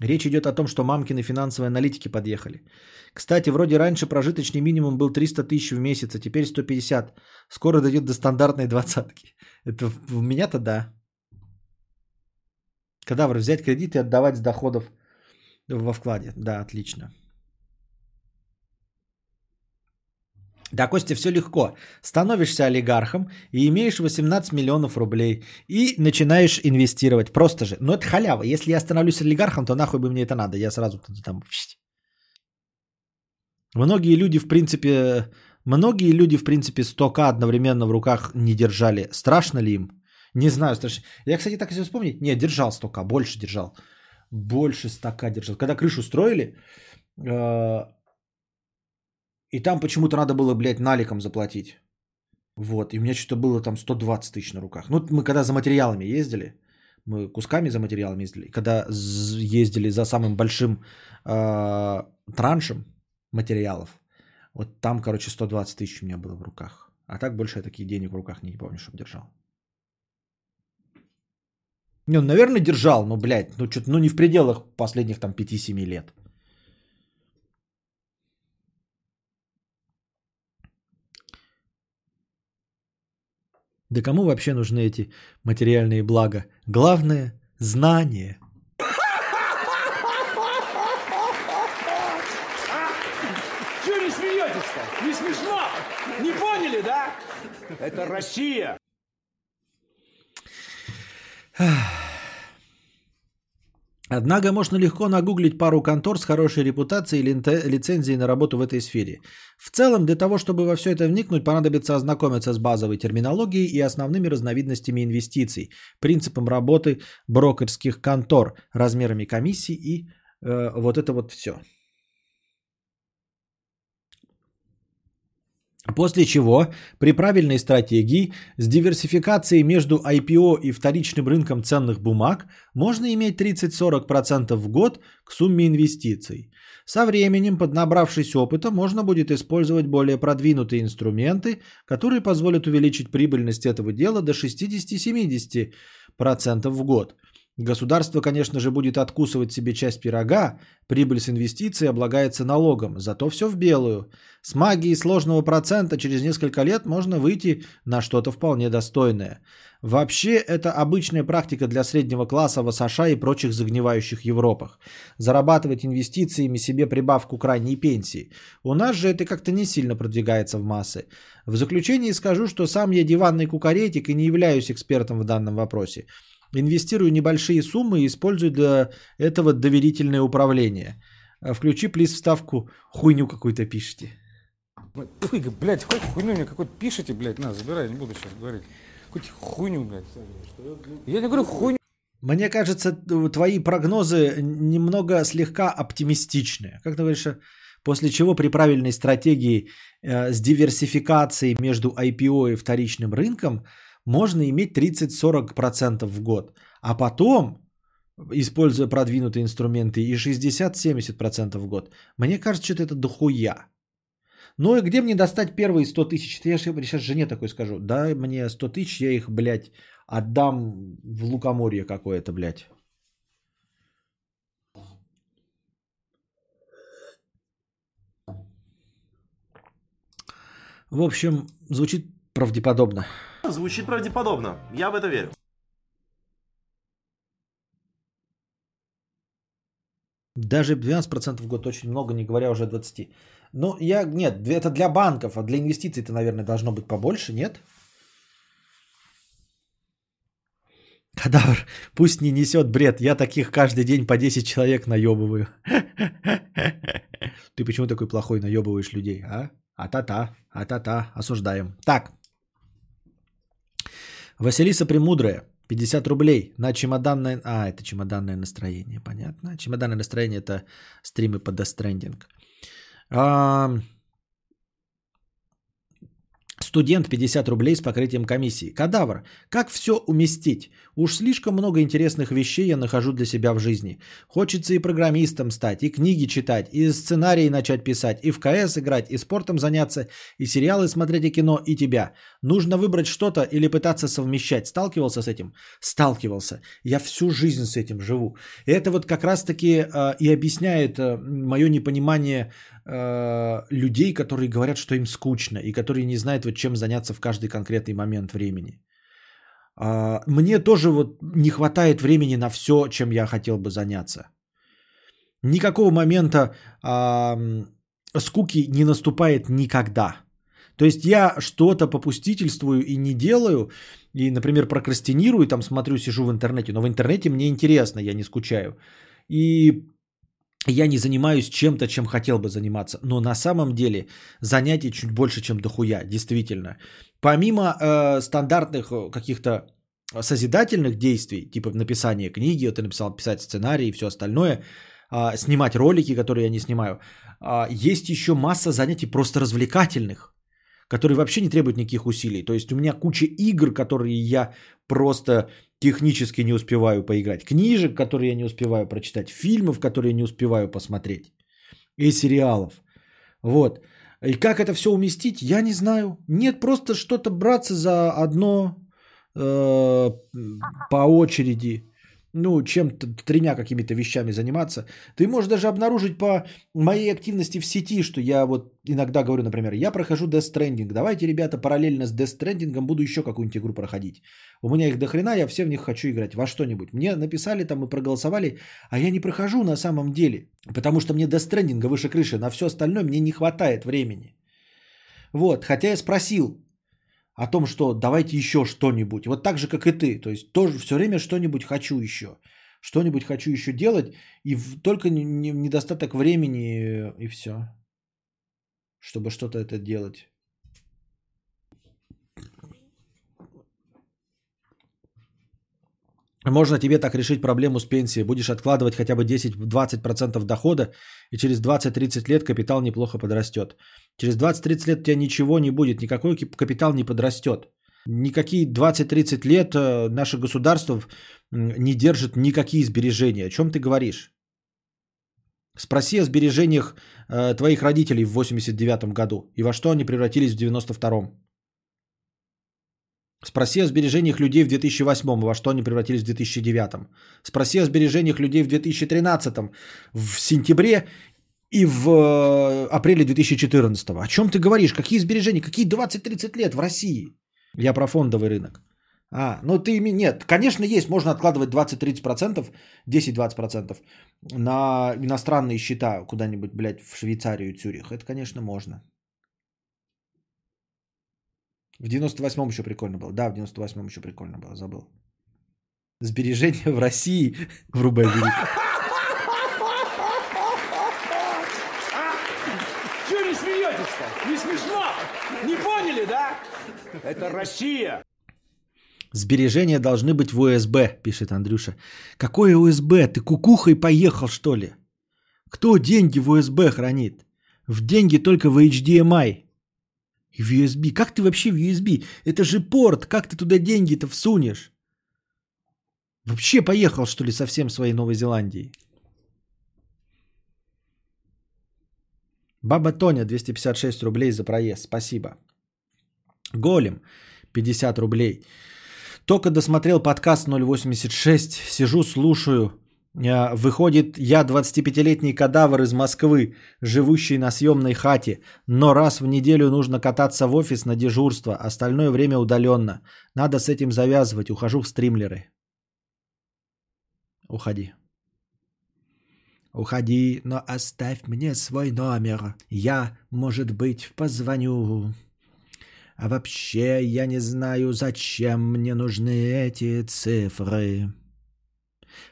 Речь идет о том, что мамкины финансовые аналитики подъехали. Кстати, вроде раньше прожиточный минимум был 300 тысяч в месяц, а теперь 150. Скоро дойдет до стандартной двадцатки. Это в меня-то да. Кадавр, взять кредит и отдавать с доходов во вкладе. Да, отлично. Да, Костя, все легко. Становишься олигархом и имеешь 18 миллионов рублей. И начинаешь инвестировать. Просто же. Но это халява. Если я становлюсь олигархом, то нахуй бы мне это надо. Я сразу там... Многие люди, в принципе... Многие люди, в принципе, 100к одновременно в руках не держали. Страшно ли им? Не знаю, страшно. Я, кстати, так если вспомнить, нет, держал столько, больше держал. Больше стака держал. Когда крышу строили, э, И там почему-то надо было, блядь, наликом заплатить. Вот, и у меня что-то было там 120 тысяч на руках. Ну, мы когда за материалами ездили, мы кусками за материалами ездили, когда ездили за самым большим э, траншем материалов, вот там, короче, 120 тысяч у меня было в руках. А так больше я таких денег в руках не помню, чтобы держал. Не, ну, наверное, держал, но, блядь, ну, что-то, ну, не в пределах последних там 5-7 лет. Да кому вообще нужны эти материальные блага? Главное – знание.
Чего не смеетесь-то? Не смешно? Не поняли, да? Это Россия.
Однако можно легко нагуглить пару контор с хорошей репутацией или лицензией на работу в этой сфере. В целом, для того, чтобы во все это вникнуть, понадобится ознакомиться с базовой терминологией и основными разновидностями инвестиций, принципом работы брокерских контор, размерами комиссий и э, вот это вот все. После чего при правильной стратегии с диверсификацией между IPO и вторичным рынком ценных бумаг можно иметь 30-40% в год к сумме инвестиций. Со временем, поднабравшись опыта, можно будет использовать более продвинутые инструменты, которые позволят увеличить прибыльность этого дела до 60-70% в год. Государство, конечно же, будет откусывать себе часть пирога, прибыль с инвестиций облагается налогом, зато все в белую. С магией сложного процента через несколько лет можно выйти на что-то вполне достойное. Вообще, это обычная практика для среднего класса в США и прочих загнивающих Европах. Зарабатывать инвестициями себе прибавку к ранней пенсии. У нас же это как-то не сильно продвигается в массы. В заключение скажу, что сам я диванный кукаретик и не являюсь экспертом в данном вопросе. Инвестирую небольшие суммы и использую для этого доверительное управление. А Включи, плиз, вставку хуйню какую-то пишите.
Фу, блядь, хоть хуйню мне какой-то пишите, блядь, на, забирай, не буду сейчас говорить. Хоть хуйню, блядь. Я не говорю хуйню.
Мне кажется, твои прогнозы немного слегка оптимистичные. Как ты говоришь, после чего при правильной стратегии э, с диверсификацией между IPO и вторичным рынком можно иметь 30-40% в год. А потом, используя продвинутые инструменты, и 60-70% в год. Мне кажется, что это дохуя. Ну и где мне достать первые 100 тысяч? Я сейчас жене такой скажу. Дай мне 100 тысяч, я их, блядь, отдам в лукоморье какое-то, блядь. В общем, звучит правдеподобно.
Звучит правдеподобно. Я в это верю.
Даже 12% в год очень много, не говоря уже о 20%. Ну, я, нет, это для банков, а для инвестиций-то, наверное, должно быть побольше, нет? Кадавр, пусть не несет бред, я таких каждый день по 10 человек наебываю. Ты почему такой плохой наебываешь людей, а? А-та-та, а-та-та, осуждаем. Так. Василиса Премудрая, 50 рублей на чемоданное... А, это чемоданное настроение, понятно. Чемоданное настроение – это стримы по Death Stranding. Студент 50 рублей с покрытием комиссии. Кадавр. Как все уместить? Уж слишком много интересных вещей я нахожу для себя в жизни. Хочется и программистом стать, и книги читать, и сценарии начать писать, и в КС играть, и спортом заняться, и сериалы смотреть, и кино, и тебя. Нужно выбрать что-то или пытаться совмещать. Сталкивался с этим? Сталкивался. Я всю жизнь с этим живу. И это вот как раз-таки э, и объясняет э, мое непонимание э, людей, которые говорят, что им скучно, и которые не знают, вот чем заняться в каждый конкретный момент времени. А, мне тоже вот не хватает времени на все, чем я хотел бы заняться. Никакого момента а, скуки не наступает никогда. То есть я что-то попустительствую и не делаю, и, например, прокрастинирую, там смотрю, сижу в интернете, но в интернете мне интересно, я не скучаю. И я не занимаюсь чем-то, чем хотел бы заниматься. Но на самом деле занятий чуть больше, чем дохуя, действительно. Помимо э, стандартных каких-то созидательных действий, типа написания книги, вот ты написал писать сценарий и все остальное, э, снимать ролики, которые я не снимаю, а, есть еще масса занятий просто развлекательных, которые вообще не требуют никаких усилий. То есть у меня куча игр, которые я просто технически не успеваю поиграть, книжек, которые я не успеваю прочитать, фильмов, которые я не успеваю посмотреть и сериалов. Вот. И как это все уместить, я не знаю. Нет, просто что-то браться за одно э, по очереди ну, чем-то, тремя какими-то вещами заниматься. Ты можешь даже обнаружить по моей активности в сети, что я вот иногда говорю, например, я прохожу Death Stranding. Давайте, ребята, параллельно с Death Stranding буду еще какую-нибудь игру проходить. У меня их до хрена, я все в них хочу играть, во что-нибудь. Мне написали там и проголосовали, а я не прохожу на самом деле, потому что мне Death Stranding выше крыши, на все остальное мне не хватает времени. Вот, хотя я спросил, о том, что давайте еще что-нибудь. Вот так же, как и ты. То есть тоже все время что-нибудь хочу еще. Что-нибудь хочу еще делать, и только не, не, недостаток времени, и все. Чтобы что-то это делать. Можно тебе так решить проблему с пенсией. Будешь откладывать хотя бы 10-20% дохода, и через 20-30 лет капитал неплохо подрастет. Через 20-30 лет у тебя ничего не будет, никакой капитал не подрастет. Никакие 20-30 лет э, наше государство не держит никакие сбережения. О чем ты говоришь? Спроси о сбережениях э, твоих родителей в 89 году и во что они превратились в 92-м. Спроси о сбережениях людей в 2008, во что они превратились в 2009. Спроси о сбережениях людей в 2013, в сентябре и в э, апреле 2014. О чем ты говоришь? Какие сбережения? Какие 20-30 лет в России? Я про фондовый рынок. А, ну ты... Нет, конечно, есть. Можно откладывать 20-30%, 10-20% на иностранные счета куда-нибудь, блядь, в Швейцарию, Цюрих. Это, конечно, можно. В 98-м еще прикольно было. Да, в 98-м еще прикольно было, забыл. Сбережения в России врубай велико.
Чего не смеетесь-то? Не смешно? Не поняли, да? Это Россия.
Сбережения должны быть в УСБ, пишет Андрюша. Какое УСБ? Ты кукухой поехал, что ли? Кто деньги в УСБ хранит? В деньги только в HDMI. В USB. Как ты вообще в USB? Это же порт. Как ты туда деньги-то всунешь? Вообще поехал, что ли, совсем своей Новой Зеландии? Баба Тоня, 256 рублей за проезд. Спасибо. Голем, 50 рублей. Только досмотрел подкаст 086. Сижу, слушаю. Э, выходит, я 25-летний кадавр из Москвы, живущий на съемной хате, но раз в неделю нужно кататься в офис на дежурство, остальное время удаленно. Надо с этим завязывать, ухожу в стримлеры. Уходи. Уходи, но оставь мне свой номер. Я, может быть, позвоню. А вообще я не знаю, зачем мне нужны эти цифры.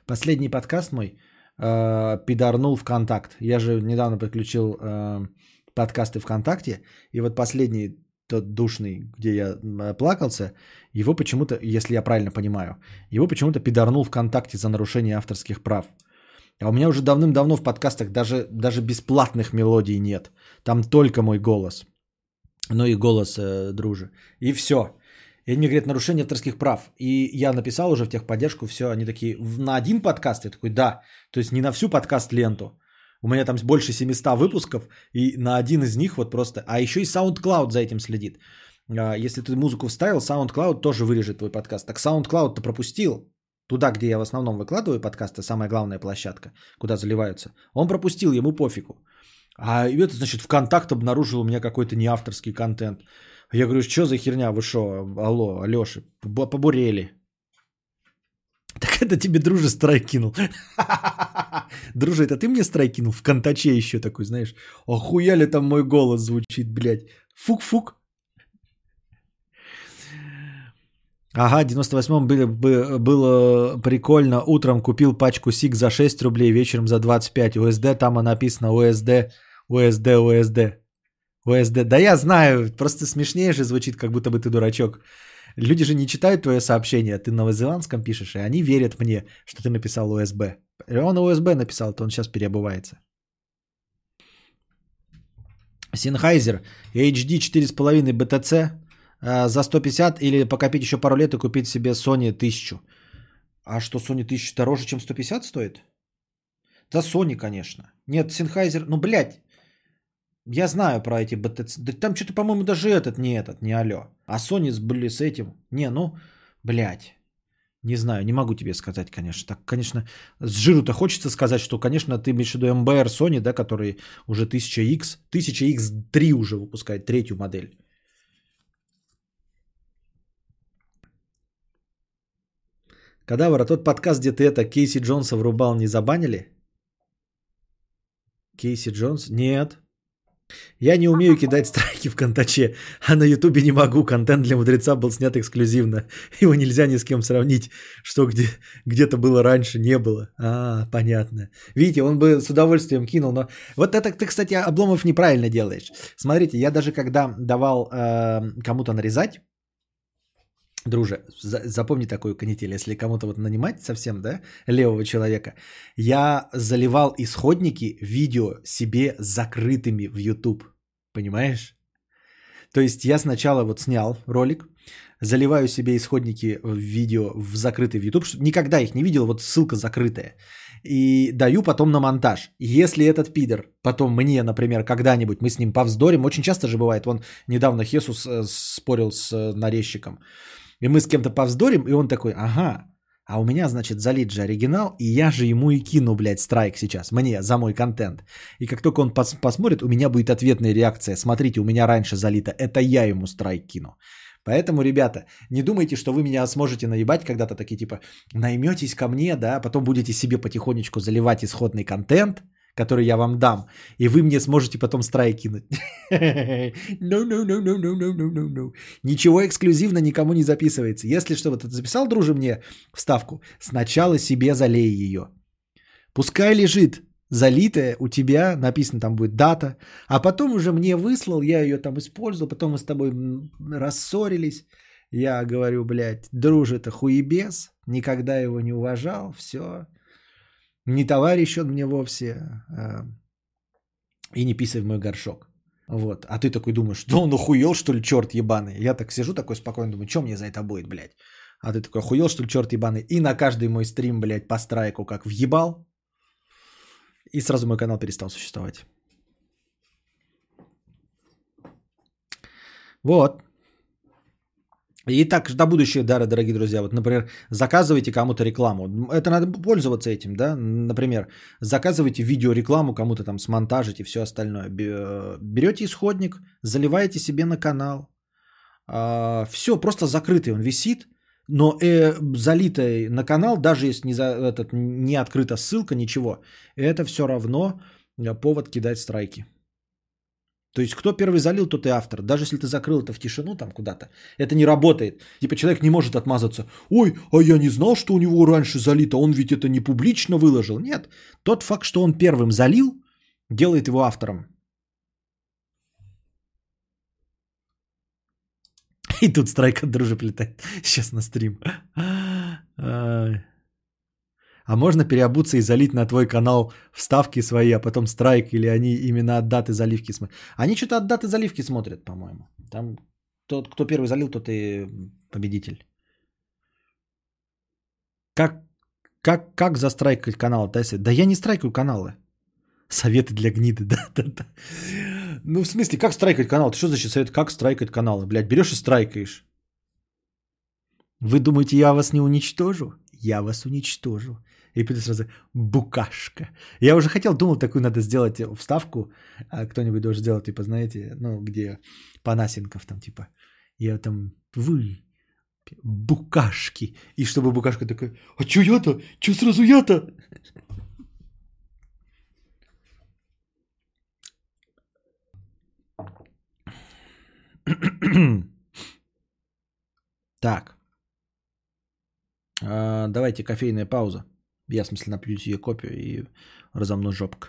Последний подкаст мой э, пидорнул ВКонтакт. Я же недавно подключил э, подкасты ВКонтакте. И вот последний тот душный, где я плакался, его почему-то, если я правильно понимаю, его почему-то пидорнул ВКонтакте за нарушение авторских прав. А у меня уже давным-давно в подкастах даже, даже бесплатных мелодий нет. Там только мой голос. Ну и голос э, дружи. И все. И они мне говорят, нарушение авторских прав. И я написал уже в техподдержку, все, они такие, на один подкаст? Я такой, да. То есть не на всю подкаст-ленту. У меня там больше 700 выпусков, и на один из них вот просто... А еще и SoundCloud за этим следит. А, если ты музыку вставил, SoundCloud тоже вырежет твой подкаст. Так SoundCloud ты пропустил. Туда, где я в основном выкладываю подкасты, самая главная площадка, куда заливаются. Он пропустил, ему пофигу. А это, значит, ВКонтакт обнаружил у меня какой-то неавторский контент. Я говорю, что за херня, вы что, алло, Алёша, побурели. Так это тебе друже страйк кинул. Друже, это ты мне страйк кинул в контаче еще такой, знаешь. Охуя ли там мой голос звучит, блядь. Фук-фук. Ага, в 98-м было, было прикольно. Утром купил пачку СИГ за 6 рублей, вечером за 25. УСД, там написано УСД, УСД, УСД. УСД. Да я знаю, просто смешнее же звучит, как будто бы ты дурачок. Люди же не читают твое сообщение, ты на новозеландском пишешь, и они верят мне, что ты написал УСБ. Он УСБ написал, то он сейчас переобувается. Sennheiser HD 4,5 BTC за 150 или покопить еще пару лет и купить себе Sony 1000. А что, Sony 1000 дороже, чем 150 стоит? Да Sony, конечно. Нет, Sennheiser, ну, блядь, я знаю про эти BTC. Да там что-то, по-моему, даже этот не этот, не алло. А Sony с, были с этим. Не, ну, блядь. Не знаю, не могу тебе сказать, конечно. Так, конечно, с жиру-то хочется сказать, что, конечно, ты имеешь в виду MBR Sony, да, который уже 1000X, 1000X3 уже выпускает, третью модель. Кадавр, а тот подкаст, где ты это Кейси Джонса врубал, не забанили? Кейси Джонс? Нет. Я не умею кидать страйки в контаче, а на ютубе не могу. Контент для мудреца был снят эксклюзивно. Его нельзя ни с кем сравнить, что где, где-то было раньше, не было. А, понятно. Видите, он бы с удовольствием кинул, но... Вот это ты, кстати, Обломов неправильно делаешь. Смотрите, я даже когда давал э, кому-то нарезать, Друже, запомни такую канитель, если кому-то вот нанимать совсем, да, левого человека, я заливал исходники видео себе закрытыми в YouTube, понимаешь? То есть я сначала вот снял ролик, заливаю себе исходники в видео в закрытый в YouTube, никогда их не видел, вот ссылка закрытая, и даю потом на монтаж. Если этот пидор потом мне, например, когда-нибудь мы с ним повздорим, очень часто же бывает, он недавно Хесус э, спорил с э, нарезчиком, и мы с кем-то повздорим, и он такой, ага, а у меня, значит, залит же оригинал, и я же ему и кину, блядь, страйк сейчас, мне, за мой контент. И как только он пос- посмотрит, у меня будет ответная реакция. Смотрите, у меня раньше залито, это я ему страйк кину. Поэтому, ребята, не думайте, что вы меня сможете наебать когда-то такие типа, найметесь ко мне, да, потом будете себе потихонечку заливать исходный контент, который я вам дам, и вы мне сможете потом страйк кинуть. No, no, no, no, no, no, no, no, no. Ничего эксклюзивно никому не записывается. Если что, вот это записал, друже, мне вставку, сначала себе залей ее. Пускай лежит залитая у тебя, написано там будет дата, а потом уже мне выслал, я ее там использовал, потом мы с тобой рассорились, я говорю, блядь, друже, это хуебес, никогда его не уважал, все, не товарищ он мне вовсе, а, и не писай в мой горшок. Вот. А ты такой думаешь, да он охуел, что ли, черт ебаный. Я так сижу такой спокойно, думаю, что мне за это будет, блядь. А ты такой, охуел, что ли, черт ебаный. И на каждый мой стрим, блядь, по страйку как въебал. И сразу мой канал перестал существовать. Вот. И так на будущее, да, дорогие друзья, вот, например, заказывайте кому-то рекламу. Это надо пользоваться этим, да, например, заказывайте видеорекламу кому-то там смонтажить и все остальное. Берете исходник, заливаете себе на канал. А, все, просто закрытый он висит, но э, залитый на канал, даже если не, за, этот, не открыта ссылка, ничего, это все равно повод кидать страйки. То есть, кто первый залил, тот и автор. Даже если ты закрыл это в тишину там куда-то, это не работает. Типа человек не может отмазаться. Ой, а я не знал, что у него раньше залито, он ведь это не публично выложил. Нет, тот факт, что он первым залил, делает его автором. И тут страйк от дружи прилетает. Сейчас на стрим. А можно переобуться и залить на твой канал вставки свои, а потом страйк, или они именно от даты заливки смотрят? Они что-то от даты заливки смотрят, по-моему. Там тот, кто первый залил, тот и победитель. Как, как, как застрайкать канал? Да я не страйкаю каналы. Советы для гниды, да, да, да. Ну, в смысле, как страйкать канал? Ты что значит совет, как страйкать каналы? Блядь, берешь и страйкаешь. Вы думаете, я вас не уничтожу? Я вас уничтожу. И Питер сразу букашка. Я уже хотел, думал, такую надо сделать вставку. А кто-нибудь должен сделать, типа, знаете, ну, где Панасенков там, типа, я там, вы, букашки. И чтобы букашка такая, а чё я-то? Чё сразу я-то? Так. А, давайте кофейная пауза. Я, в смысле, напью себе копию и разомну жопку.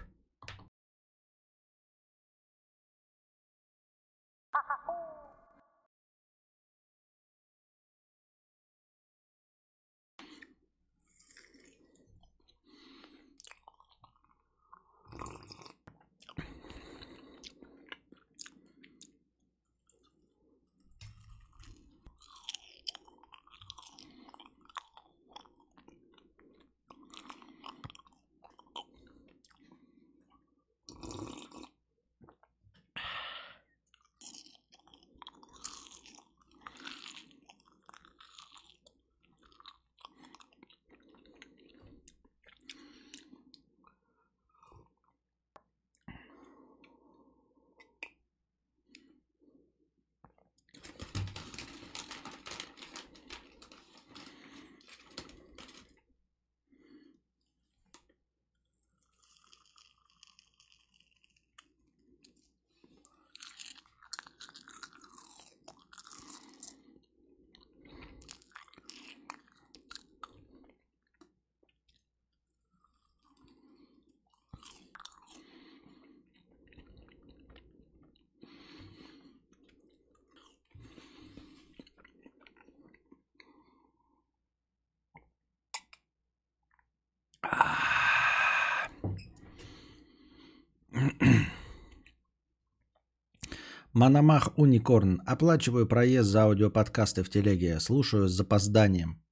Мономах Уникорн. Оплачиваю проезд за аудиоподкасты в телеге. Слушаю с запозданием.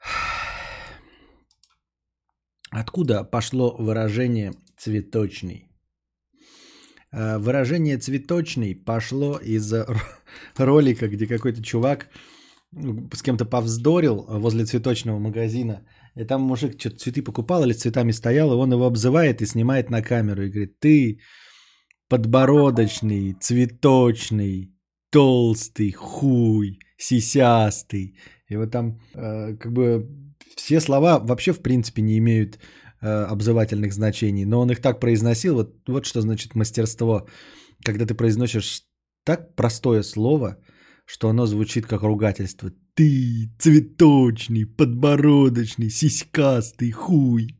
Откуда пошло выражение «цветочный»? Э, Выражение «цветочный» пошло из ро- ролика, где какой-то чувак с кем-то повздорил возле цветочного магазина. И там мужик что-то цветы покупал или с цветами стоял, и он его обзывает и снимает на камеру. И говорит, ты подбородочный, цветочный, толстый, хуй, сисястый. И вот там э, как бы все слова вообще в принципе не имеют э, обзывательных значений, но он их так произносил, вот, вот что значит мастерство, когда ты произносишь так простое слово, что оно звучит как ругательство. Ты цветочный, подбородочный, сиськастый, хуй.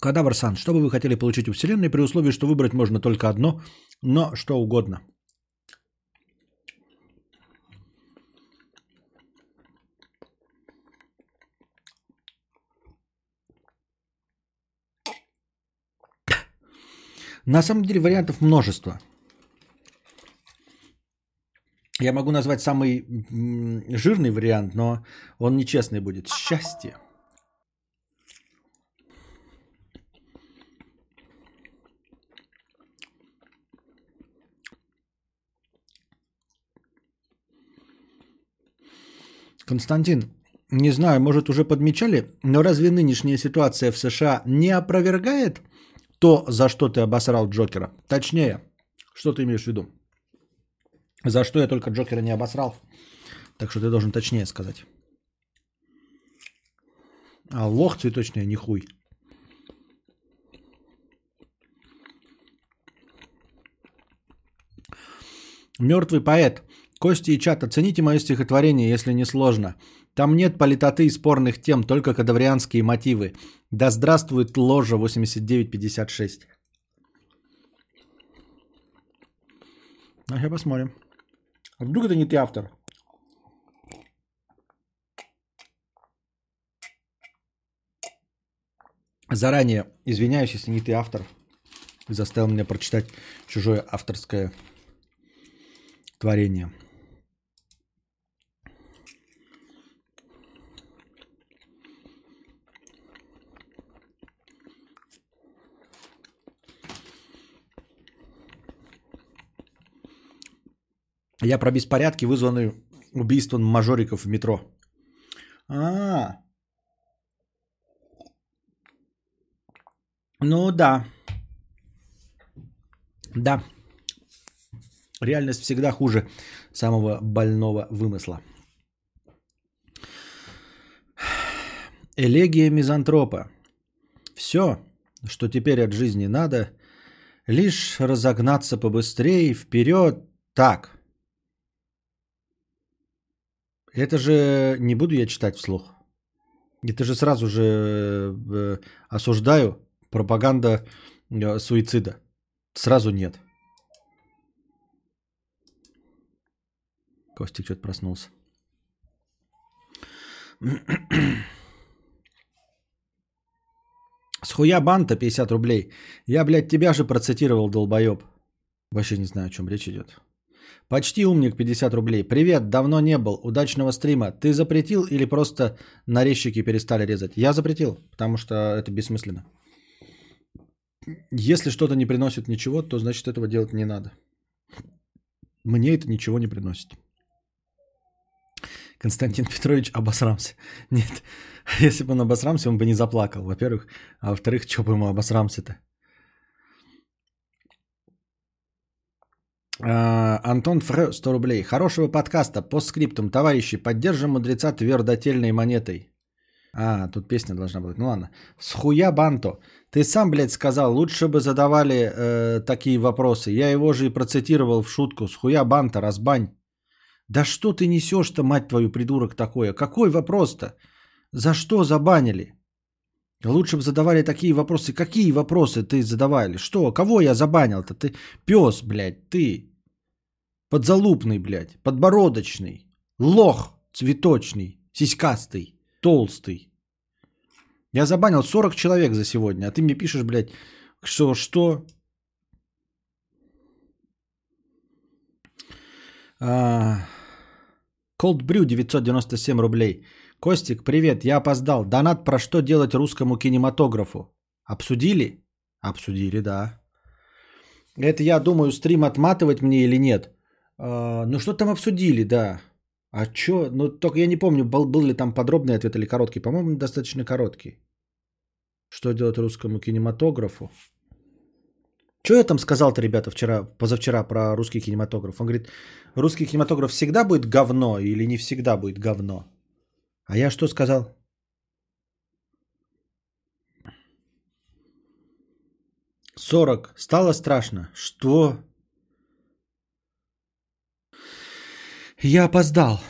Кадавр Сан, что бы вы хотели получить у Вселенной при условии, что выбрать можно только одно, но что угодно? На самом деле вариантов множество. Я могу назвать самый жирный вариант, но он нечестный будет. Счастье. Константин, не знаю, может уже подмечали, но разве нынешняя ситуация в США не опровергает то, за что ты обосрал Джокера? Точнее, что ты имеешь в виду? За что я только Джокера не обосрал? Так что ты должен точнее сказать. А лох цветочный, а не хуй. Мертвый поэт. Кости и чат, оцените мое стихотворение, если не сложно. Там нет политоты и спорных тем, только кадаврианские мотивы. Да здравствует ложа 8956. А сейчас посмотрим. А вдруг это не ты автор? Заранее извиняюсь, если не ты автор. Заставил меня прочитать чужое авторское творение. Я про беспорядки, вызванные убийством мажориков в метро. А, ну да. Да. Реальность всегда хуже самого больного вымысла. Элегия мизантропа. Все, что теперь от жизни надо, лишь разогнаться побыстрее, вперед, так. Это же не буду я читать вслух. Это же сразу же э, осуждаю пропаганда э, суицида. Сразу нет. Костик что-то проснулся. С хуя банта 50 рублей. Я, блядь, тебя же процитировал, долбоеб. Вообще не знаю, о чем речь идет. Почти умник 50 рублей. Привет, давно не был. Удачного стрима. Ты запретил или просто нарезчики перестали резать? Я запретил, потому что это бессмысленно. Если что-то не приносит ничего, то значит этого делать не надо. Мне это ничего не приносит. Константин Петрович обосрамся. Нет, если бы он обосрамся, он бы не заплакал, во-первых. А во-вторых, что бы ему обосрамся-то? Антон Фре, 100 рублей. Хорошего подкаста. По скриптум. Товарищи, поддержим мудреца твердотельной монетой. А, тут песня должна быть. Ну ладно. С хуя банто. Ты сам, блядь, сказал, лучше бы задавали э, такие вопросы. Я его же и процитировал в шутку. С хуя банта, разбань. Да что ты несешь-то, мать твою, придурок такое? Какой вопрос-то? За что забанили? Лучше бы задавали такие вопросы. Какие вопросы ты задавали? Что? Кого я забанил-то? Ты пес, блядь, ты. Подзалупный, блядь, подбородочный, лох цветочный, сиськастый, толстый. Я забанил 40 человек за сегодня, а ты мне пишешь, блядь, что, что? А, Cold Brew 997 рублей. Костик, привет, я опоздал. Донат про что делать русскому кинематографу? Обсудили? Обсудили, да. Это я думаю, стрим отматывать мне или нет. А, ну что там обсудили, да. А чё? Ну только я не помню, был, был ли там подробный ответ или короткий. По-моему, достаточно короткий. Что делать русскому кинематографу? Что я там сказал-то, ребята, вчера, позавчера про русский кинематограф? Он говорит, русский кинематограф всегда будет говно или не всегда будет говно? А я что сказал? Сорок. Стало страшно. Что? Я опоздал.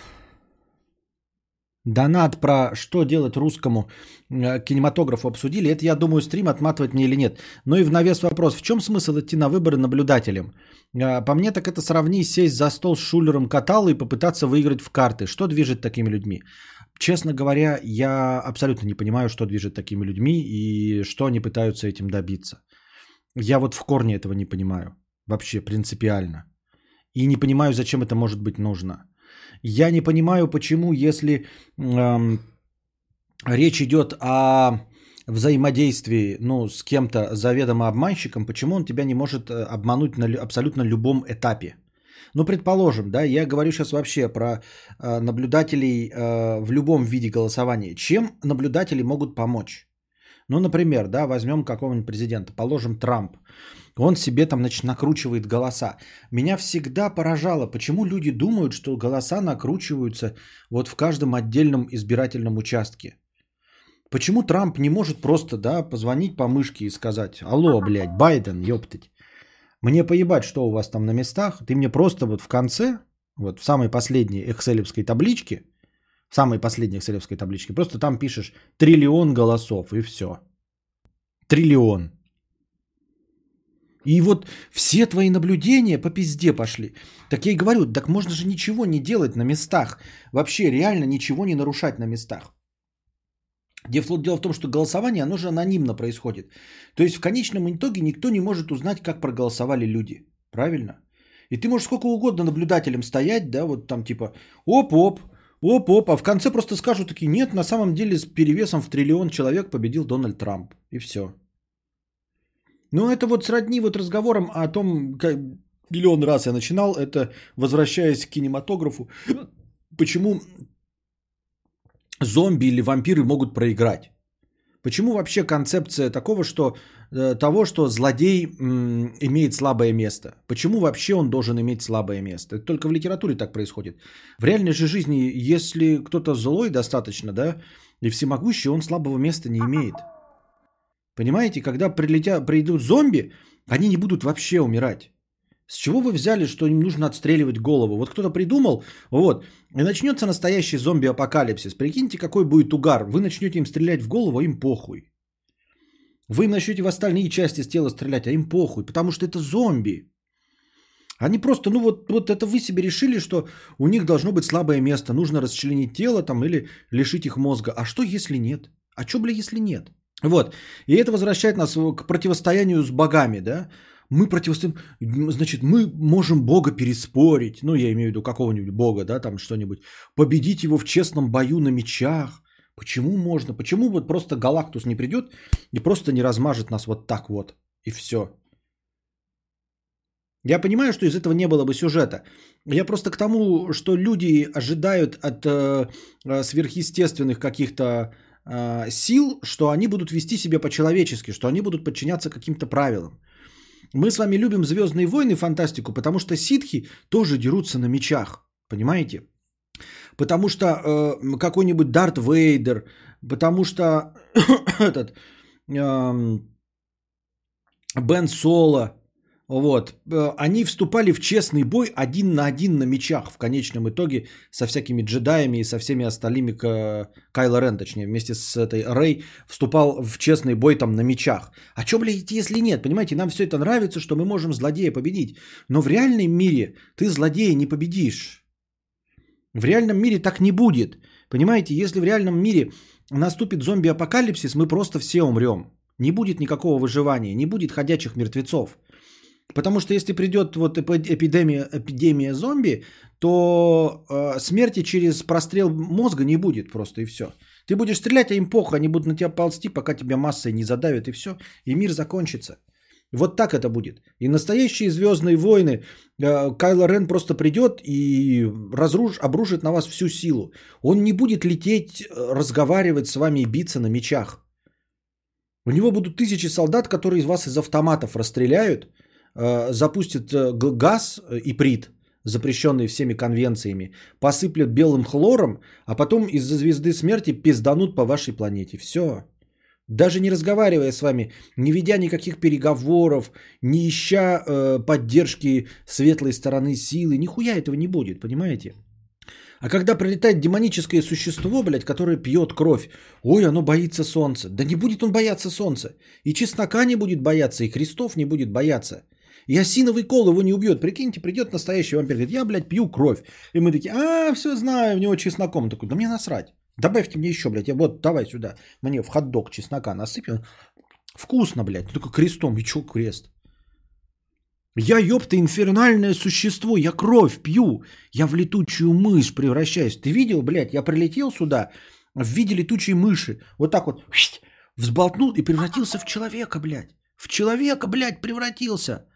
Донат про что делать русскому э, кинематографу обсудили. Это, я думаю, стрим отматывать мне или нет. Ну и в навес вопрос. В чем смысл идти на выборы наблюдателем? Э, По мне так это сравни сесть за стол с шулером катала и попытаться выиграть в карты. Что движет такими людьми? Честно говоря, я абсолютно не понимаю, что движет такими людьми и что они пытаются этим добиться. Я вот в корне этого не понимаю. Вообще принципиально. И не понимаю, зачем это может быть нужно. Я не понимаю, почему, если эм, речь идет о взаимодействии ну, с кем-то заведомо обманщиком, почему он тебя не может э, обмануть на лю- абсолютно любом этапе. Ну, предположим, да, я говорю сейчас вообще про э, наблюдателей э, в любом виде голосования. Чем наблюдатели могут помочь? Ну, например, да, возьмем какого-нибудь президента, положим Трамп. Он себе там, значит, накручивает голоса. Меня всегда поражало, почему люди думают, что голоса накручиваются вот в каждом отдельном избирательном участке. Почему Трамп не может просто, да, позвонить по мышке и сказать, алло, блядь, Байден, ёптать, мне поебать, что у вас там на местах, ты мне просто вот в конце, вот в самой последней экселевской табличке, в самой последней экселевской табличке, просто там пишешь триллион голосов и все. Триллион. И вот все твои наблюдения по пизде пошли. Так я и говорю, так можно же ничего не делать на местах. Вообще реально ничего не нарушать на местах. Дело в том, что голосование, оно же анонимно происходит. То есть в конечном итоге никто не может узнать, как проголосовали люди. Правильно? И ты можешь сколько угодно наблюдателем стоять, да, вот там типа оп-оп, оп-оп, а в конце просто скажут такие, нет, на самом деле с перевесом в триллион человек победил Дональд Трамп. И все. Ну, это вот сродни вот разговорам о том, как миллион раз я начинал, это возвращаясь к кинематографу, почему зомби или вампиры могут проиграть. Почему вообще концепция такого, что, э, того, что злодей м, имеет слабое место? Почему вообще он должен иметь слабое место? Это только в литературе так происходит. В реальной же жизни, если кто-то злой достаточно, да, и всемогущий, он слабого места не имеет. Понимаете, когда прилетят, придут зомби, они не будут вообще умирать. С чего вы взяли, что им нужно отстреливать голову? Вот кто-то придумал, вот, и начнется настоящий зомби-апокалипсис. Прикиньте, какой будет угар. Вы начнете им стрелять в голову, а им похуй. Вы им начнете в остальные части тела стрелять, а им похуй, потому что это зомби. Они просто, ну вот, вот это вы себе решили, что у них должно быть слабое место, нужно расчленить тело там или лишить их мозга. А что если нет? А что, бля, если нет? Вот. И это возвращает нас к противостоянию с богами, да? Мы противостоим, значит, мы можем Бога переспорить, ну, я имею в виду какого-нибудь Бога, да, там что-нибудь, победить его в честном бою на мечах. Почему можно? Почему вот просто Галактус не придет и просто не размажет нас вот так вот, и все? Я понимаю, что из этого не было бы сюжета. Я просто к тому, что люди ожидают от э, сверхъестественных каких-то э, сил, что они будут вести себя по-человечески, что они будут подчиняться каким-то правилам. Мы с вами любим Звездные войны, фантастику, потому что ситхи тоже дерутся на мечах. Понимаете? Потому что э, какой-нибудь Дарт Вейдер, потому что этот э, Бен Соло, вот, э, они вступали в честный бой один на один на мечах в конечном итоге со всякими джедаями и со всеми остальными, Кайло Рен, точнее, вместе с этой Рэй вступал в честный бой там на мечах. А что, блядь, если нет? Понимаете, нам все это нравится, что мы можем злодея победить. Но в реальном мире ты злодея не победишь. В реальном мире так не будет. Понимаете, если в реальном мире наступит зомби-апокалипсис, мы просто все умрем. Не будет никакого выживания, не будет ходячих мертвецов. Потому что если придет вот эпи- эпидемия, эпидемия зомби, то э, смерти через прострел мозга не будет просто и все. Ты будешь стрелять, а им похуй, они будут на тебя ползти, пока тебя массой не задавят и все, и мир закончится. Вот так это будет. И настоящие звездные войны, э, Кайло Рен просто придет и разруш, обрушит на вас всю силу. Он не будет лететь, э, разговаривать с вами и биться на мечах. У него будут тысячи солдат, которые из вас из автоматов расстреляют, э, запустят э, газ э, и прит, запрещенный всеми конвенциями, посыплят белым хлором, а потом из-за звезды смерти пизданут по вашей планете. Все. Даже не разговаривая с вами, не ведя никаких переговоров, не ища э, поддержки светлой стороны силы, нихуя этого не будет, понимаете? А когда прилетает демоническое существо, блядь, которое пьет кровь, ой, оно боится солнца. Да не будет он бояться солнца. И чеснока не будет бояться, и Христов не будет бояться. И осиновый кол его не убьет. Прикиньте, придет настоящий вампир, говорит, я, блядь, пью кровь. И мы такие, а, все знаю, в него чесноком. Он такой, да мне насрать. Добавьте мне еще, блядь, я вот давай сюда. Мне в хот-дог чеснока насыпь. Вкусно, блядь. Ну, только крестом. И чё крест? Я, ёпта, инфернальное существо, я кровь пью, я в летучую мышь превращаюсь. Ты видел, блядь, я прилетел сюда в виде летучей мыши, вот так вот взболтнул и превратился в человека, блядь. В человека, блядь, превратился.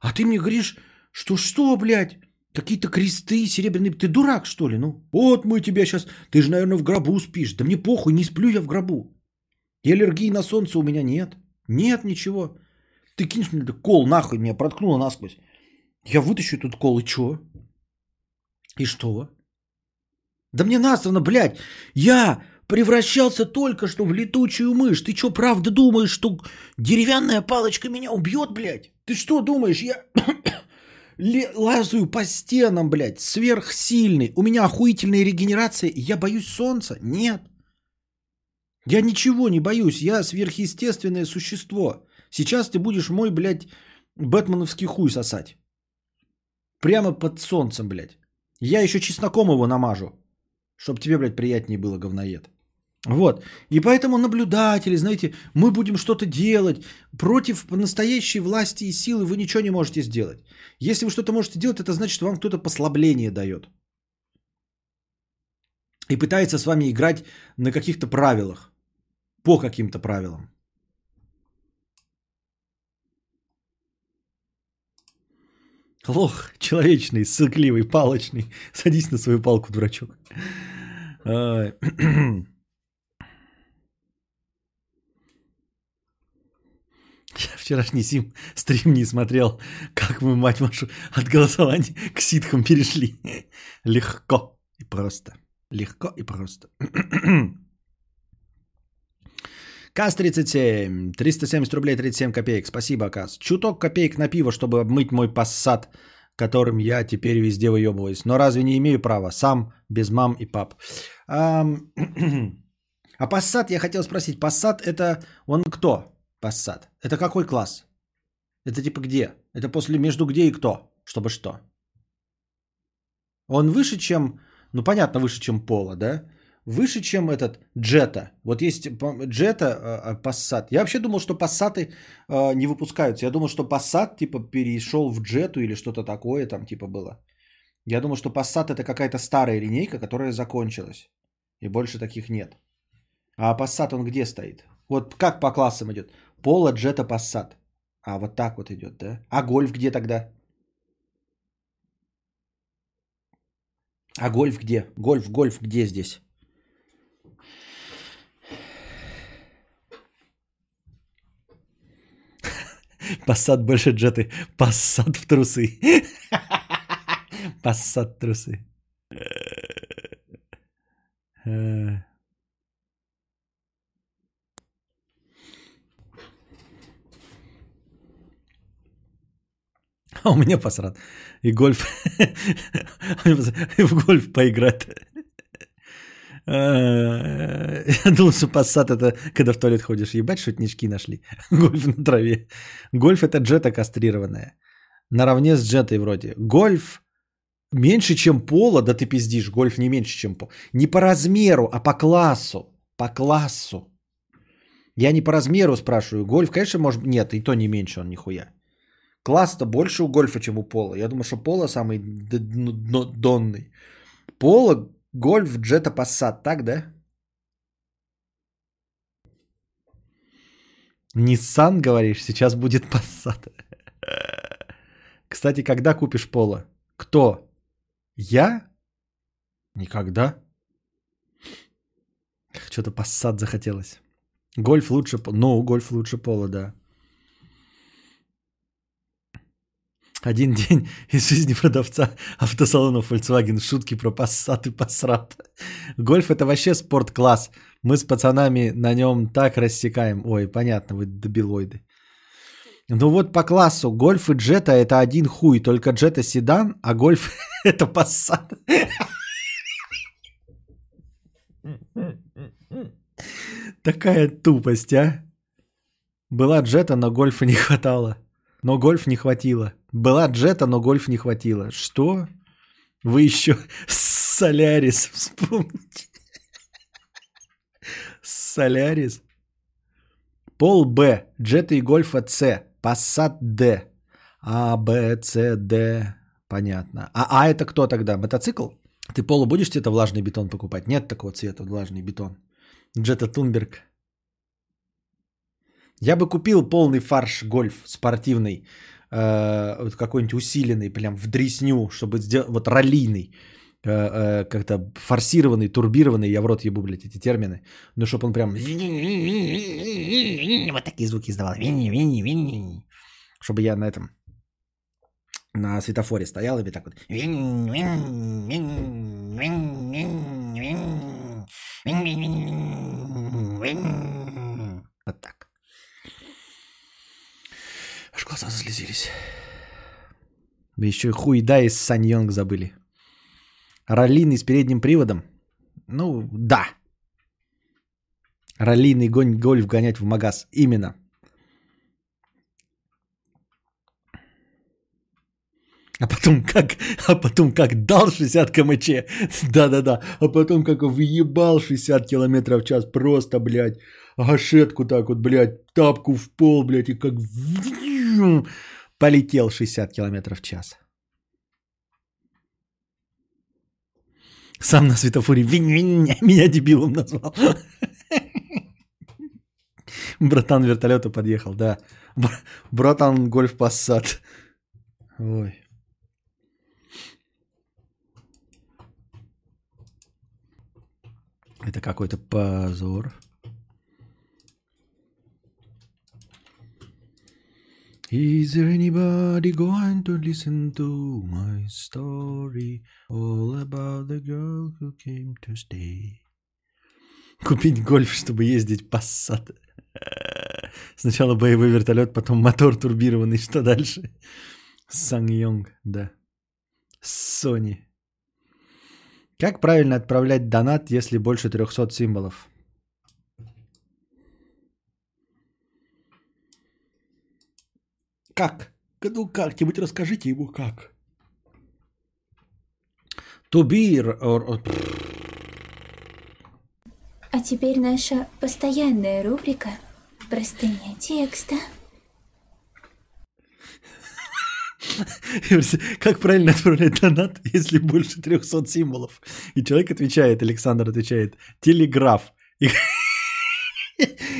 А ты мне говоришь, что что, блядь, какие-то кресты серебряные. Ты дурак, что ли? Ну, вот мы тебя сейчас... Ты же, наверное, в гробу спишь. Да мне похуй, не сплю я в гробу. И аллергии на солнце у меня нет. Нет ничего. Ты кинешь мне кол, нахуй, меня проткнуло насквозь. Я вытащу этот кол, и чё? И что? Да мне насрано, блядь. Я превращался только что в летучую мышь. Ты что, правда думаешь, что деревянная палочка меня убьет, блядь? Ты что думаешь, я лазаю по стенам, блядь, сверхсильный. У меня охуительная регенерация, я боюсь солнца? Нет. Я ничего не боюсь, я сверхъестественное существо. Сейчас ты будешь мой, блядь, бэтменовский хуй сосать. Прямо под солнцем, блядь. Я еще чесноком его намажу. Чтоб тебе, блядь, приятнее было, говноед. Вот. И поэтому наблюдатели, знаете, мы будем что-то делать. Против настоящей власти и силы вы ничего не можете сделать. Если вы что-то можете делать, это значит, вам кто-то послабление дает. И пытается с вами играть на каких-то правилах. По каким-то правилам. Лох человечный, сыкливый, палочный. Садись на свою палку, дурачок. Я вчерашний сим стрим не смотрел, как мы, мать вашу, от голосования к ситхам перешли. Легко и просто. Легко и просто. КАС 37, 370 рублей 37 копеек. Спасибо, КАС. Чуток копеек на пиво, чтобы обмыть мой пассат, которым я теперь везде выебываюсь. Но разве не имею права? Сам, без мам и пап. Ам, А пассат, я хотел спросить, пассат это он кто? Пассат. Это какой класс? Это типа где? Это после между где и кто? Чтобы что? Он выше, чем, ну понятно, выше, чем Пола, да? Выше, чем этот Джета. Вот есть Джета, а, а, Пассат. Я вообще думал, что Пассаты а, не выпускаются. Я думал, что Пассат типа перешел в Джету или что-то такое там типа было. Я думал, что Passat это какая-то старая линейка, которая закончилась. И больше таких нет. А Passat он где стоит? Вот как по классам идет? Пола, Джета, Passat. А вот так вот идет, да? А гольф где тогда? А гольф где? Гольф, гольф где здесь? Пассат больше джеты. Пассат в трусы. Пассат трусы. А у меня посрат. И гольф. В гольф поиграть. Э, Я думал, что пассат это когда в туалет ходишь. Ебать, шутнички нашли. Гольф на траве. Гольф это джета кастрированная. Наравне с джетой вроде. Гольф меньше, чем пола. Да ты пиздишь. Гольф не меньше, чем пол. Не по размеру, а по классу. по классу. Я не по размеру спрашиваю. Гольф, конечно, может... Нет, и то не меньше он нихуя. Класс-то больше у гольфа, чем у пола. Я думаю, что пола самый дно- донный. Пола, гольф, джета, пассат, так, да? Nissan, говоришь, сейчас будет Passat. Кстати, когда купишь Пола? Кто? Я? Никогда. Что-то Passat захотелось. Гольф лучше, ну, гольф лучше Пола, да. Один день из жизни продавца автосалонов Volkswagen. Шутки про Passat и Passat. Гольф это вообще спорт-класс. Мы с пацанами на нем так рассекаем. Ой, понятно, вы дебилоиды. Ну вот по классу гольф и джета это один хуй, только джета седан, а гольф это Passat. Такая тупость, а? Была джета, но гольфа не хватало. Но гольф не хватило. Была джета, но гольф не хватило. Что? Вы еще Солярис вспомните. Солярис. Пол Б. Джета и гольфа С. Пассат Д. А, Б, С, Д. Понятно. А А это кто тогда? Мотоцикл? Ты Полу будешь цвета влажный бетон покупать? Нет такого цвета влажный бетон. Джета Тунберг. Я бы купил полный фарш гольф спортивный, э, вот какой-нибудь усиленный, прям в дресню, чтобы сделать, вот раллийный, э, э, как-то форсированный, турбированный, я в рот ебу, блядь, эти термины, но чтобы он прям вот такие звуки издавал, чтобы я на этом, на светофоре стоял и так вот. Вот так. Глаза заслезились. Еще и хуйда из Саньонг забыли. Раллийный с передним приводом? Ну, да. Раллийный гонь гольф гонять в магаз. Именно. А потом как, а потом как дал 60 кмч. Да-да-да. А потом как въебал 60 километров в час. Просто, блядь, гашетку так вот, блядь, тапку в пол, блядь, и как полетел 60 километров в час. Сам на светофоре винь-винь, меня дебилом назвал. Братан вертолета подъехал, да. Бр- Братан гольф пассат. Ой. Это какой-то позор. Is there anybody going to listen to my story? All about the girl who came to stay. Купить гольф, чтобы ездить Passat. Сначала боевой вертолет, потом мотор турбированный. Что дальше? Сан Йонг, да. Sony. Как правильно отправлять донат, если больше 300 символов? Как? Ну как-нибудь расскажите ему как. To be or... or-
А теперь наша постоянная рубрика «Простыня текста».
Как правильно отправлять донат, если больше 300 символов? И человек отвечает, Александр отвечает, телеграф. И,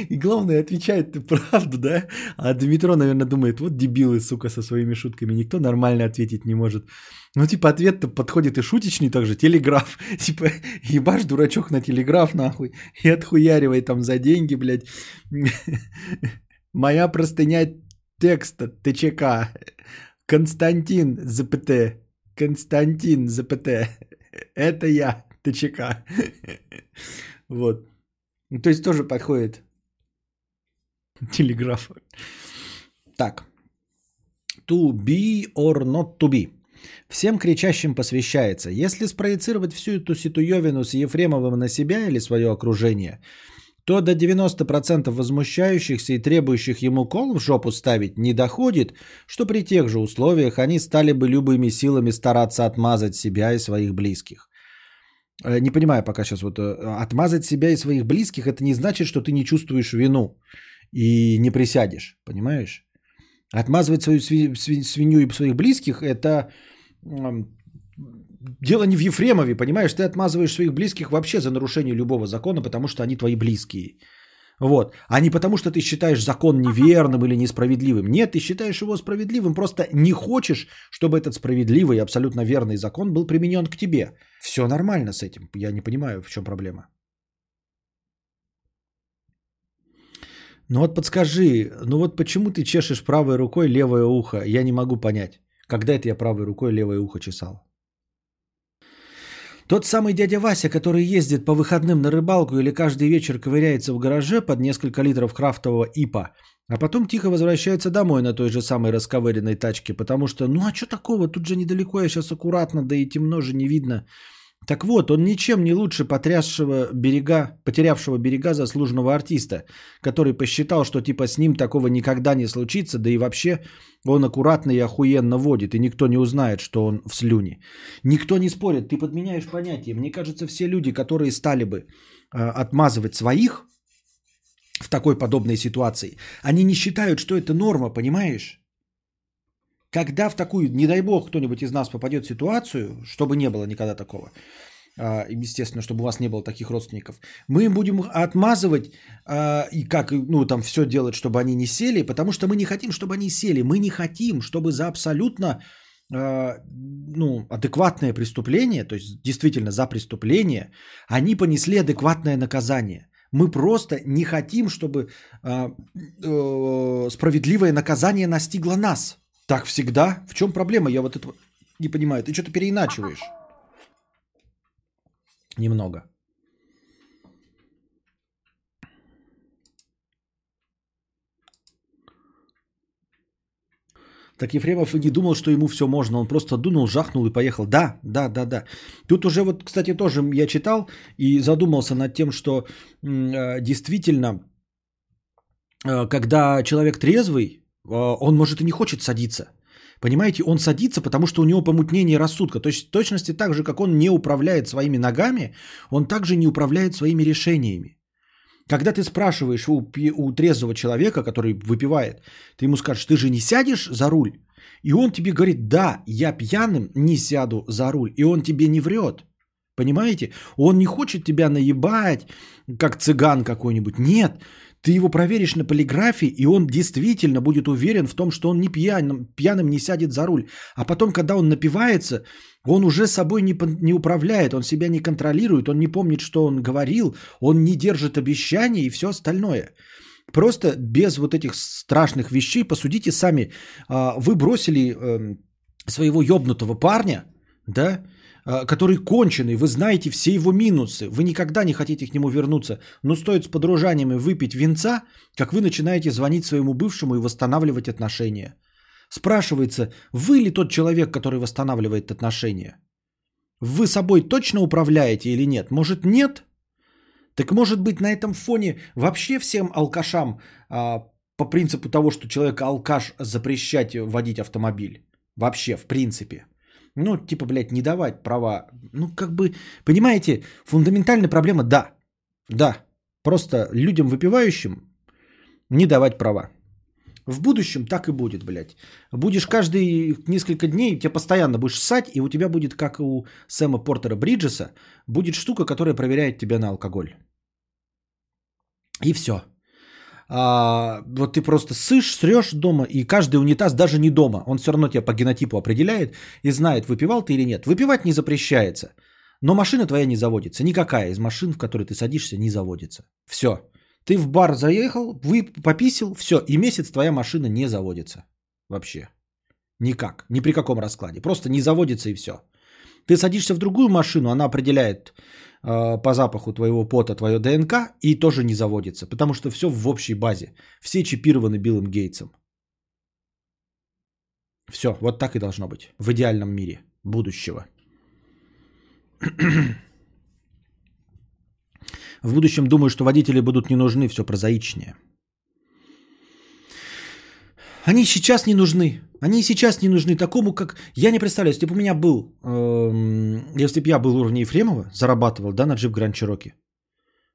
и главное, отвечает ты правду, да? А Дмитро, наверное, думает, вот дебилы, сука, со своими шутками. Никто нормально ответить не может. Ну, типа, ответ-то подходит и шуточный также, телеграф. Типа, ебашь, дурачок, на телеграф, нахуй. И отхуяривай там за деньги, блядь. Моя простыня текста, ТЧК. Константин ЗПТ. Константин ЗПТ. Это я, ТЧК. Вот. Ну, То есть тоже подходит телеграф. Так. To be or not to be. Всем кричащим посвящается. Если спроецировать всю эту ситуевину с Ефремовым на себя или свое окружение, то до 90% возмущающихся и требующих ему кол в жопу ставить не доходит, что при тех же условиях они стали бы любыми силами стараться отмазать себя и своих близких. Э, Не понимаю пока сейчас вот э, отмазать себя и своих близких это не значит, что ты не чувствуешь вину и не присядешь, понимаешь? Отмазывать свою сви- сви- свинью и своих близких это дело не в Ефремове, понимаешь? Ты отмазываешь своих близких вообще за нарушение любого закона, потому что они твои близкие. Вот. А не потому, что ты считаешь закон неверным или несправедливым. Нет, ты считаешь его справедливым, просто не хочешь, чтобы этот справедливый и абсолютно верный закон был применен к тебе. Все нормально с этим. Я не понимаю, в чем проблема. Ну вот подскажи, ну вот почему ты чешешь правой рукой левое ухо? Я не могу понять. Когда это я правой рукой левое ухо чесал? Тот самый дядя Вася, который ездит по выходным на рыбалку или каждый вечер ковыряется в гараже под несколько литров крафтового ипа, а потом тихо возвращается домой на той же самой расковыренной тачке, потому что, ну а что такого, тут же недалеко, я сейчас аккуратно, да и темно же не видно. Так вот, он ничем не лучше потрясшего берега, потерявшего берега заслуженного артиста, который посчитал, что типа с ним такого никогда не случится, да и вообще он аккуратно и охуенно водит, и никто не узнает, что он в слюне. Никто не спорит, ты подменяешь понятие. Мне кажется, все люди, которые стали бы э, отмазывать своих в такой подобной ситуации, они не считают, что это норма, понимаешь? Когда в такую, не дай бог, кто-нибудь из нас попадет в ситуацию, чтобы не было никогда такого, а, естественно, чтобы у вас не было таких родственников, мы им будем отмазывать а, и как, ну, там все делать, чтобы они не сели, потому что мы не хотим, чтобы они сели. Мы не хотим, чтобы за абсолютно а, ну, адекватное преступление, то есть действительно за преступление, они понесли адекватное наказание. Мы просто не хотим, чтобы э, справедливое наказание настигло нас. Так всегда? В чем проблема? Я вот это не понимаю. Ты что-то переиначиваешь. Немного. Так Ефремов и не думал, что ему все можно. Он просто дунул, жахнул и поехал. Да, да, да, да. Тут уже вот, кстати, тоже я читал и задумался над тем, что э, действительно, э, когда человек трезвый, он может и не хочет садиться. Понимаете, он садится, потому что у него помутнение рассудка. То есть в точности так же, как он не управляет своими ногами, он также не управляет своими решениями. Когда ты спрашиваешь у, у трезвого человека, который выпивает, ты ему скажешь, ты же не сядешь за руль? И он тебе говорит, да, я пьяным не сяду за руль. И он тебе не врет. Понимаете? Он не хочет тебя наебать, как цыган какой-нибудь. Нет, ты его проверишь на полиграфе, и он действительно будет уверен в том, что он не пьяным, пьяным не сядет за руль. А потом, когда он напивается, он уже собой не, не управляет, он себя не контролирует, он не помнит, что он говорил, он не держит обещаний и все остальное. Просто без вот этих страшных вещей посудите сами. А, Вы бросили эм, своего ёбнутого парня, да, который конченый, вы знаете все его минусы, вы никогда не хотите к нему вернуться, но стоит с подружаниями выпить винца, как вы начинаете звонить своему бывшему и восстанавливать отношения. Спрашивается, вы ли тот человек, который восстанавливает отношения? Вы собой точно управляете или нет? Может нет? Так может быть на этом фоне вообще всем алкашам а, по принципу того, что человек алкаш запрещать водить автомобиль? Вообще, в принципе. Ну, типа, блядь, не давать права. Ну, как бы, понимаете, фундаментальная проблема, да. Да. Просто людям выпивающим не давать права. В будущем так и будет, блядь. Будешь каждые несколько дней, тебя постоянно будешь ссать, и у тебя будет, как у Сэма Портера Бриджеса, будет штука, которая проверяет тебя на алкоголь. И все. А, вот ты просто сышь, срешь дома, и каждый унитаз даже не дома. Он все равно тебя по генотипу определяет и знает, выпивал ты или нет. Выпивать не запрещается. Но машина твоя не заводится. Никакая из машин, в которые ты садишься, не заводится. Все. Ты в бар заехал, вы пописил, все. И месяц твоя машина не заводится. Вообще. Никак. Ни при каком раскладе. Просто не заводится и все. Ты садишься в другую машину, она определяет по запаху твоего пота твое ДНК и тоже не заводится. Потому что все в общей базе. Все чипированы Биллом Гейтсом. Все, вот так и должно быть. В идеальном мире будущего. В будущем думаю, что водители будут не нужны, все прозаичнее. Они сейчас не нужны. Они сейчас не нужны такому, как... Я не представляю, если бы у меня был... эм, если бы я был уровня Ефремова, зарабатывал, да, на джип Гранд Чироки,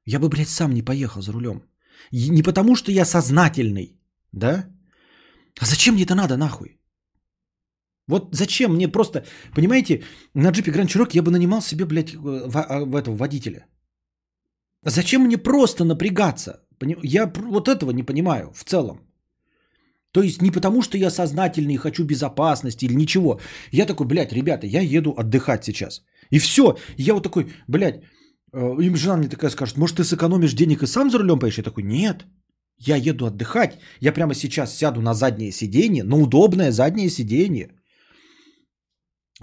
я бы, блядь, сам не поехал за рулем. И не потому, что я сознательный, да? А зачем мне это надо, нахуй? Вот зачем мне просто... Понимаете, на джипе Гранд Чироки я бы нанимал себе, блядь, э, в, а, в этого водителя. Зачем мне просто напрягаться? Я вот этого не понимаю в целом. То есть не потому, что я сознательный и хочу безопасности или ничего. Я такой, блядь, ребята, я еду отдыхать сейчас. И все. Я вот такой, блядь, э, им жена мне такая скажет, может ты сэкономишь денег и сам за рулем поедешь? Я такой, нет, я еду отдыхать. Я прямо сейчас сяду на заднее сиденье, на удобное заднее сиденье.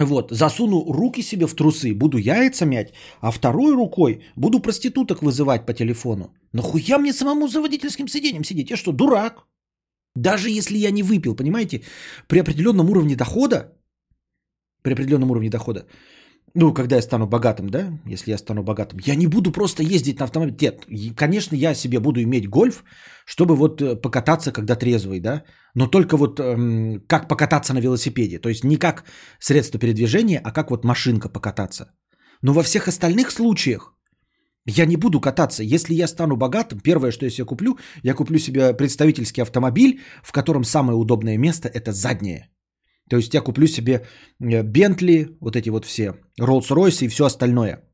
Вот, засуну руки себе в трусы, буду яйца мять, а второй рукой буду проституток вызывать по телефону. Нахуя мне самому за водительским сиденьем сидеть? Я что, дурак? Даже если я не выпил, понимаете, при определенном уровне дохода, при определенном уровне дохода, ну, когда я стану богатым, да, если я стану богатым, я не буду просто ездить на автомобиле. Нет, конечно, я себе буду иметь гольф, чтобы вот э, покататься, когда трезвый, да, но только вот эм, как покататься на велосипеде. То есть не как средство передвижения, а как вот машинка покататься. Но во всех остальных случаях я не буду кататься. Если я стану богатым, первое, что я себе куплю, я куплю себе представительский автомобиль, в котором самое удобное место – это заднее. То есть я куплю себе э, Бентли, вот эти вот все, Роллс-Ройсы и все остальное,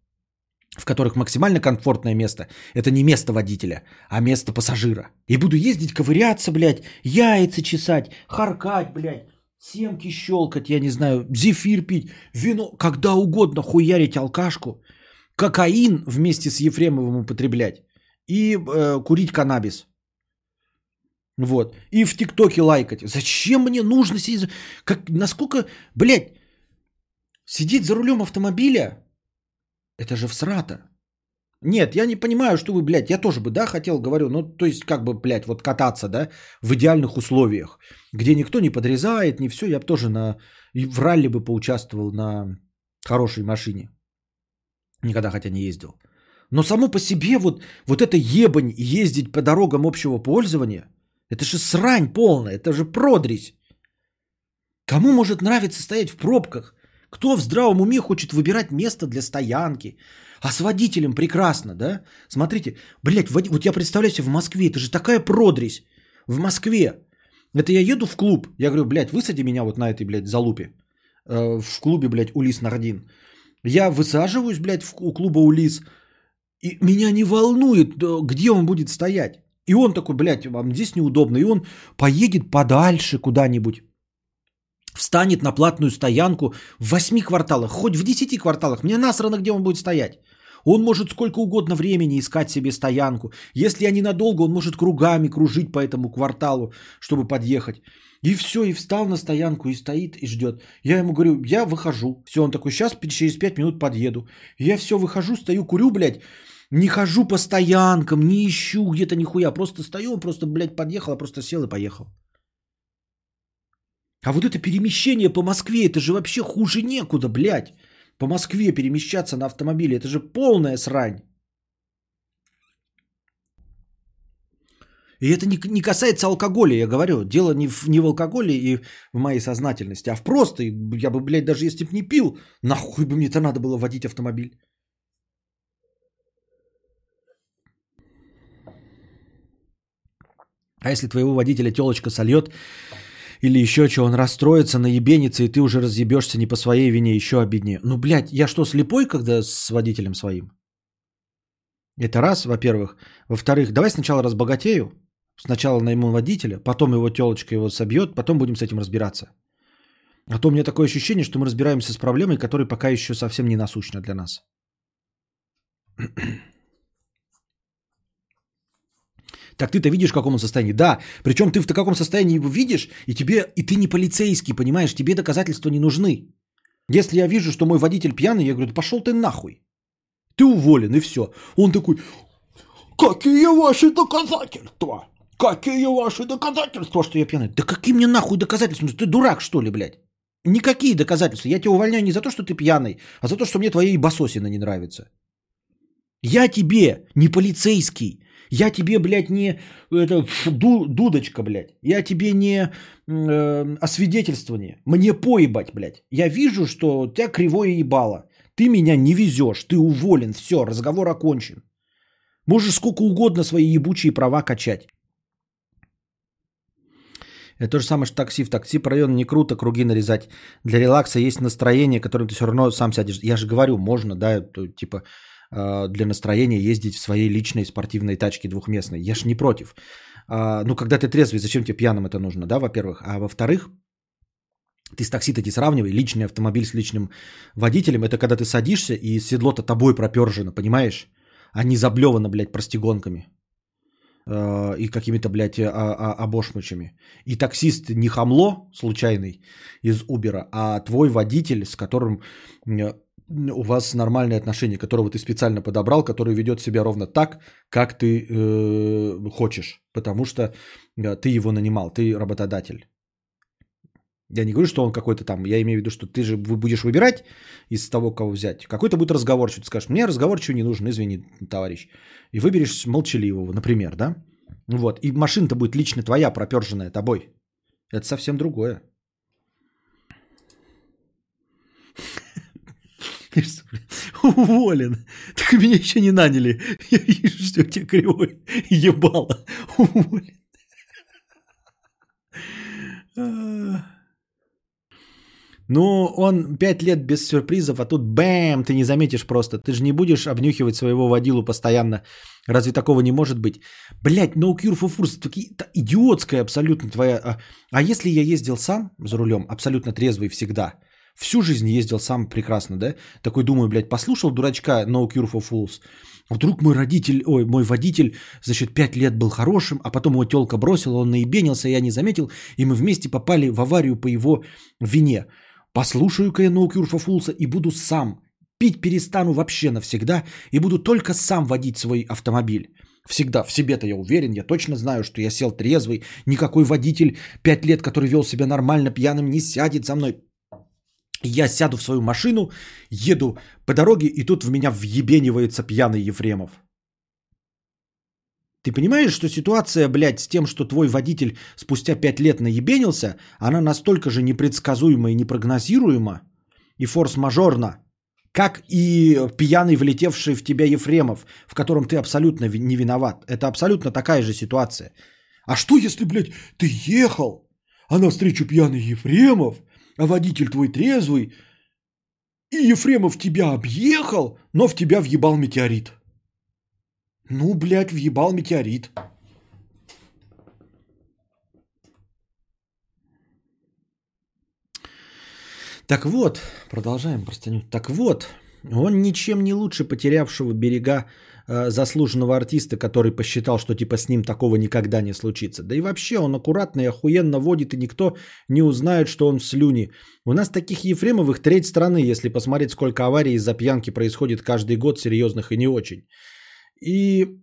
в которых максимально комфортное место – это не место водителя, а место пассажира. И буду ездить, ковыряться, блядь, яйца чесать, харкать, блядь, семки щелкать, я не знаю, зефир пить, вино, когда угодно хуярить алкашку, кокаин вместе с Ефремовым употреблять и э, курить каннабис. Вот. И в ТикТоке лайкать. Зачем мне нужно сидеть? Как, насколько, блядь, сидеть за рулем автомобиля, это же всрато. Нет, я не понимаю, что вы, блядь, я тоже бы, да, хотел, говорю, ну, то есть, как бы, блядь, вот кататься, да, в идеальных условиях, где никто не подрезает, не все, я бы тоже на, в ралли бы поучаствовал на хорошей машине. Никогда хотя не ездил. Но само по себе вот, вот это ебань ездить по дорогам общего пользования, это же срань полная, это же продрись. Кому может нравиться стоять в пробках? Кто в здравом уме хочет выбирать место для стоянки? А с водителем прекрасно, да? Смотрите, блядь, води- вот я представляю себе в Москве, это же такая продрись. В Москве. Это я еду в клуб, я говорю, блядь, высади меня вот на этой, блядь, залупе. Э, в клубе, блядь, Улис Нардин. Я высаживаюсь, блядь, у клуба Улис, и меня не волнует, да, где он будет стоять. И он такой, блядь, вам здесь неудобно. И он поедет подальше куда-нибудь. Встанет на платную стоянку в 8 кварталах, хоть в 10 кварталах. Мне насрано, где он будет стоять. Он может сколько угодно времени искать себе стоянку. Если я ненадолго, он может кругами кружить по этому кварталу, чтобы подъехать. И все, и встал на стоянку, и стоит, и ждет. Я ему говорю, я выхожу. Все, он такой, сейчас через 5 минут подъеду. Я все, выхожу, стою, курю, блядь. Не хожу по стоянкам, не ищу где-то нихуя. Просто стою, он просто, блядь, подъехал, а просто сел и поехал. А вот это перемещение по Москве, это же вообще хуже некуда, блядь. По Москве перемещаться на автомобиле, это же полная срань. И это не, не касается алкоголя, я говорю. Дело не в, не в алкоголе и в моей сознательности, а в просто. Я бы, блядь, даже если бы не пил, нахуй бы мне это надо было водить автомобиль. А если твоего водителя телочка сольет или еще что, он расстроится, наебенится, и ты уже разъебешься не по своей вине, еще обиднее. Ну, блядь, я что, слепой, когда с водителем своим? Это раз, во-первых. Во-вторых, давай сначала разбогатею, сначала найму водителя, потом его телочка его собьет, потом будем с этим разбираться. А то у меня такое ощущение, что мы разбираемся с проблемой, которая пока еще совсем не насущна для нас. Так ты-то видишь, в каком он состоянии. Да, причем ты в каком состоянии его видишь, и тебе, и ты не полицейский, понимаешь, тебе доказательства не нужны. Если я вижу, что мой водитель пьяный, я говорю, да пошел ты нахуй. Ты уволен, и все. Он такой, какие ваши доказательства? Какие ваши доказательства, что я пьяный? Да какие мне нахуй доказательства? Ты дурак, что ли, блядь? Никакие доказательства. Я тебя увольняю не за то, что ты пьяный, а за то, что мне твои басосины не нравятся. Я тебе не полицейский. Я тебе, блядь, не это, ду- дудочка, блядь. Я тебе не э, освидетельствование. Мне поебать, блядь. Я вижу, что у тебя кривое ебало. Ты меня не везешь, ты уволен, все, разговор окончен. Можешь сколько угодно свои ебучие права качать. Это то же самое, что такси. В такси по району не круто круги нарезать. Для релакса есть настроение, которым ты все равно сам сядешь. Я же говорю, можно, да, типа э, для настроения ездить в своей личной спортивной тачке двухместной. Я же не против. А, ну, когда ты трезвый, зачем тебе пьяным это нужно, да, во-первых. А во-вторых, ты с такси-то не сравнивай. Личный автомобиль с личным водителем. Это когда ты садишься и седло-то тобой пропержено, понимаешь? А не заблевано, блядь, простигонками э, и какими-то, блядь, а, а, обошмычами. И таксист не хамло случайный из Убера, а твой водитель, с которым э, у вас нормальные отношения, которого ты специально подобрал, который ведет себя ровно так, как ты э, хочешь, потому что э, ты его нанимал, ты работодатель. Я не говорю, что он какой-то там, я имею в виду, что ты же будешь выбирать из того, кого взять. Какой-то будет разговор, что ты скажешь, мне разговорчивый не нужен, извини, товарищ. И выберешь молчаливого, например, да? Вот, и машина-то будет лично твоя, проперженная тобой. Это совсем другое. Уволен. Так меня еще не наняли. Я вижу, что у тебя кривой ебало. Уволен. Ну, он пять лет без сюрпризов, а тут бэм, ты не заметишь просто. Ты же не будешь обнюхивать своего водилу постоянно. Разве такого не может быть? Блять, no cure for та, идиотская абсолютно твоя... А, а если я ездил сам за рулем, абсолютно трезвый всегда, всю жизнь ездил сам прекрасно, да? Такой думаю, блядь, послушал дурачка No Cure for Fools. Вдруг мой родитель, ой, мой водитель, значит, пять лет был хорошим, а потом его телка бросила, он наебенился, я не заметил, и мы вместе попали в аварию по его вине. Послушаю-ка я for Fools и буду сам. Пить перестану вообще навсегда и буду только сам водить свой автомобиль. Всегда, в себе-то я уверен, я точно знаю, что я сел трезвый, никакой водитель пять лет, который вел себя нормально пьяным, не сядет за мной. Я сяду в свою машину, еду по дороге, и тут в меня въебенивается пьяный Ефремов. Ты понимаешь, что ситуация, блядь, с тем, что твой водитель спустя 5 лет наебенился, она настолько же непредсказуема и непрогнозируема и форс-мажорна, как и пьяный влетевший в тебя Ефремов, в котором ты абсолютно не виноват. Это абсолютно такая же ситуация. А что если, блядь, ты ехал, а навстречу пьяный Ефремов, а водитель твой трезвый, и Ефремов тебя объехал, но в тебя въебал метеорит? Ну, блядь, въебал метеорит. Так вот, продолжаем простыню. Так вот, он ничем не лучше потерявшего берега э, заслуженного артиста, который посчитал, что типа с ним такого никогда не случится. Да и вообще он аккуратно и охуенно водит, и никто не узнает, что он в слюне. У нас таких Ефремовых треть страны, если посмотреть, сколько аварий из-за пьянки происходит каждый год, серьезных и не очень. И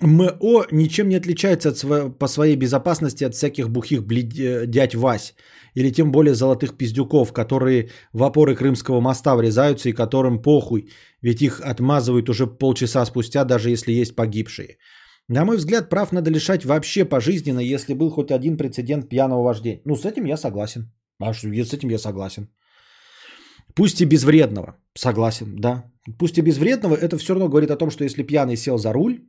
МО ничем не отличается от сво- по своей безопасности от всяких бухих блед- э, дядь Вась. Или тем более золотых пиздюков, которые в опоры Крымского моста врезаются и которым похуй. Ведь их отмазывают уже полчаса спустя, даже если есть погибшие. На мой взгляд, прав надо лишать вообще пожизненно, если был хоть один прецедент пьяного вождения. Ну, с этим я согласен. А с этим я согласен. Пусть и безвредного. Согласен, да. Пусть и безвредного, это все равно говорит о том, что если пьяный сел за руль,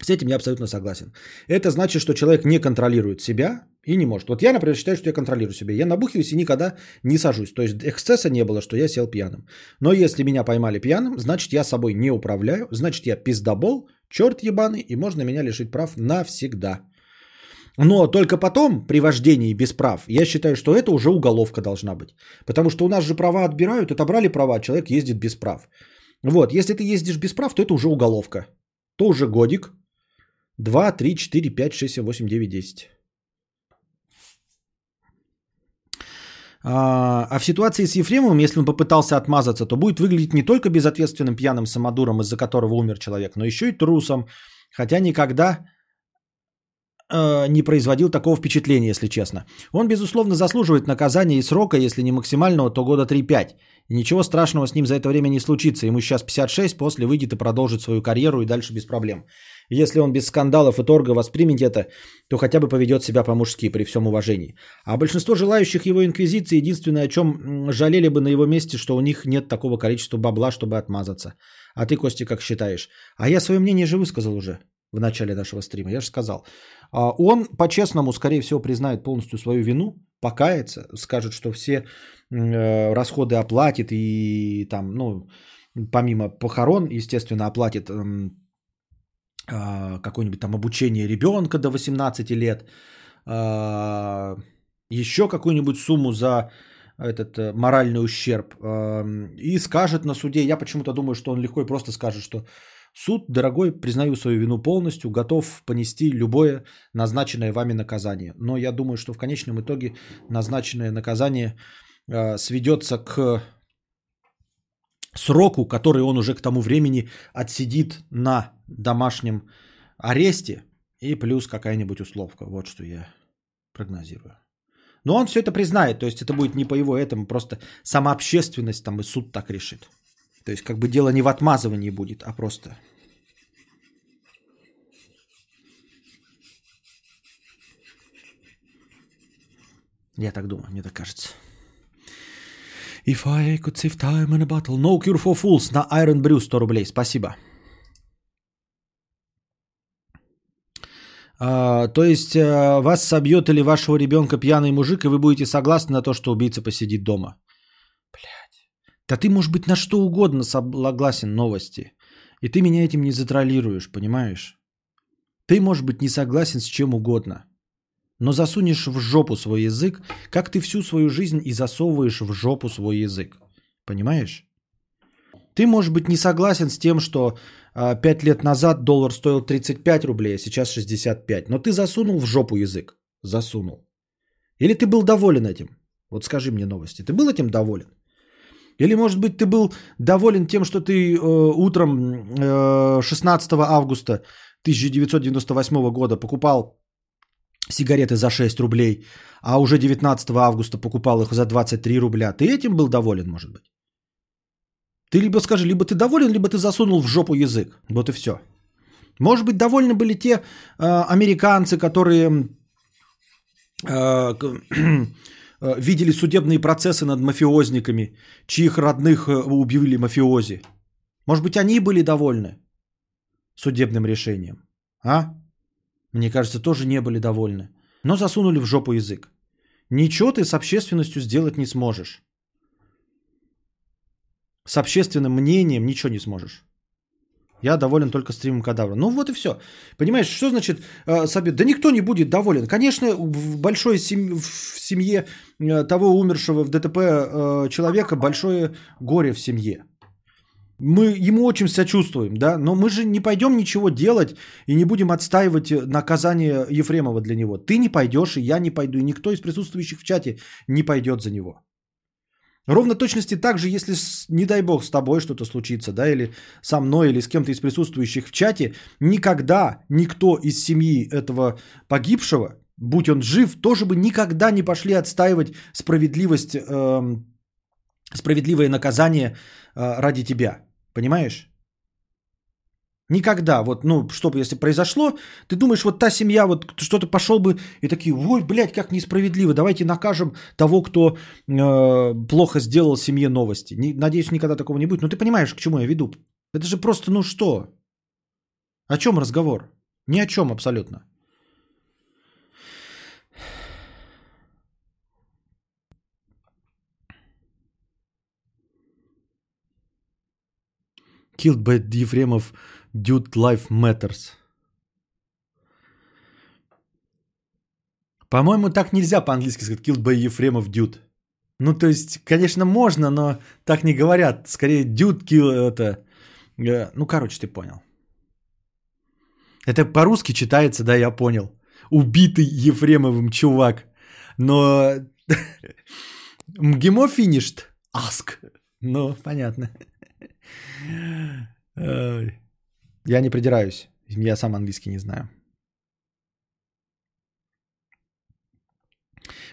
с этим я абсолютно согласен. Это значит, что человек не контролирует себя и не может. Вот я, например, считаю, что я контролирую себя. Я набухиваюсь и никогда не сажусь. То есть эксцесса не было, что я сел пьяным. Но если меня поймали пьяным, значит, я собой не управляю, значит, я пиздобол, черт ебаный, и можно меня лишить прав навсегда. Но только потом, при вождении без прав, я считаю, что это уже уголовка должна быть. Потому что у нас же права отбирают, отобрали права, человек ездит без прав. Вот, если ты ездишь без прав, то это уже уголовка. То уже годик, 2, 3, 4, 5, 6, 7, 8, 9, 10. А, в ситуации с Ефремовым, если он попытался отмазаться, то будет выглядеть не только безответственным пьяным самодуром, из-за которого умер человек, но еще и трусом, хотя никогда э, не производил такого впечатления, если честно. Он, безусловно, заслуживает наказания и срока, если не максимального, то года 3-5. И ничего страшного с ним за это время не случится. Ему сейчас 56, после выйдет и продолжит свою карьеру и дальше без проблем. Если он без скандалов и торга воспримет это, то хотя бы поведет себя по-мужски при всем уважении. А большинство желающих его инквизиции единственное, о чем жалели бы на его месте, что у них нет такого количества бабла, чтобы отмазаться. А ты, Костя, как считаешь? А я свое мнение же высказал уже в начале нашего стрима. Я же сказал. А, Он по-честному, скорее всего, признает полностью свою вину, покается, скажет, что все э, расходы оплатит и там, ну, помимо похорон, естественно, оплатит эм, а, какое-нибудь там обучение ребенка до 18 лет, а, еще какую-нибудь сумму за этот э, моральный ущерб и скажет на суде, я почему-то думаю, что он легко и просто скажет, что суд, дорогой, признаю свою вину полностью, готов понести любое назначенное вами наказание. Но я думаю, что в конечном итоге назначенное наказание э, сведется к сроку, который он уже к тому времени отсидит на домашнем аресте и плюс какая-нибудь условка. Вот что я прогнозирую. Но он все это признает, то есть это будет не по его этому, просто сама общественность там и суд так решит. То есть как бы дело не в отмазывании будет, а просто... Я так думаю, мне так кажется. If I could save time in a battle. No cure for fools на Iron Brew 100 рублей. Спасибо. А, то есть а, вас собьет или вашего ребенка пьяный мужик, и вы будете согласны на то, что убийца посидит дома. Блять. Да ты, может быть, на что угодно согласен новости. И ты меня этим не затроллируешь, понимаешь? Ты, может быть, не согласен с чем угодно. Но засунешь в жопу свой язык, как ты всю свою жизнь и засовываешь в жопу свой язык. Понимаешь? Ты, может быть, не согласен с тем, что а, 5 лет назад доллар стоил 35 рублей, а сейчас 65. Но ты засунул в жопу язык. Засунул. Или ты был доволен этим? Вот скажи мне новости. Ты был этим доволен? Или, может быть, ты был доволен тем, что ты э, утром э, 16 августа 1998 года покупал сигареты за 6 рублей, а уже 19 августа покупал их за 23 рубля. Ты этим был доволен, может быть? Ты либо скажи, либо ты доволен, либо ты засунул в жопу язык. Вот и все. Может быть, довольны были те э, американцы, которые э, э, видели судебные процессы над мафиозниками, чьих родных э, убили мафиози. Может быть, они были довольны судебным решением. А? Мне кажется, тоже не были довольны. Но засунули в жопу язык. Ничего ты с общественностью сделать не сможешь. С общественным мнением ничего не сможешь. Я доволен только стримом кадавра. Ну вот и все. Понимаешь, что значит э, собе? Да никто не будет доволен. Конечно, в большой сем... в семье э, того умершего в ДТП э, человека большое горе в семье. Мы ему очень сочувствуем, да, но мы же не пойдем ничего делать и не будем отстаивать наказание Ефремова для него. Ты не пойдешь, и я не пойду, и никто из присутствующих в чате не пойдет за него. Ровно точности так же, если, не дай бог, с тобой что-то случится, да, или со мной, или с кем-то из присутствующих в чате, никогда никто из семьи этого погибшего, будь он жив, тоже бы никогда не пошли отстаивать справедливость, эм, справедливое наказание э, ради тебя. Понимаешь? Никогда. Вот, ну, что бы если произошло, ты думаешь, вот та семья, вот что-то пошел бы и такие, ой, блядь, как несправедливо, давайте накажем того, кто э, плохо сделал семье новости. Не- надеюсь, никогда такого не будет. Но ты понимаешь, к чему я веду. Это же просто, ну что? О чем разговор? Ни о чем абсолютно. Killed by Ефремов Dude Life Matters. По-моему, так нельзя по-английски сказать. Killed by Ефремов Dude. Ну, то есть, конечно, можно, но так не говорят. Скорее, Dude kill это... э, Ну, короче, ты понял. Это по-русски читается, да, я понял. Убитый Ефремовым чувак. Но МГИМО финишт. Аск. Ну, понятно. Ой. Я не придираюсь. Я сам английский не знаю.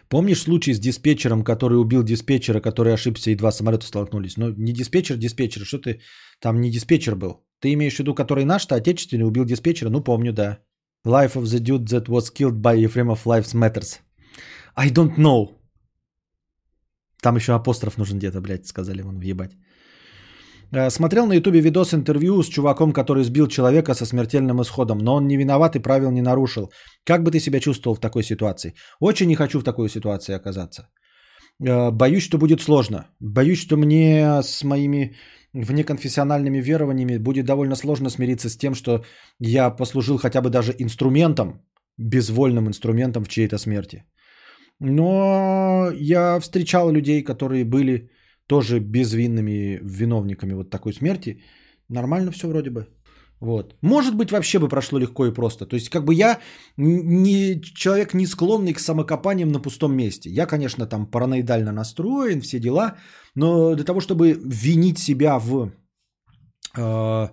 Помнишь случай с диспетчером, который убил диспетчера, который ошибся, и два самолета столкнулись? Ну, не диспетчер, диспетчер. Что ты... Там не диспетчер был. Ты имеешь в виду, который наш-то отечественный убил диспетчера? Ну, помню, да. Life of the dude that was killed by Ефремов Lives Matters. I don't know. Там еще апостроф нужен где-то, блядь, сказали вон, въебать. Э, Смотрел на ютубе видос интервью с чуваком, который сбил человека со смертельным исходом, но он не виноват и правил не нарушил. Как бы ты себя чувствовал в такой ситуации? Очень не хочу в такой ситуации оказаться. Э, Боюсь, что будет сложно. Боюсь, что мне с моими внеконфессиональными верованиями будет довольно сложно смириться с тем, что я послужил хотя бы даже инструментом, безвольным инструментом в чьей-то смерти. Но я встречал людей, которые были тоже безвинными виновниками вот такой смерти. Нормально все вроде бы. Вот. Может быть, вообще бы прошло легко и просто. То есть, как бы я не человек не склонный к самокопаниям на пустом месте. Я, конечно, там параноидально настроен, все дела, но для того, чтобы винить себя в э,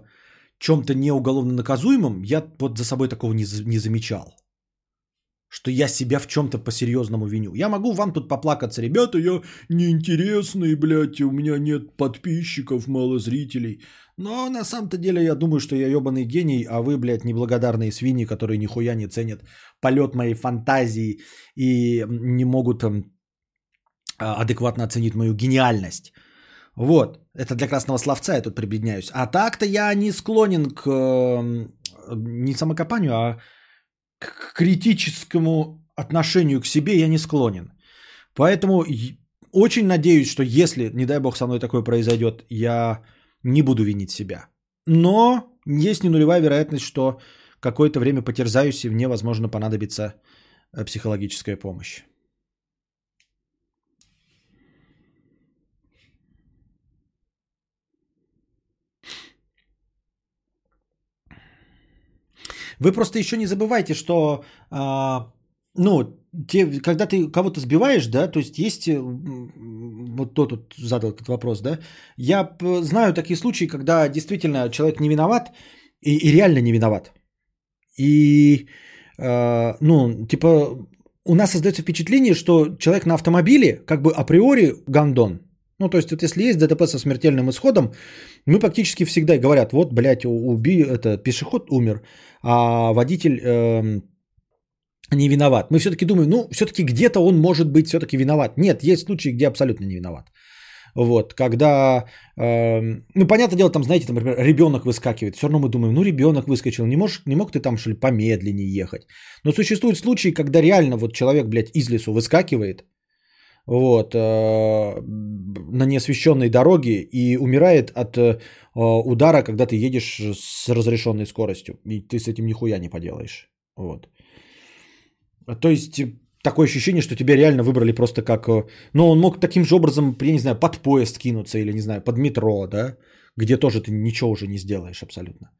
чем-то неуголовно наказуемом, я вот за собой такого не, не замечал. Что я себя в чем-то по-серьезному виню. Я могу вам тут поплакаться, ребята, я неинтересный, блядь, у меня нет подписчиков, мало зрителей. Но на самом-то деле я думаю, что я ебаный гений, а вы, блядь, неблагодарные свиньи, которые нихуя не ценят полет моей фантазии и не могут там, а, адекватно оценить мою гениальность. Вот, это для красного словца я тут прибедняюсь. А так-то я не склонен к э, не самокопанию, а к критическому отношению к себе я не склонен. Поэтому очень надеюсь, что если, не дай бог, со мной такое произойдет, я не буду винить себя. Но есть не нулевая вероятность, что какое-то время потерзаюсь и мне, возможно, понадобится э, психологическая помощь. Вы просто еще не забывайте, что а, ну, те, когда ты кого-то сбиваешь, да, то есть есть, э, вот тот тут задал этот вопрос, да, я знаю такие случаи, когда действительно человек не виноват и, и реально не виноват. И, э, ну, типа, у нас создается впечатление, что человек на автомобиле как бы априори гандон. Ну, то есть, вот если есть ДТП со смертельным исходом, мы практически всегда говорят, вот, блядь, уби, это, пешеход умер, а водитель эм, не виноват. Мы все-таки думаем, ну, все-таки где-то он может быть все-таки виноват. Нет, есть случаи, где абсолютно не виноват. Вот, когда, эм, ну, понятное дело, там, знаете, там, например, ребенок выскакивает, все равно мы думаем, ну, ребенок выскочил, не, можешь, не мог ты там, что ли, помедленнее ехать. Но существуют случаи, когда реально вот человек, блядь, из лесу выскакивает, вот, э, на неосвещенной дороге и умирает от э, удара, когда ты едешь с разрешенной скоростью, и ты с этим нихуя не поделаешь. Вот. То есть такое ощущение, что тебя реально выбрали просто как... э, Ну, он мог таким же образом, я не знаю, под поезд кинуться или, не знаю, под метро, да, где тоже ты ничего уже не сделаешь абсолютно.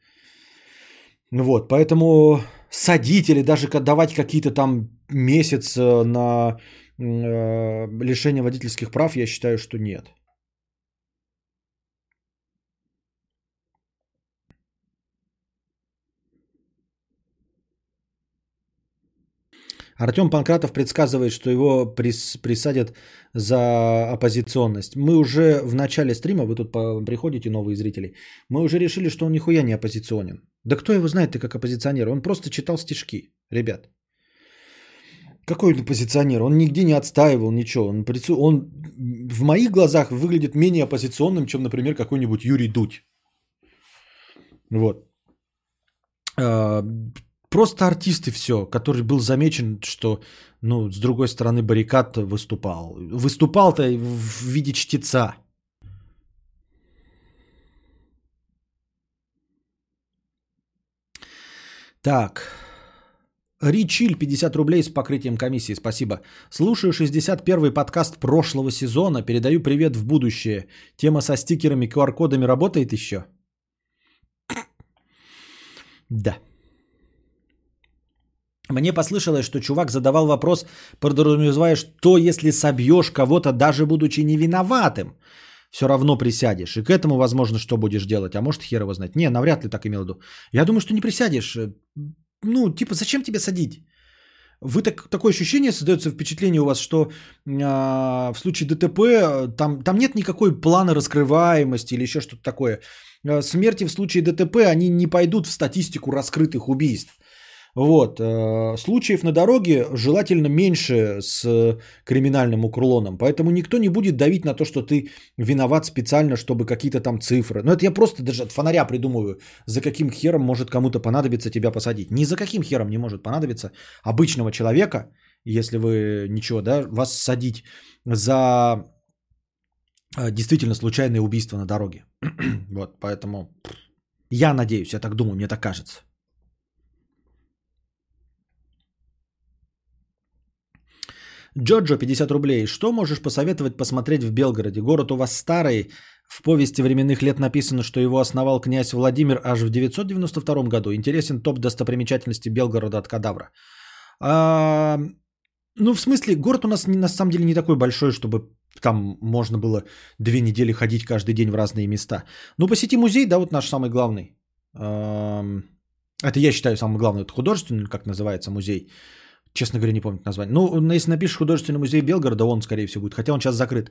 Вот, поэтому садить или даже давать какие-то там месяц на э, лишение водительских прав, я считаю, что нет. Артем Панкратов предсказывает, что его прис- присадят за оппозиционность. Мы уже в начале стрима, вы тут по- приходите, новые зрители, мы уже решили, что он нихуя не оппозиционен. Да кто его знает, ты как оппозиционер? Он просто читал стишки, ребят. Какой он оппозиционер? Он нигде не отстаивал ничего. Он, он в моих глазах выглядит менее оппозиционным, чем, например, какой-нибудь Юрий Дудь. Вот. А, Просто артист и все, который был замечен, что, ну, с другой стороны баррикад выступал. Выступал-то в виде чтеца. Так. Ричиль 50 рублей с покрытием комиссии. Спасибо. Слушаю 61-й подкаст прошлого сезона. Передаю привет в будущее. Тема со стикерами, QR-кодами работает еще? Да. Мне послышалось, что чувак задавал вопрос, подразумевая, что если собьешь кого-то, даже будучи не виноватым, все равно присядешь. И к этому, возможно, что будешь делать. А может, хер его знать. Не, навряд ли так имел в виду. Я думаю, что не присядешь. Ну, типа, зачем тебе садить? Вы так, такое ощущение создается впечатление у вас, что а, в случае ДТП э, там, там нет никакой плана раскрываемости или еще что-то такое. А, смерти в случае ДТП, они не пойдут в статистику раскрытых убийств. Вот. э, Случаев на дороге желательно меньше с криминальным уклоном. Поэтому никто не будет давить на то, что ты виноват специально, чтобы какие-то там цифры. Но это я просто даже от фонаря придумываю, за каким хером может кому-то понадобиться тебя посадить. Ни за каким хером не может понадобиться обычного человека, если вы ничего, да, вас садить за э, действительно случайное убийство на дороге. вот, поэтому я надеюсь, я так думаю, мне так кажется. Джоджо, 50 рублей. Что можешь посоветовать посмотреть в Белгороде? Город у вас старый. В повести временных лет написано, что его основал князь Владимир аж в 992 году. Интересен топ достопримечательностей Белгорода от кадавра. А, ну, в смысле, город у нас на самом деле не такой большой, чтобы там можно было две недели ходить каждый день в разные места. Ну, посети музей, да, вот наш самый главный. Это я считаю самый главный. Это художественный, как называется, музей. Честно говоря, не помню название. Ну, если напишешь художественный музей Белгорода, он, скорее всего, будет. Хотя он сейчас закрыт.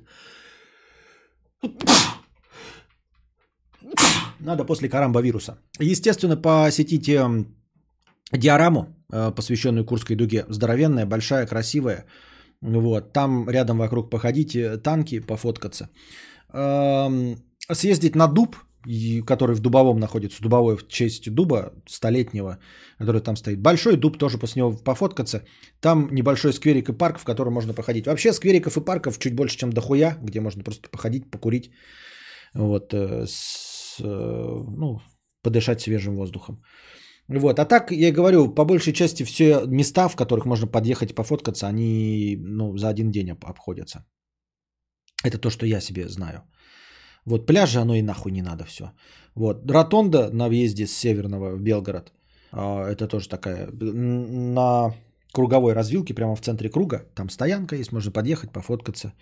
Надо после карамба-вируса. Естественно, посетите м, диораму, э, посвященную Курской дуге. Здоровенная, большая, красивая. Вот. Там рядом вокруг походите, танки пофоткаться. Эм, Съездить на дуб, который в Дубовом находится, Дубовой в честь дуба столетнего, который там стоит. Большой дуб, тоже после него пофоткаться. Там небольшой скверик и парк, в котором можно походить. Вообще сквериков и парков чуть больше, чем дохуя, где можно просто походить, покурить. Вот, э, с, э, ну, подышать свежим воздухом. Вот, а так, я говорю, по большей части все места, в которых можно подъехать и пофоткаться, они ну, за один день об- обходятся. Это то, что я себе знаю. Вот пляжи, оно и нахуй не надо все. Вот, ротонда на въезде с Северного в Белгород, а, это тоже такая, на круговой развилке, прямо в центре круга, там стоянка есть, можно подъехать, пофоткаться.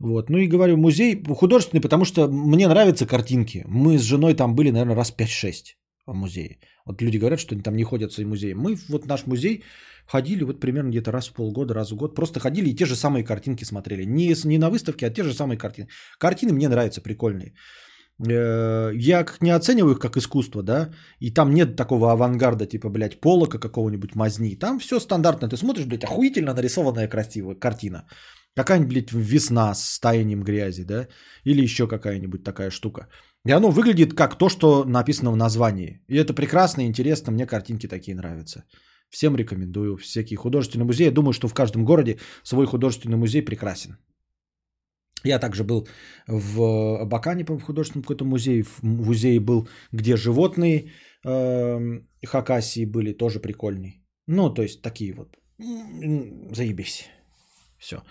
Вот. Ну и говорю, музей художественный, потому что мне нравятся картинки. Мы с женой там были, наверное, раз 5-6 в музее. Вот люди говорят, что они там не ходят в свои музеи. Мы вот наш музей ходили вот примерно где-то раз в полгода, раз в год. Просто ходили и те же самые картинки смотрели. Не, не на выставке, а те же самые картины. Картины мне нравятся, прикольные. Э, Я не оцениваю их как искусство, да, и там нет такого авангарда, типа, блядь, полока какого-нибудь мазни. Там все стандартно. Ты смотришь, блядь, охуительно нарисованная красивая картина. Какая-нибудь, блядь, весна с таянием грязи, да? Или еще какая-нибудь такая штука. И оно выглядит как то, что написано в названии. И это прекрасно и интересно. Мне картинки такие нравятся. Всем рекомендую. Всякие художественные музеи. Я думаю, что в каждом городе свой художественный музей прекрасен. Я также был в Абакане, по-моему, в художественном какой-то музее. В музее был, где животные эм, хакасии были, тоже прикольный. Ну, то есть такие вот. Заебись. Все.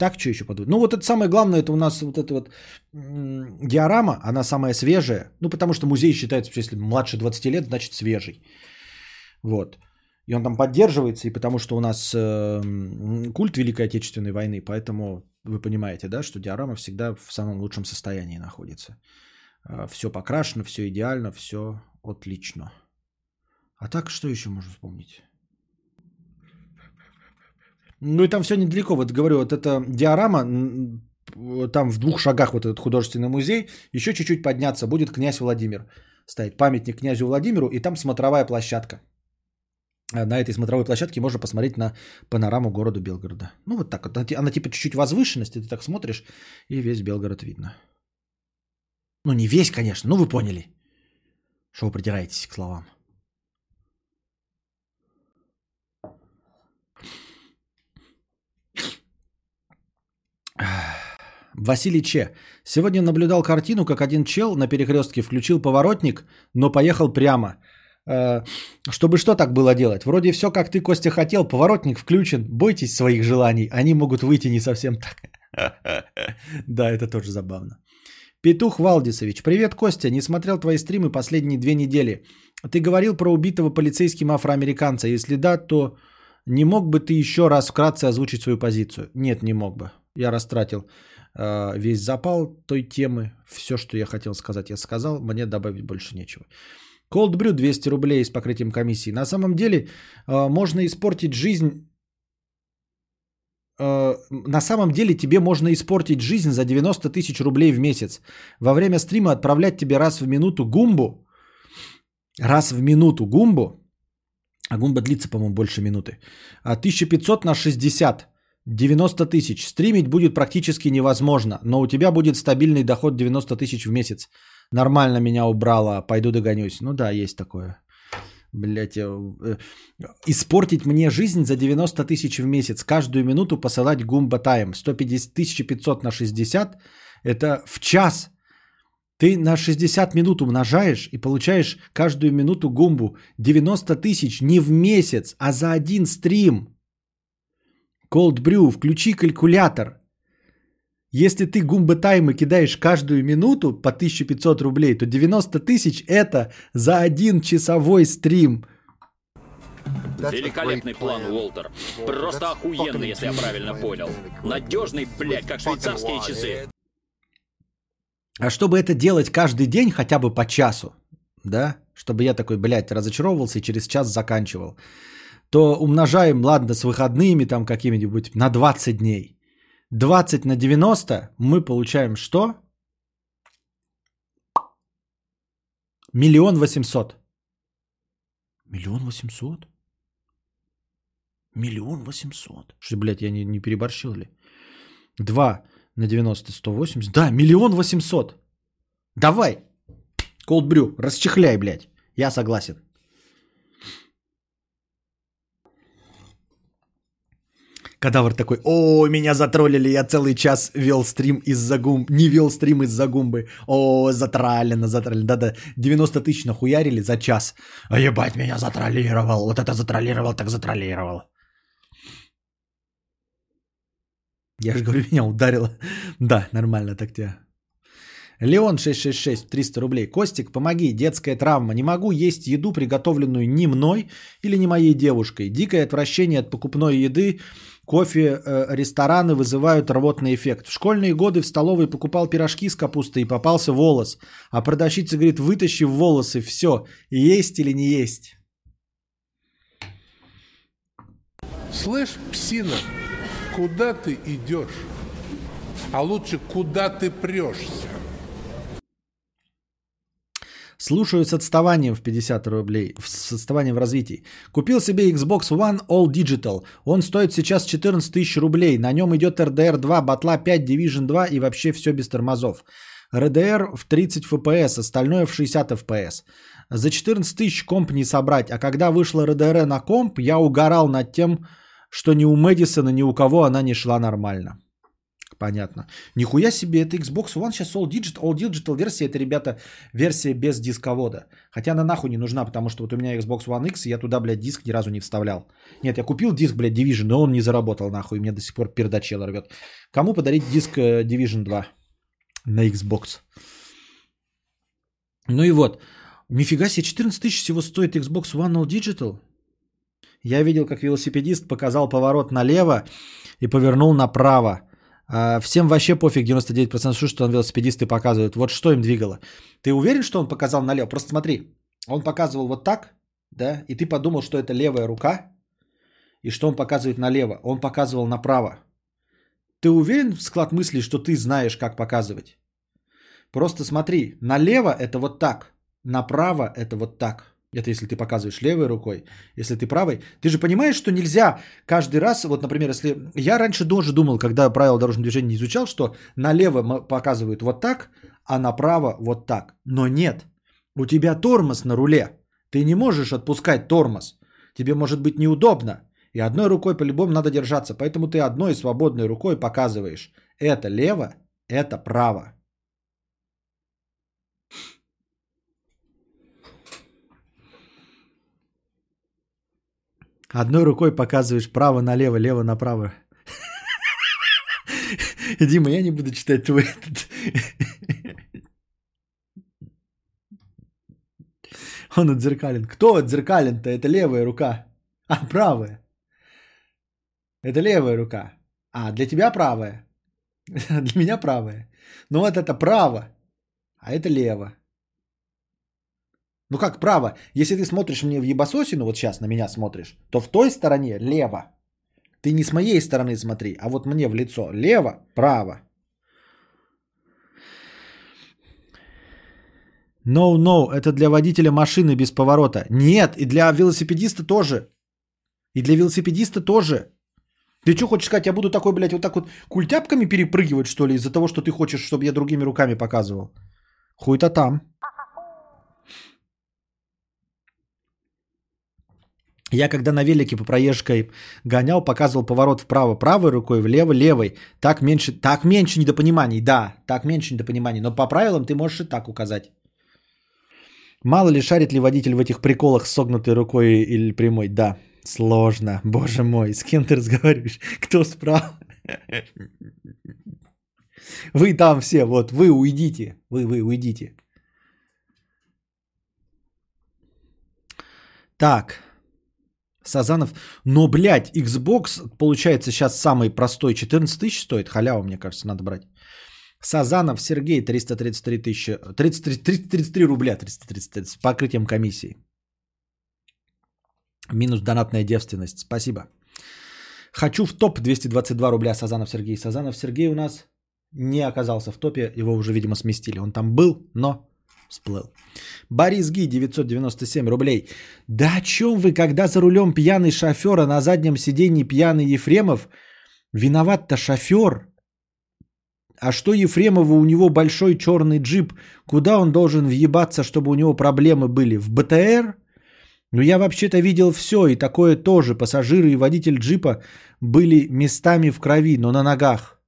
Так, что еще подводить? Ну, вот это самое главное, это у нас вот эта вот диорама, она самая свежая. Ну, потому что музей считается, что если младше 20 лет, значит свежий. Вот. И он там поддерживается, и потому что у нас э, культ Великой Отечественной войны, поэтому вы понимаете, да, что диорама всегда в самом лучшем состоянии находится. Все покрашено, все идеально, все отлично. А так, что еще можно вспомнить? Ну и там все недалеко. Вот говорю, вот эта диорама, там в двух шагах вот этот художественный музей, еще чуть-чуть подняться будет князь Владимир стоит. Памятник князю Владимиру, и там смотровая площадка. А На этой смотровой площадке можно посмотреть на панораму города Белгорода. Ну вот так вот. Она, она типа чуть-чуть возвышенность, и ты так смотришь, и весь Белгород видно. Ну не весь, конечно, ну вы поняли. Что вы придираетесь к словам. Василий Че. Сегодня наблюдал картину, как один чел на перекрестке включил поворотник, но поехал прямо. Э, Чтобы что так было делать? Вроде все, как ты, Костя, хотел, поворотник включен, бойтесь своих желаний, они могут выйти не совсем так. Да, это тоже забавно. Петух Валдисович. Привет, Костя. Не смотрел твои стримы последние две недели. Ты говорил про убитого полицейским афроамериканца. Если да, то не мог бы ты еще раз вкратце озвучить свою позицию? Нет, не мог бы. Я растратил э, весь запал той темы. Все, что я хотел сказать, я сказал. Мне добавить больше нечего. Cold Brew 200 рублей с покрытием комиссии. На самом деле э, можно испортить жизнь э, на самом деле тебе можно испортить жизнь за 90 тысяч рублей в месяц. Во время стрима отправлять тебе раз в минуту гумбу, раз в минуту гумбу, а гумба длится, по-моему, больше минуты, а 1500 на 60, 90 тысяч. Стримить будет практически невозможно, но у тебя будет стабильный доход 90 тысяч в месяц. Нормально меня убрало, пойду догонюсь. Ну да, есть такое. Блять, испортить мне жизнь за 90 тысяч в месяц, каждую минуту посылать гумба тайм. 150 1500 на 60, это в час. Ты на 60 минут умножаешь и получаешь каждую минуту гумбу 90 тысяч не в месяц, а за один стрим. Cold Brew, включи калькулятор. Если ты гумба таймы кидаешь каждую минуту по 1500 рублей, то 90 тысяч это за один часовой стрим.
Великолепный план, Уолтер. Просто охуенный, если я правильно понял. Надежный, блядь, как швейцарские часы.
А чтобы это делать каждый день хотя бы по часу, да, чтобы я такой, блядь, разочаровывался и через час заканчивал, то умножаем, ладно, с выходными там какими-нибудь на 20 дней. 20 на 90 мы получаем что? Миллион восемьсот. Миллион восемьсот? Миллион восемьсот. Что, блядь, я не, не переборщил ли? 2 на 90, 180. Да, миллион восемьсот. Давай. Cold Brew, расчехляй, блядь. Я согласен. Кадавр такой, о, меня затроллили, я целый час вел стрим из-за гум, не вел стрим из-за гумбы. О, затраллено, затраллено. Да-да, 90 тысяч нахуярили за час. А ебать, меня затроллировал. Вот это затроллировал, так затроллировал. Я же говорю, меня ударило. Да, нормально так тебя. Леон 666, 300 рублей. Костик, помоги, детская травма. Не могу есть еду, приготовленную ни мной или не моей девушкой. Дикое отвращение от покупной еды, кофе, э, рестораны вызывают рвотный эффект. В школьные годы в столовой покупал пирожки с капустой и попался волос. А продавщица говорит, вытащи волосы, все, есть или не есть.
Слышь, псина, куда ты идешь? А лучше, куда ты прешься?
Слушаю с отставанием в 50 рублей, с отставанием в развитии. Купил себе Xbox One All Digital. Он стоит сейчас 14 тысяч рублей. На нем идет RDR 2, Батла 5, Division 2 и вообще все без тормозов. RDR в 30 FPS, остальное в 60 FPS. За 14 тысяч комп не собрать. А когда вышла RDR на комп, я угорал над тем, что ни у Мэдисона, ни у кого она не шла нормально. Понятно. Нихуя себе, это Xbox One сейчас All Digital. All Digital версия, это, ребята, версия без дисковода. Хотя она нахуй не нужна, потому что вот у меня Xbox One X, и я туда, блядь, диск ни разу не вставлял. Нет, я купил диск, блядь, Division, но он не заработал нахуй, и мне до сих пор пердачело рвет. Кому подарить диск э, Division 2 на Xbox? Ну и вот. Нифига себе, 14 тысяч всего стоит Xbox One All Digital. Я видел, как велосипедист показал поворот налево и повернул направо. А, всем вообще пофиг, 99% слушают, что он велосипедисты показывают. Вот что им двигало. Ты уверен, что он показал налево? Просто смотри, он показывал вот так, да, и ты подумал, что это левая рука, и что он показывает налево. Он показывал направо. Ты уверен в склад мыслей, что ты знаешь, как показывать? Просто смотри, налево это вот так, направо это вот так. Это если ты показываешь левой рукой. Если ты правой. Ты же понимаешь, что нельзя каждый раз, вот, например, если... Я раньше тоже думал, когда правила дорожного движения не изучал, что налево показывают вот так, а направо вот так. Но нет. У тебя тормоз на руле. Ты не можешь отпускать тормоз. Тебе может быть неудобно. И одной рукой по-любому надо держаться. Поэтому ты одной свободной рукой показываешь. Это лево, это право. Одной рукой показываешь право налево, лево направо. Дима, я не буду читать твой этот. Он отзеркален. Кто отзеркален-то? Это левая рука. А, правая. Это левая рука. А, для тебя правая. Для меня правая. Ну вот это право, а это лево. Ну как право? Если ты смотришь мне в ебасосину, вот сейчас на меня смотришь, то в той стороне лево. Ты не с моей стороны смотри, а вот мне в лицо. Лево, право. No, no, это для водителя машины без поворота. Нет, и для велосипедиста тоже. И для велосипедиста тоже. Ты что хочешь сказать, я буду такой, блядь, вот так вот культяпками перепрыгивать, что ли, из-за того, что ты хочешь, чтобы я другими руками показывал? Хуй-то там. Я когда на велике по проезжкой гонял, показывал поворот вправо правой рукой, влево левой. Так меньше, так меньше недопониманий, да, так меньше недопониманий. Но по правилам ты можешь и так указать. Мало ли шарит ли водитель в этих приколах с согнутой рукой или прямой? Да, сложно. Боже мой, с кем ты разговариваешь? Кто справа? Вы там все, вот, вы уйдите. Вы, вы уйдите. Так. Сазанов. Но, блядь, Xbox, получается, сейчас самый простой. 14 тысяч стоит. Халява, мне кажется, надо брать. Сазанов Сергей 333 тысячи. 33, 333 рубля 333 с покрытием комиссии. Минус донатная девственность. Спасибо. Хочу в топ 222 рубля Сазанов Сергей. Сазанов Сергей у нас не оказался в топе. Его уже, видимо, сместили. Он там был, но всплыл. Борис Ги, 997 рублей. Да о чем вы, когда за рулем пьяный шофер, а на заднем сиденье пьяный Ефремов? Виноват-то шофер. А что Ефремову, у него большой черный джип. Куда он должен въебаться, чтобы у него проблемы были? В БТР? Ну я вообще-то видел все, и такое тоже. Пассажиры и водитель джипа были местами в крови, но на ногах.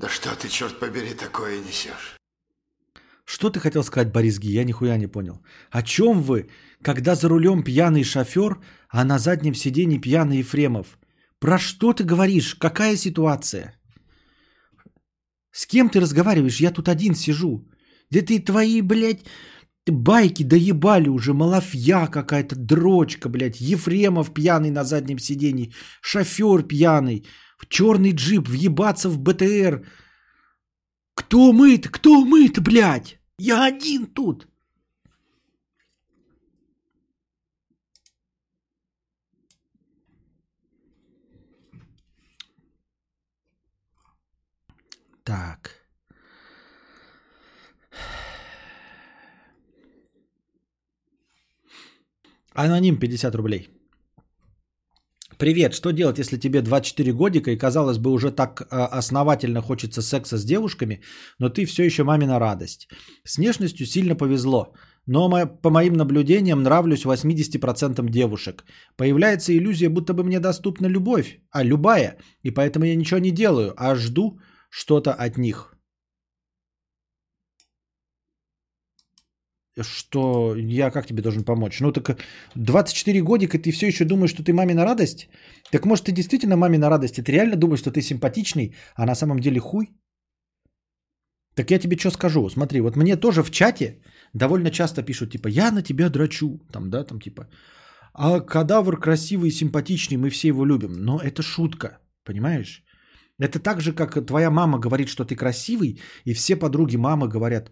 Да что ты, черт побери, такое несешь?
Что ты хотел сказать, Борис Ги? Я нихуя не понял. О чем вы, когда за рулем пьяный шофер, а на заднем сиденье пьяный Ефремов? Про что ты говоришь? Какая ситуация? С кем ты разговариваешь? Я тут один сижу. Да ты твои, блядь, байки доебали уже. Малафья какая-то, дрочка, блядь. Ефремов пьяный на заднем сиденье. Шофер пьяный. В черный джип, въебаться в БТР. Кто мы-то? Кто мы-то, блядь? Я один тут. Так. Аноним 50 рублей. Привет, что делать, если тебе 24 годика и, казалось бы, уже так э, основательно хочется секса с девушками, но ты все еще мамина радость? С внешностью сильно повезло, но по моим наблюдениям нравлюсь 80% девушек. Появляется иллюзия, будто бы мне доступна любовь, а любая, и поэтому я ничего не делаю, а жду что-то от них. Что я как тебе должен помочь? Ну так 24 годика, ты все еще думаешь, что ты мамина радость? Так может ты действительно мамина радость, и ты реально думаешь, что ты симпатичный, а на самом деле хуй? Так я тебе что скажу? Смотри, вот мне тоже в чате довольно часто пишут, типа, я на тебя драчу, там, да, там, типа, а кадавр красивый и симпатичный, мы все его любим. Но это шутка, понимаешь? Это так же, как твоя мама говорит, что ты красивый, и все подруги мамы говорят,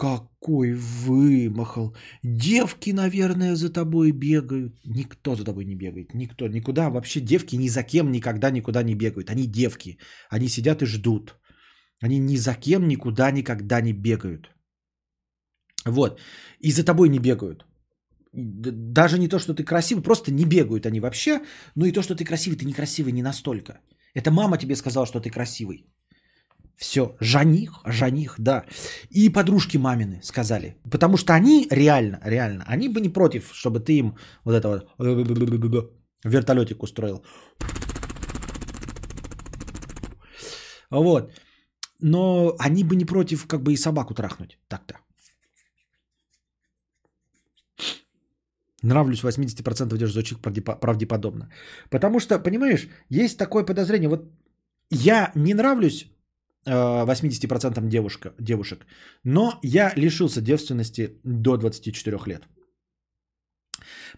какой вымахал. Девки, наверное, за тобой бегают. Никто за тобой не бегает. Никто. Никуда. Вообще девки ни за кем никогда никуда не бегают. Они девки. Они сидят и ждут. Они ни за кем никуда никогда не бегают. Вот. И за тобой не бегают. Даже не то, что ты красивый, просто не бегают они вообще. Ну и то, что ты красивый, ты некрасивый не настолько. Это мама тебе сказала, что ты красивый. Все, жаних, жаних, да. И подружки мамины сказали. Потому что они реально, реально, они бы не против, чтобы ты им вот это вот вертолетик устроил. Вот. Но они бы не против как бы и собаку трахнуть. Так-то. Нравлюсь 80% держу звучит правдеподобно. Потому что, понимаешь, есть такое подозрение. Вот я не нравлюсь 80% э, девушка, девушек. Но я лишился девственности до 24 лет.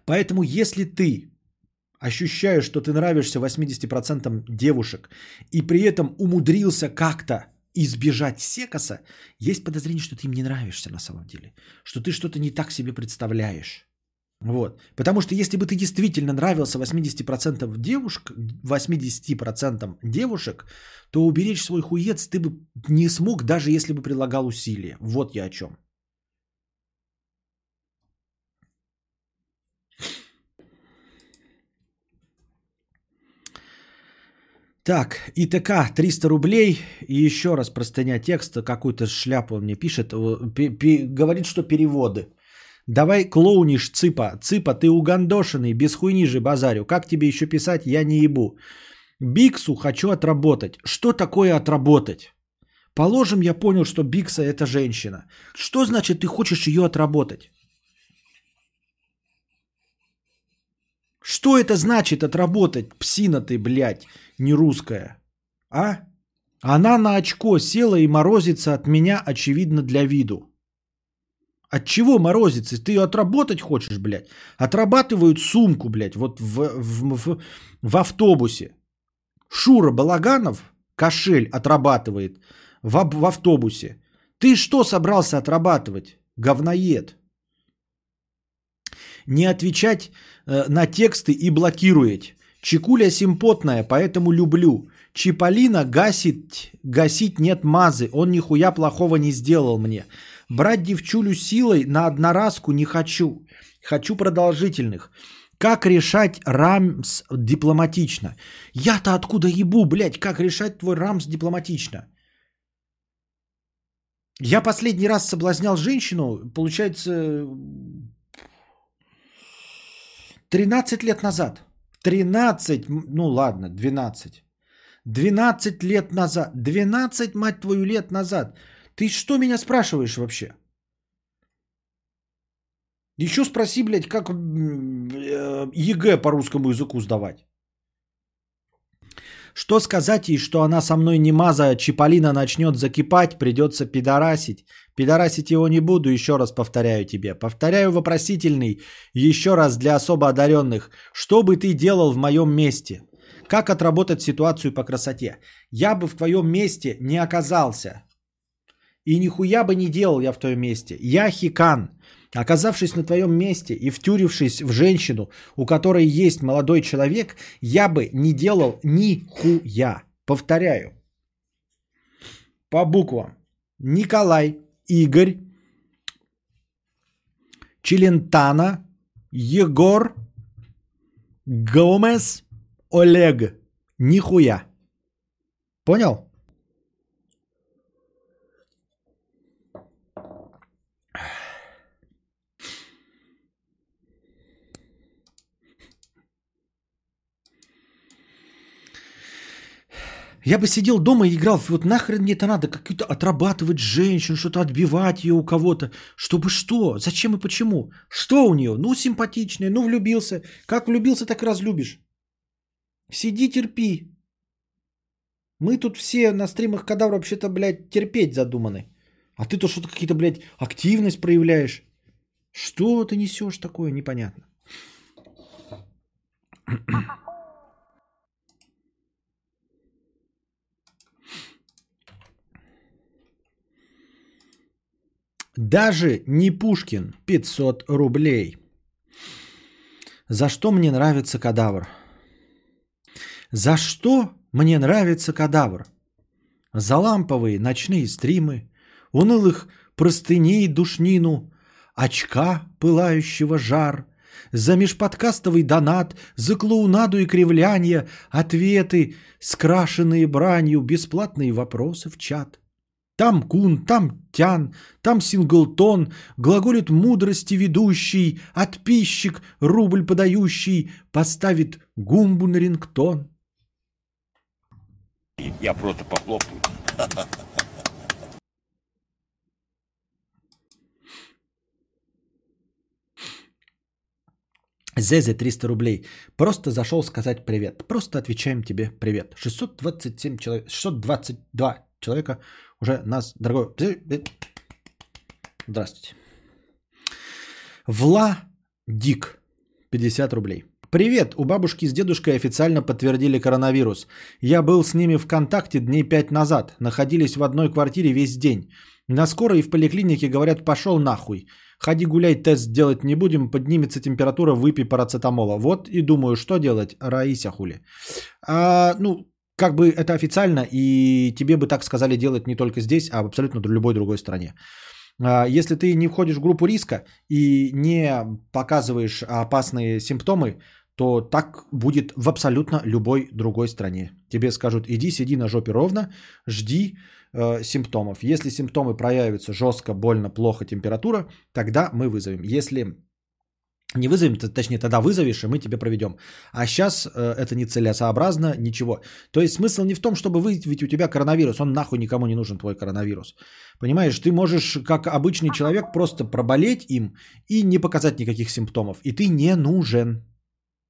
Поэтому если ты ощущаю, что ты нравишься 80% девушек, и при этом умудрился как-то избежать секаса, есть подозрение, что ты им не нравишься на самом деле. Что ты что-то не так себе представляешь. Вот. Потому что если бы ты действительно нравился 80% девушек, 80% девушек, то уберечь свой хуец ты бы не смог, даже если бы прилагал усилия. Вот я о чем. Так, ИТК 300 рублей. И еще раз простыня текста, какую-то шляпу он мне пишет. Э, говорит, что переводы. Давай клоунишь, Цыпа. Цыпа, ты угандошенный, без хуйни же базарю. Как тебе еще писать, я не ебу. Биксу хочу отработать. Что такое отработать? Положим, я понял, что Бикса это женщина. Что значит ты хочешь ее отработать? Что это значит отработать, псина ты, блядь, не русская? А? Она на очко села и морозится от меня, очевидно, для виду. От чего морозится? Ты ее отработать хочешь, блядь? Отрабатывают сумку, блядь, вот в, в, в, в автобусе. Шура Балаганов кошель отрабатывает в, в автобусе. Ты что собрался отрабатывать, говноед? Не отвечать э, на тексты и блокировать. Чекуля симпотная, поэтому люблю. Чиполлино гасит, гасить нет мазы, он нихуя плохого не сделал мне. Брать девчулю силой на одноразку не хочу. Хочу продолжительных. Как решать рамс дипломатично? Я-то откуда ебу, блядь, как решать твой рамс дипломатично? Я последний раз соблазнял женщину, получается, 13 лет назад. 13, м, ну ладно, 12. 12 лет назад. 12, мать твою, лет назад. Ты что меня спрашиваешь вообще? Еще спроси, блядь, как э, ЕГЭ по русскому языку сдавать. Что сказать ей, что она со мной не маза, Чиполлино начнет закипать, придется пидорасить. Пидорасить его не буду, еще раз повторяю тебе. Повторяю вопросительный, еще раз для особо одаренных. Что бы ты делал в моем месте? Как отработать ситуацию по красоте? Я бы в твоем месте не оказался. И нихуя бы не делал я в твоем месте. Я хикан. Оказавшись на твоем месте и втюрившись в женщину, у которой есть молодой человек, я бы не делал нихуя. Повторяю. По буквам. Николай, Игорь, Челентано, Егор, Гомес, Олег. Нихуя. Понял? Я бы сидел дома и играл, вот нахрен мне это надо, какие-то отрабатывать женщин, что-то отбивать ее у кого-то. Чтобы что? Зачем и почему? Что у нее? Ну, симпатичная, ну, влюбился. Как влюбился, так и разлюбишь. Сиди, терпи. Мы тут все на стримах кадавра вообще-то, блядь, терпеть задуманы. А ты то что-то какие-то, блядь, активность проявляешь. Что ты несешь такое, непонятно. Даже не Пушкин 500 рублей. За что мне нравится кадавр? За что мне нравится кадавр? За ламповые ночные стримы, унылых простыней душнину, очка, пылающего жар, за межподкастовый донат, за клоунаду и кривляние, ответы, скрашенные бранью, бесплатные вопросы в чат. Там кун, там тян, там синглтон, глаголит мудрости ведущий, отписчик, рубль подающий, поставит гумбу на рингтон.
Я просто похлопаю.
Зезе 300 рублей. Просто зашел сказать привет. Просто отвечаем тебе привет. 627 человек, 622 человека уже нас, дорогой... Здравствуйте. Вла Дик. 50 рублей. Привет, у бабушки с дедушкой официально подтвердили коронавирус. Я был с ними в контакте дней пять назад. Находились в одной квартире весь день. На скорой и в поликлинике говорят, пошел нахуй. Ходи гуляй, тест делать не будем, поднимется температура, выпей парацетамола. Вот и думаю, что делать, Раися хули. А, ну, как бы это официально, и тебе бы так сказали делать не только здесь, а в абсолютно любой другой стране. А, Если ты не входишь в группу риска и не показываешь опасные симптомы, то так будет в абсолютно любой другой стране. Тебе скажут, иди, сиди на жопе ровно, жди э, симптомов. Если симптомы проявятся жестко, больно, плохо, температура, тогда мы вызовем. Если не вызовем, то, точнее, тогда вызовешь, и мы тебе проведем. А сейчас э, это нецелесообразно, ничего. То есть смысл не в том, чтобы выявить у тебя коронавирус. Он нахуй никому не нужен, твой коронавирус. Понимаешь, ты можешь, как обычный человек, просто проболеть им и не показать никаких симптомов. И ты не нужен.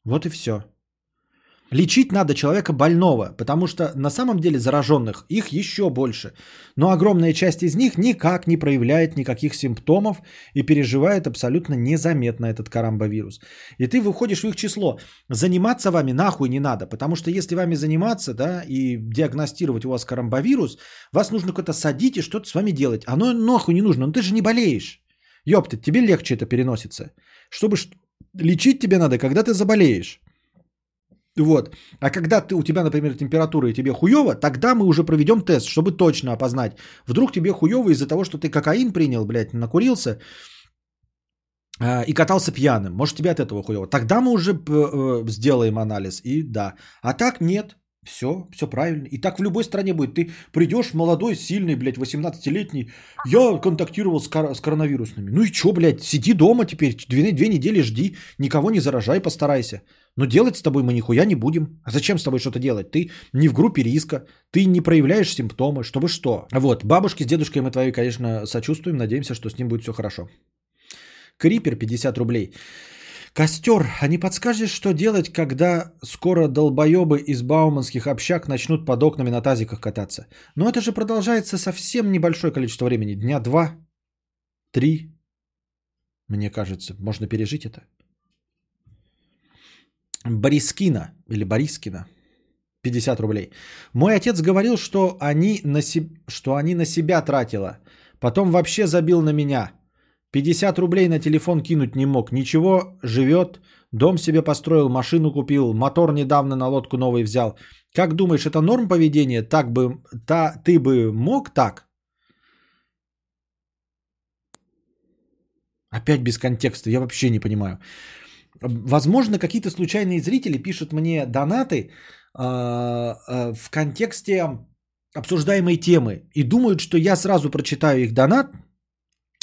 Вот и все. Лечить надо человека больного, потому что на самом деле зараженных их еще больше. Но огромная часть из них никак не проявляет никаких симптомов и переживает абсолютно незаметно этот карамбовирус. И ты выходишь в их число. Заниматься вами нахуй не надо, потому что если вами заниматься да, и диагностировать у вас карамбовирус, вас нужно куда-то садить и что-то с вами делать. Оно нахуй не нужно, но ты же не болеешь. Ёпта, тебе легче это переносится. Чтобы лечить тебе надо, когда ты заболеешь. Вот. А когда ты, у тебя, например, температура и тебе хуево, тогда мы уже проведем тест, чтобы точно опознать. Вдруг тебе хуево из-за того, что ты кокаин принял, блядь, накурился а, и катался пьяным. Может, тебе от этого хуево. Тогда мы уже п- э, сделаем анализ. И да. А так нет. Все, все правильно. И так в любой стране будет. Ты придешь молодой, сильный, блядь, 18-летний. Я контактировал с, кор- с коронавирусными. Ну и что, блядь, сиди дома теперь. Две, две недели жди. Никого не заражай, постарайся. Но делать с тобой мы нихуя не будем. А зачем с тобой что-то делать? Ты не в группе риска, ты не проявляешь симптомы, чтобы что. Вот, бабушке с дедушкой мы твои, конечно, сочувствуем, надеемся, что с ним будет все хорошо. Крипер 50 рублей. Костер, а не подскажешь, что делать, когда скоро долбоебы из бауманских общак начнут под окнами на тазиках кататься? Но это же продолжается совсем небольшое количество времени. Дня два, три, мне кажется. Можно пережить это. Борискина или Борискина. 50 рублей. Мой отец говорил, что они, на се... что они на себя тратила. Потом вообще забил на меня. 50 рублей на телефон кинуть не мог. Ничего, живет. Дом себе построил, машину купил, мотор недавно на лодку новый взял. Как думаешь, это норм поведения? Так бы, та, ты бы мог так? Опять без контекста, я вообще не понимаю. Возможно, какие-то случайные зрители пишут мне донаты э, э, в контексте обсуждаемой темы и думают, что я сразу прочитаю их донат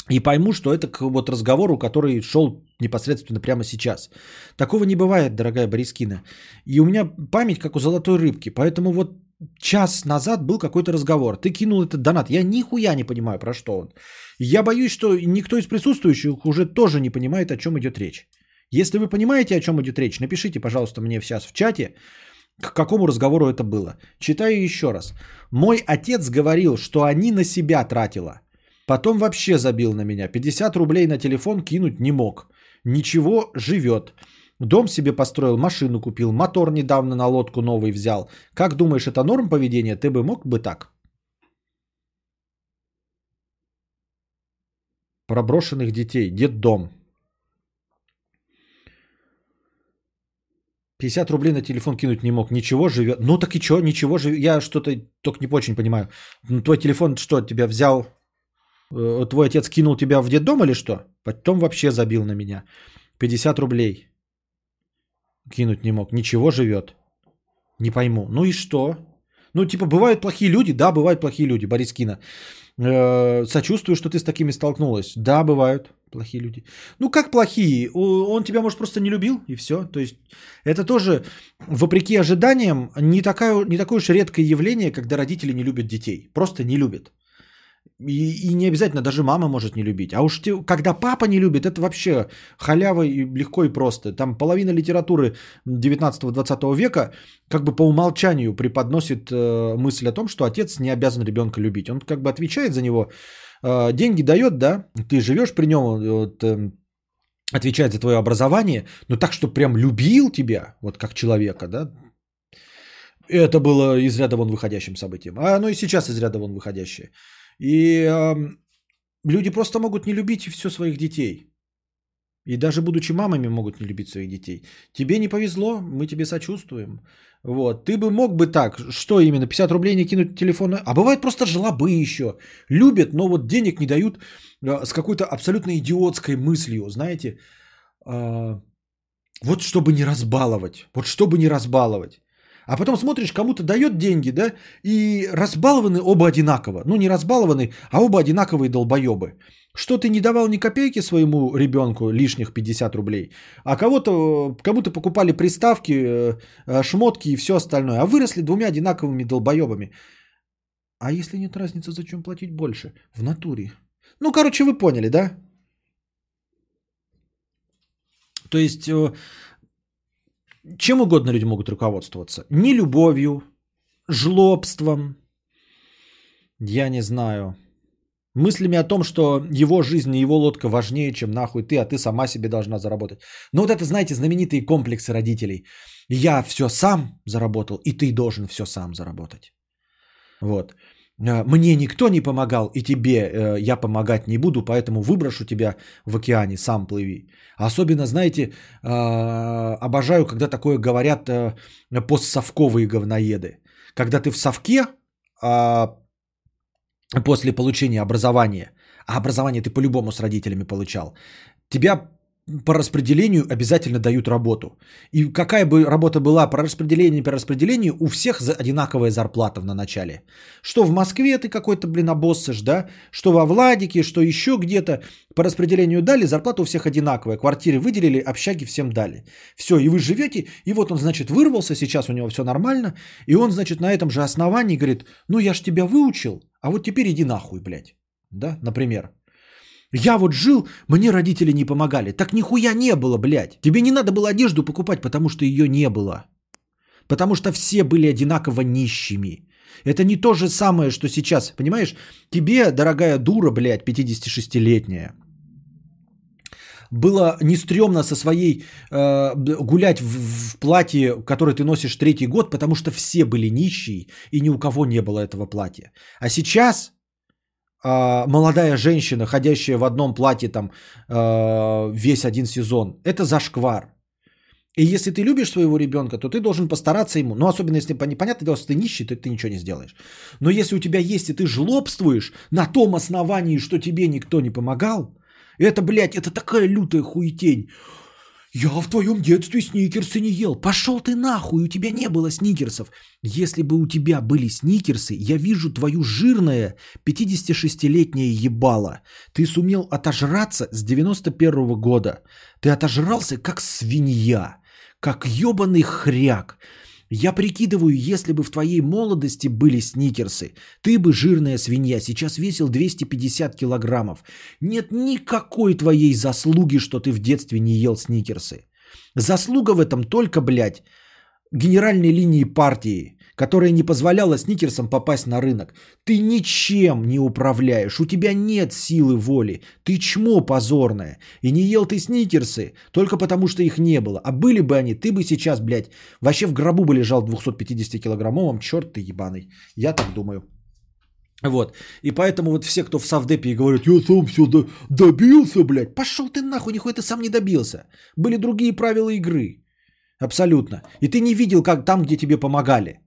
и пойму, что это к вот разговору, который шел непосредственно прямо сейчас. Такого не бывает, дорогая Борискина. И у меня память как у золотой рыбки, поэтому вот час назад был какой-то разговор. Ты кинул этот донат. Я нихуя не понимаю, про что он. Я боюсь, что никто из присутствующих уже тоже не понимает, о чем идет речь. Если вы понимаете, о чем идет речь, напишите, пожалуйста, мне сейчас в чате, к какому разговору это было. Читаю еще раз. Мой отец говорил, что они на себя тратила. Потом вообще забил на меня. 50 рублей на телефон кинуть не мог. Ничего, живет. Дом себе построил, машину купил, мотор недавно на лодку новый взял. Как думаешь, это норм поведения? Ты бы мог бы так? Про брошенных детей. Детдом. 50 рублей на телефон кинуть не мог. Ничего живет. Ну так и что? Ничего живет. Я что-то только не очень понимаю. Ну, твой телефон что, тебя взял? э, Твой отец кинул тебя в детдом или что? Потом вообще забил на меня. 50 рублей кинуть не мог. Ничего живет. Не пойму. Ну и что? Ну, типа, бывают плохие люди? Да, бывают плохие люди, Борис Кина. Э, сочувствую, что ты с такими столкнулась. Да, бывают плохие люди. Ну, как плохие? Он тебя, может, просто не любил, и все. То есть, это тоже, вопреки ожиданиям, не, такая, не такое уж редкое явление, когда родители не любят детей. Просто не любят. И, и не обязательно, даже мама может не любить. А уж те, когда папа не любит, это вообще халява и легко и просто. Там половина литературы 19-20 века как бы по умолчанию преподносит э, мысль о том, что отец не обязан ребенка любить. Он как бы отвечает за него, деньги дает, да, ты живешь при нем, вот, э, отвечает за твое образование, но так, что прям любил тебя, вот как человека, да, это было из ряда вон выходящим событием. А оно и сейчас из ряда вон выходящее. И э, люди просто могут не любить все своих детей. И даже будучи мамами могут не любить своих детей. Тебе не повезло, мы тебе сочувствуем. Вот. Ты бы мог бы так, что именно, 50 рублей не кинуть телефон. А бывает просто жлобы еще. Любят, но вот денег не дают а, с какой-то абсолютно идиотской мыслью, знаете. А, вот чтобы не разбаловать. Вот чтобы не разбаловать. А потом смотришь, кому-то дает деньги, да, и разбалованы оба одинаково. Ну, не разбалованы, а оба одинаковые долбоебы. Что ты не давал ни копейки своему ребенку, лишних 50 рублей, а кого-то, кому-то покупали приставки, э, э, шмотки и все остальное, а выросли двумя одинаковыми долбоебами. А если нет разницы, зачем платить больше? В натуре. Ну, короче, вы поняли, да? То есть, э, чем угодно люди могут руководствоваться. Не любовью, жлобством, я не знаю, мыслями о том, что его жизнь и его лодка важнее, чем нахуй ты, а ты сама себе должна заработать. Но вот это, знаете, знаменитые комплексы родителей. Я все сам заработал, и ты должен все сам заработать. Вот. Э, мне никто не помогал, и тебе э, я помогать не буду, поэтому выброшу тебя в океане, сам плыви. Особенно, знаете, э, обожаю, когда такое говорят э, постсовковые говноеды. Когда ты в совке, э, после получения образования, а образование ты по-любому с родителями получал, тебя по распределению обязательно дают работу. И какая бы работа была по распределению, по распределению, у всех одинаковая зарплата на начале. Что в Москве ты какой-то, блин, обоссышь, да? Что во Владике, что еще где-то. По распределению дали, зарплата у всех одинаковая. Квартиры выделили, общаги всем дали. Все, и вы живете, и вот он, значит, вырвался, сейчас у него все нормально. И он, значит, на этом же основании говорит, ну я ж тебя выучил, а вот теперь иди нахуй, блядь. Да, например. Я вот жил, мне родители не помогали. Так нихуя не было, блядь. Тебе не надо было одежду покупать, потому что ее не было. Потому что все были одинаково нищими. Это не то же самое, что сейчас. Понимаешь, тебе, дорогая дура, блядь, 56-летняя, было не стрёмно со своей э, гулять в, в платье, которое ты носишь третий год, потому что все были нищие и ни у кого не было этого платья. А сейчас э, молодая женщина, ходящая в одном платье там э, весь один сезон, это зашквар. И если ты любишь своего ребенка, то ты должен постараться ему. Ну, особенно если понятно, дело, если ты нищий, то ты ничего не сделаешь. Но если у тебя есть, и ты жлобствуешь на том основании, что тебе никто не помогал, это, блядь, это такая лютая хуетень. Я в твоем детстве сникерсы не ел. Пошел ты нахуй, у тебя не было сникерсов. Если бы у тебя были сникерсы, я вижу твою жирное 56-летнее ебало. Ты сумел отожраться с 91 -го года. Ты отожрался как свинья, как ебаный хряк. Я прикидываю, если бы в твоей молодости были сникерсы, ты бы, жирная свинья, сейчас весил 250 килограммов. Нет никакой твоей заслуги, что ты в детстве не ел сникерсы. Заслуга в этом только, блядь, генеральной линии партии которая не позволяла сникерсам попасть на рынок. Ты ничем не управляешь, у тебя нет силы воли, ты чмо позорное. И не ел ты сникерсы только потому, что их не было. А были бы они, ты бы сейчас, блядь, вообще в гробу бы лежал 250-килограммовым, черт ты ебаный. Я так думаю. Вот. И поэтому вот все, кто в Савдепе говорят, я сам все до- добился, блядь. Пошел ты нахуй, нихуя ты сам не добился. Были другие правила игры. Абсолютно. И ты не видел, как там, где тебе помогали.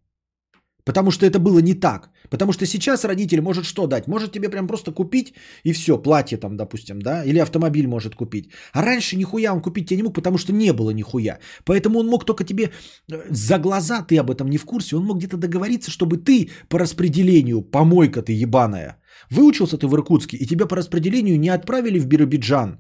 Потому что это было не так. Потому что сейчас родитель может что дать? Может тебе прям просто купить и все, платье там, допустим, да, или автомобиль может купить. А раньше нихуя он купить тебе не мог, потому что не было нихуя. Поэтому он мог только тебе э, за глаза, ты об этом не в курсе, он мог где-то договориться, чтобы ты по распределению, помойка ты ебаная, выучился ты в Иркутске, и тебя по распределению не отправили в Биробиджан,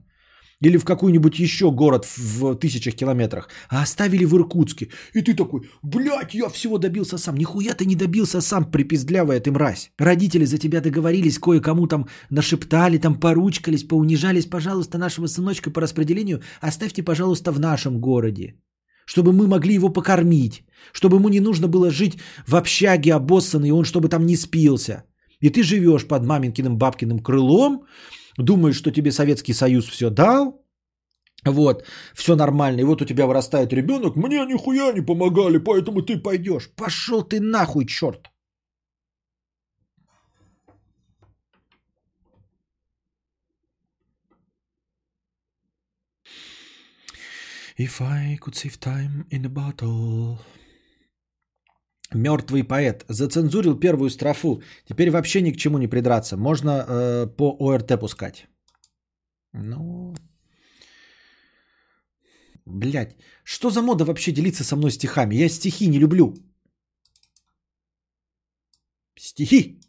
или в какой-нибудь еще город в тысячах километрах, а оставили в Иркутске. И ты такой, блядь, я всего добился сам. Нихуя ты не добился сам, припиздлявая ты мразь. Родители за тебя договорились, кое-кому там нашептали, там поручкались, поунижались. Пожалуйста, нашего сыночка по распределению оставьте, пожалуйста, в нашем городе. Чтобы мы могли его покормить. Чтобы ему не нужно было жить в общаге обоссанный, он чтобы там не спился. И ты живешь под маменькиным бабкиным крылом, думаешь, что тебе Советский Союз все дал, Вот, все нормально. И вот у тебя вырастает ребенок, мне нихуя не помогали, поэтому ты пойдешь. Пошел ты нахуй, черт. If I could save time in a bottle. Мертвый поэт. Зацензурил первую строфу. Теперь вообще ни к чему не придраться. Можно э, по ОРТ пускать. Ну... Блять, что за мода вообще делиться со мной стихами? Я стихи не люблю. Стихи.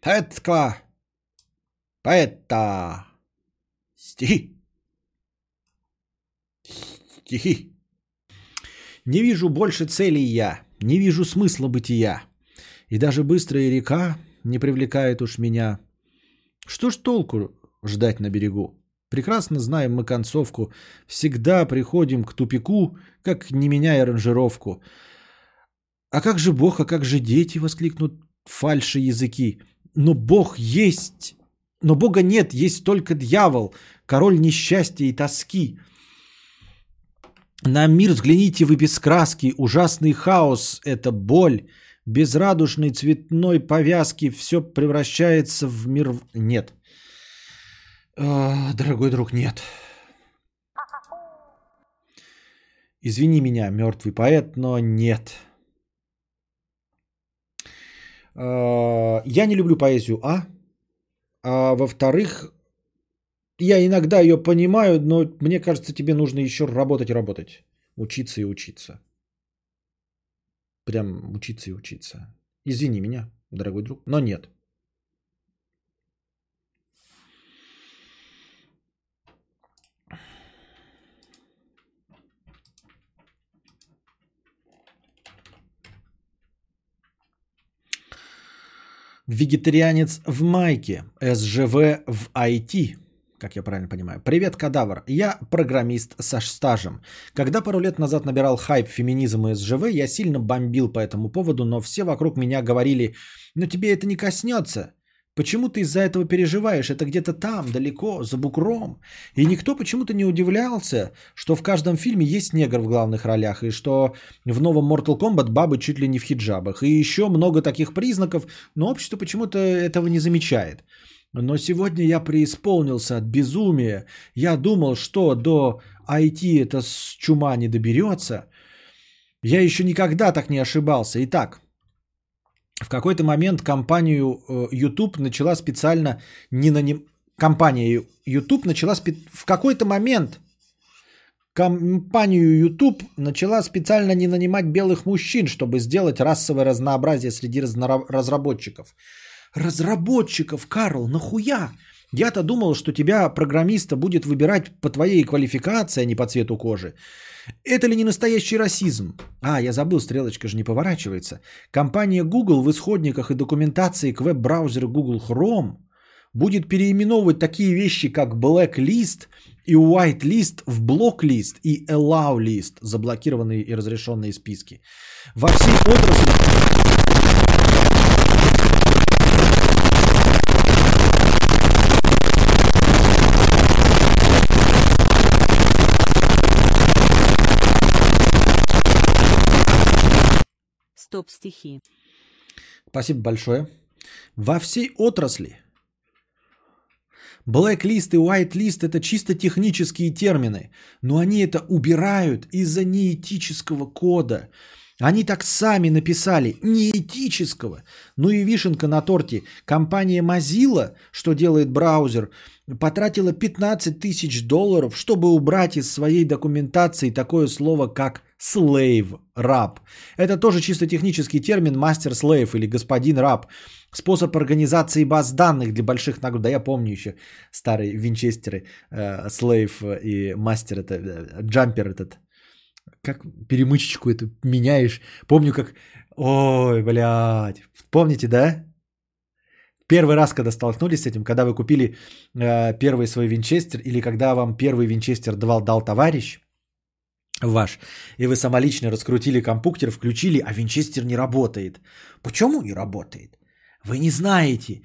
Поэтка. Поэта. Стихи. Стихи. Не вижу больше целей я, не вижу смысла бытия. И даже быстрая река не привлекает уж меня. Что ж толку ждать на берегу? Прекрасно знаем мы концовку. Всегда приходим к тупику, как не меняя аранжировку. А как же Бог, а как же дети, воскликнут фальши языки. Но Бог есть, но Бога нет, есть только дьявол, король несчастья и тоски. На мир взгляните вы без краски, ужасный хаос – это боль. Без радужной цветной повязки все превращается в мир... Нет. А, дорогой друг, нет. Извини меня, мертвый поэт, но нет. А, я не люблю поэзию, а? А во-вторых, я иногда ее понимаю, но мне кажется, тебе нужно еще работать работать. Учиться и учиться. Прям учиться и учиться. Извини меня, дорогой друг, но нет. Вегетарианец в майке, СЖВ в IT, как я правильно понимаю. Привет, кадавр. Я программист со стажем. Когда пару лет назад набирал хайп феминизм и СЖВ, я сильно бомбил по этому поводу, но все вокруг меня говорили, ну тебе это не коснется. Почему ты из-за этого переживаешь? Это где-то там, далеко, за букром. И никто почему-то не удивлялся, что в каждом фильме есть негр в главных ролях, и что в новом Mortal Kombat бабы чуть ли не в хиджабах. И еще много таких признаков, но общество почему-то этого не замечает. Но сегодня я преисполнился от безумия. Я думал, что до IT это с чума не доберется. Я еще никогда так не ошибался. Итак, в какой-то момент компанию э, YouTube начала специально не наним... Компания YouTube начала спе... в какой-то момент компанию YouTube начала специально не нанимать белых мужчин, чтобы сделать расовое разнообразие среди разработчиков. Разработчиков, Карл, нахуя? Я-то думал, что тебя, программиста, будет выбирать по твоей квалификации, а не по цвету кожи. Это ли не настоящий расизм? А, я забыл, стрелочка же не поворачивается. Компания Google в исходниках и документации к веб-браузеру Google Chrome будет переименовывать такие вещи, как Blacklist и Whitelist в Blocklist и Allow List, заблокированные и разрешенные списки. Во всей отрасли
Стоп-стихи.
Спасибо большое. Во всей отрасли Blacklist и whitelist это чисто технические термины, но они это убирают из-за неэтического кода. Они так сами написали, неэтического. Ну и вишенка на торте. Компания Mozilla, что делает браузер, потратила 15 тысяч долларов, чтобы убрать из своей документации такое слово, как slave, раб. Это тоже чисто технический термин мастер-слейв или господин раб. Способ организации баз данных для больших нагруд. Да я помню еще старые винчестеры, э, слейв и мастер, это э, джампер этот. Как перемычечку эту меняешь. Помню как... Ой, блядь. Помните, да? Первый раз, когда столкнулись с этим, когда вы купили э, первый свой винчестер, или когда вам первый винчестер давал, дал товарищ ваш, и вы самолично раскрутили компьютер, включили, а винчестер не работает. Почему не работает? Вы не знаете.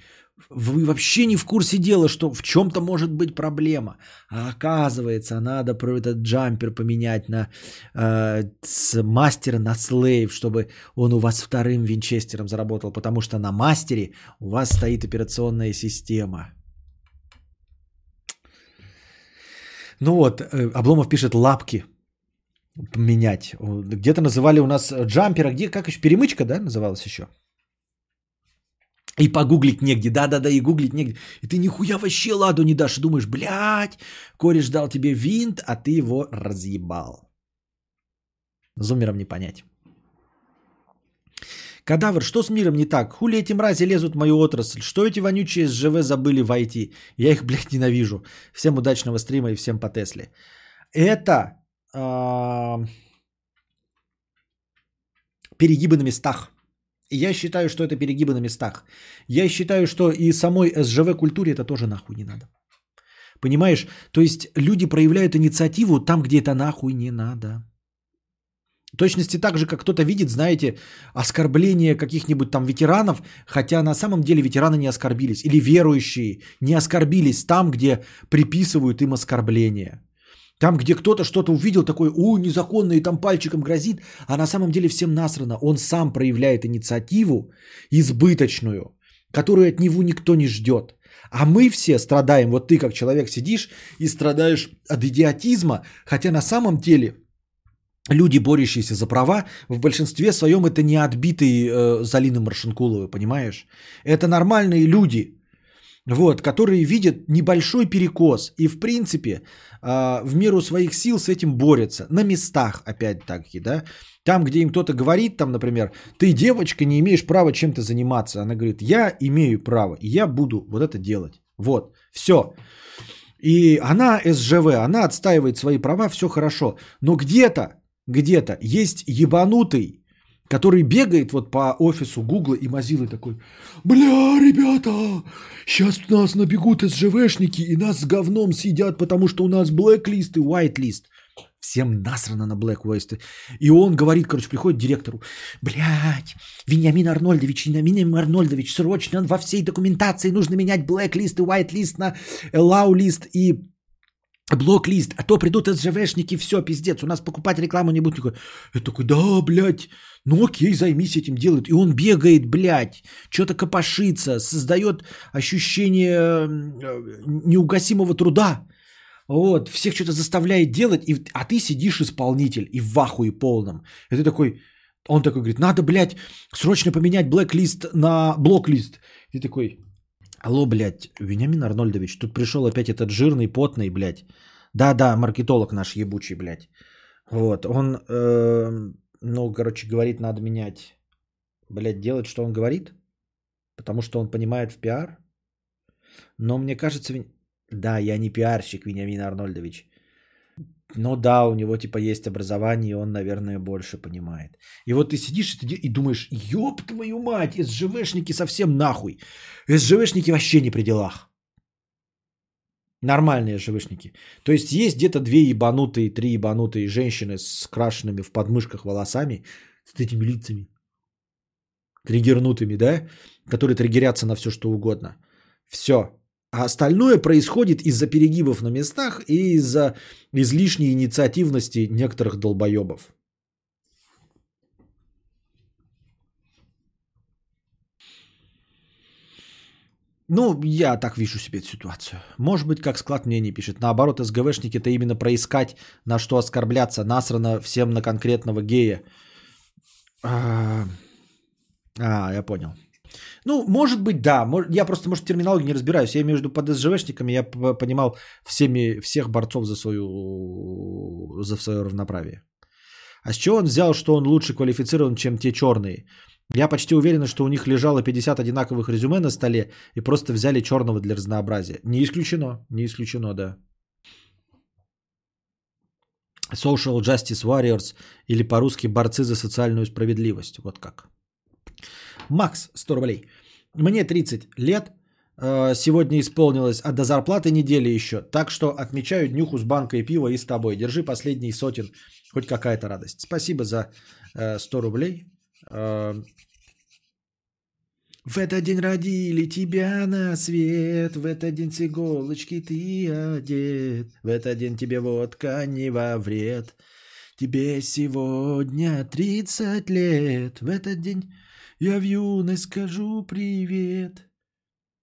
вы вообще не в курсе дела, что в чем-то может быть проблема. А оказывается, надо про этот джампер поменять на э, с мастера на слейв, чтобы он у вас вторым винчестером заработал, потому что на мастере у вас стоит операционная система. Ну вот, э, Обломов пишет лапки менять. Где-то называли у нас джампера, где, как еще, перемычка, да, называлась еще? И погуглить негде, да-да-да, и гуглить негде. И ты нихуя вообще ладу не дашь, думаешь, блядь, кореш дал тебе винт, а ты его разъебал. Зумером не понять. Кадавр, что с миром не так? Хули эти мрази лезут в мою отрасль? Что эти вонючие СЖВ забыли войти? Я их, блядь, ненавижу. Всем удачного стрима и всем по Тесле. Это перегибы на местах. Я считаю, что это перегибы на местах. Я считаю, что и самой СЖВ культуре это тоже нахуй не надо. Понимаешь? То есть люди проявляют инициативу там, где это нахуй не надо. В точности так же, как кто-то видит, знаете, оскорбление каких-нибудь там ветеранов, хотя на самом деле ветераны не оскорбились. Или верующие не оскорбились там, где приписывают им оскорбление. Там, где кто-то что-то увидел, такой, у, незаконно, и там пальчиком грозит, а на самом деле всем насрано. Он сам проявляет инициативу избыточную, которую от него никто не ждет. А мы все страдаем, вот ты как человек сидишь и страдаешь от идиотизма, хотя на самом деле люди, борющиеся за права, в большинстве своем это не отбитые э, Залины Маршинкуловы, понимаешь? Это нормальные люди, вот, которые видят небольшой перекос и, в принципе, а, в меру своих сил с этим борются. На местах, опять-таки, да. Там, где им кто-то говорит, там, например, ты, девочка, не имеешь права чем-то заниматься. Она говорит, я имею право, и я буду вот это делать. Вот, все. И она СЖВ, она отстаивает свои права, все хорошо. Но где-то, где-то есть ебанутый который бегает вот по офису Гугла и Мазилы такой, бля, ребята, сейчас нас набегут СЖВшники и нас с говном съедят, потому что у нас блэк-лист и white-лист. Всем насрано на Black West. И он говорит, короче, приходит к директору. Блять, Вениамин Арнольдович, Вениамин Арнольдович, срочно во всей документации нужно менять Black-лист и white-лист на allow-лист и блок-лист, а то придут СЖВшники, все, пиздец, у нас покупать рекламу не будет. Я такой, да, блядь, ну окей, займись этим, делает. И он бегает, блядь, что-то копошится, создает ощущение э, неугасимого труда. Вот, всех что-то заставляет делать, и, а ты сидишь исполнитель и в ахуе полном. И ты такой, он такой говорит, надо, блядь, срочно поменять блэк-лист на блок-лист. И ты такой, алло, блядь, Вениамин Арнольдович, тут пришел опять этот жирный, потный, блядь. Да-да, маркетолог наш ебучий, блядь. Вот, он э, ну, короче, говорит, надо менять. Блять, делать, что он говорит? Потому что он понимает в пиар? Но мне кажется, да, я не пиарщик, Вениамин Арнольдович. Но да, у него типа есть образование, и он, наверное, больше понимает. И вот ты сидишь и думаешь, ёб твою мать, СЖВшники совсем нахуй. СЖВшники вообще не при делах. Нормальные ЖВшники. То есть есть где-то две ебанутые, три ебанутые женщины с крашенными в подмышках волосами, с этими лицами, триггернутыми, да, которые триггерятся на все что угодно. Все. А остальное происходит из-за перегибов на местах и из-за излишней инициативности некоторых долбоебов. Ну, я так вижу себе эту ситуацию. Может быть, как склад мнений пишет. Наоборот, СГВшники это именно проискать, на что оскорбляться. Насрано всем на конкретного гея. А, а я понял. Ну, может быть, да. Я просто, может, терминологию не разбираюсь. Я между под СЖВшниками я понимал всеми, всех борцов за, свою, за свое равноправие. А с чего он взял, что он лучше квалифицирован, чем те черные? Я почти уверен, что у них лежало 50 одинаковых резюме на столе и просто взяли черного для разнообразия. Не исключено, не исключено, да. Social Justice Warriors или по-русски борцы за социальную справедливость. Вот как. Макс, 100 рублей. Мне 30 лет, э, сегодня исполнилось, а до зарплаты недели еще. Так что отмечаю днюху с банкой пива и с тобой. Держи последний сотен, хоть какая-то радость. Спасибо за 100 э, рублей. Э, В этот день родили тебя на свет, в этот день с иголочки ты одет, в этот день тебе водка не во вред. Тебе сегодня 30 лет, в этот день я в юность скажу привет.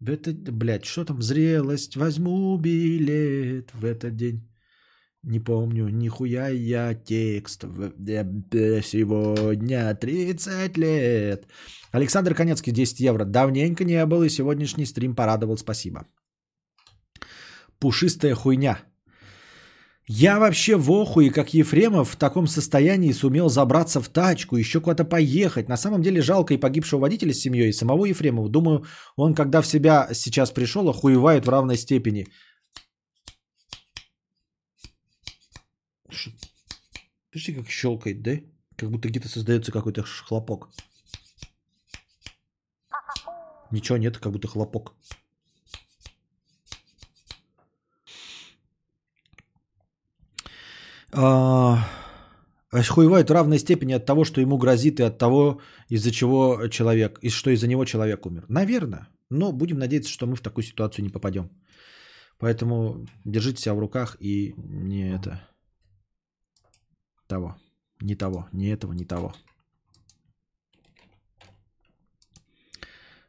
В этот, блядь, что там, зрелость, возьму билет в этот день. Не помню, нихуя я текст. Э, Сегодня 30 лет. Александр Конецкий, 10 евро. Давненько не был, и сегодняшний стрим порадовал, спасибо. Пушистая хуйня. Я вообще в охуе, как Ефремов в таком состоянии сумел забраться в тачку, еще куда-то поехать. На самом деле жалко и погибшего водителя с семьей, и самого Ефремова. Думаю, он, когда в себя сейчас пришел, охуевает в равной степени. Слышите, как щелкает, да? Как будто где-то создается какой-то хлопок. Ничего нет, как будто хлопок. А, Охуевает в равной степени от того, что ему грозит, и от того, из-за чего человек, и что из-за него человек умер. Наверное. Но будем надеяться, что мы в такую ситуацию не попадем. Поэтому держите себя в руках и не это того. Не того, не этого, не того.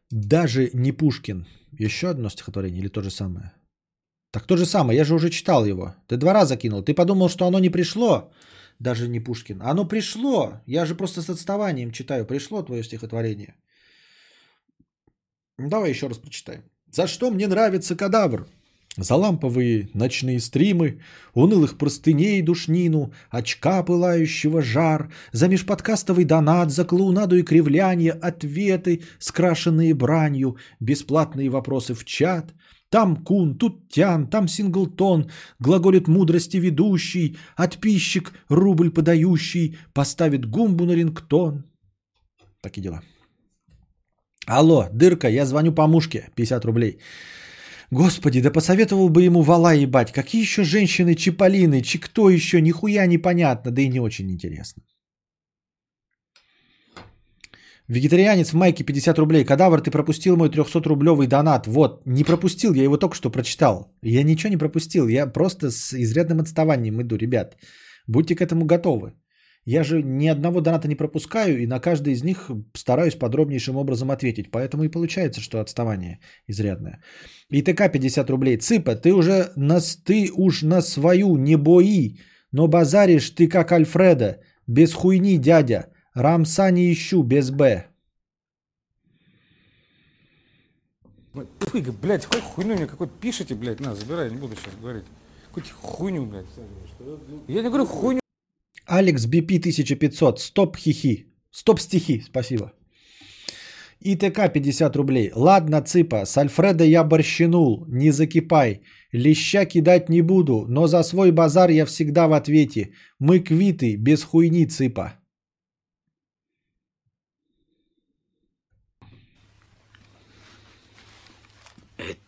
Даже не Пушкин. Еще одно стихотворение или то же самое? Так то же самое, я же уже читал его. Ты два раза кинул. Ты подумал, что оно не пришло, даже не Пушкин. Оно пришло. Я же просто с отставанием читаю. Пришло твое стихотворение. Давай еще раз прочитаем. За что мне нравится кадавр? За ламповые ночные стримы, унылых простыней душнину, очка пылающего жар, за межподкастовый донат, за клоунаду и кривляние, ответы, скрашенные бранью, бесплатные вопросы в чат. Там кун, тут тян, там синглтон, глаголит мудрости ведущий, отписчик, рубль подающий, поставит гумбу на рингтон. Такие дела. Алло, дырка, я звоню по мушке, 50 рублей. Господи, да посоветовал бы ему вала ебать. Какие еще женщины Чиполлины, чи кто еще, нихуя непонятно, да и не очень интересно. Вегетарианец в майке 50 рублей. Кадавр, ты пропустил мой 300-рублевый донат. Вот, не пропустил, я его только что прочитал. Я ничего не пропустил, я просто с изрядным отставанием иду, ребят. Будьте к этому готовы. Я же ни одного доната не пропускаю, и на каждый из них стараюсь подробнейшим образом ответить. Поэтому и получается, что отставание изрядное. ИТК 50 рублей. Цыпа, ты уже на, ты уж на свою не бои, но базаришь ты как Альфреда. Без хуйни, дядя. Рамса не ищу, без Б.
Фу, блядь, какой хуйню мне какой-то пишите, блядь, на, забирай, не буду сейчас говорить. Какую-то хуйню, блядь. Я не говорю хуйню.
Алекс BP 1500. Стоп хихи. Стоп стихи. Спасибо. ИТК 50 рублей. Ладно, цыпа, с Альфреда я борщинул. Не закипай. Леща кидать не буду, но за свой базар я всегда в ответе. Мы квиты, без хуйни, цыпа.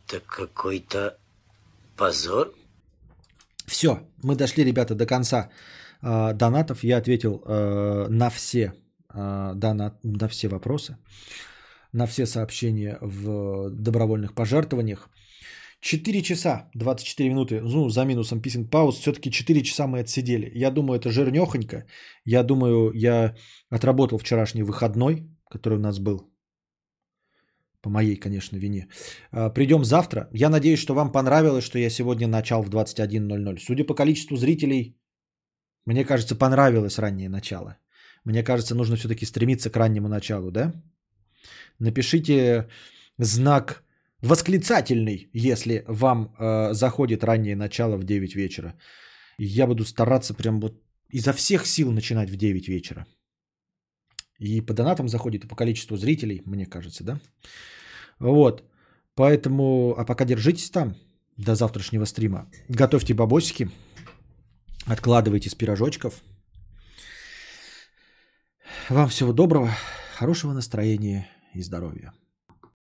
Это какой-то позор?
Все, мы дошли, ребята, до конца э, донатов. Я ответил э, на все э, донат, на все вопросы, на все сообщения в добровольных пожертвованиях. 4 часа 24 минуты, ну, за минусом писинг пауз, все-таки 4 часа мы отсидели. Я думаю, это жирнехонько. Я думаю, я отработал вчерашний выходной, который у нас был. По моей, конечно, вине. А, Придем завтра. Я надеюсь, что вам понравилось, что я сегодня начал в 21.00. Судя по количеству зрителей, мне кажется, понравилось раннее начало. Мне кажется, нужно все-таки стремиться к раннему началу, да? Напишите знак восклицательный, если вам э, заходит раннее начало в 9 вечера. Я буду стараться прям вот изо всех сил начинать в 9 вечера. И по донатам заходит, и по количеству зрителей, мне кажется, да? Вот. Поэтому, а пока держитесь там до завтрашнего стрима. Готовьте бабосики, откладывайте с пирожочков. Вам всего доброго, хорошего настроения и здоровья.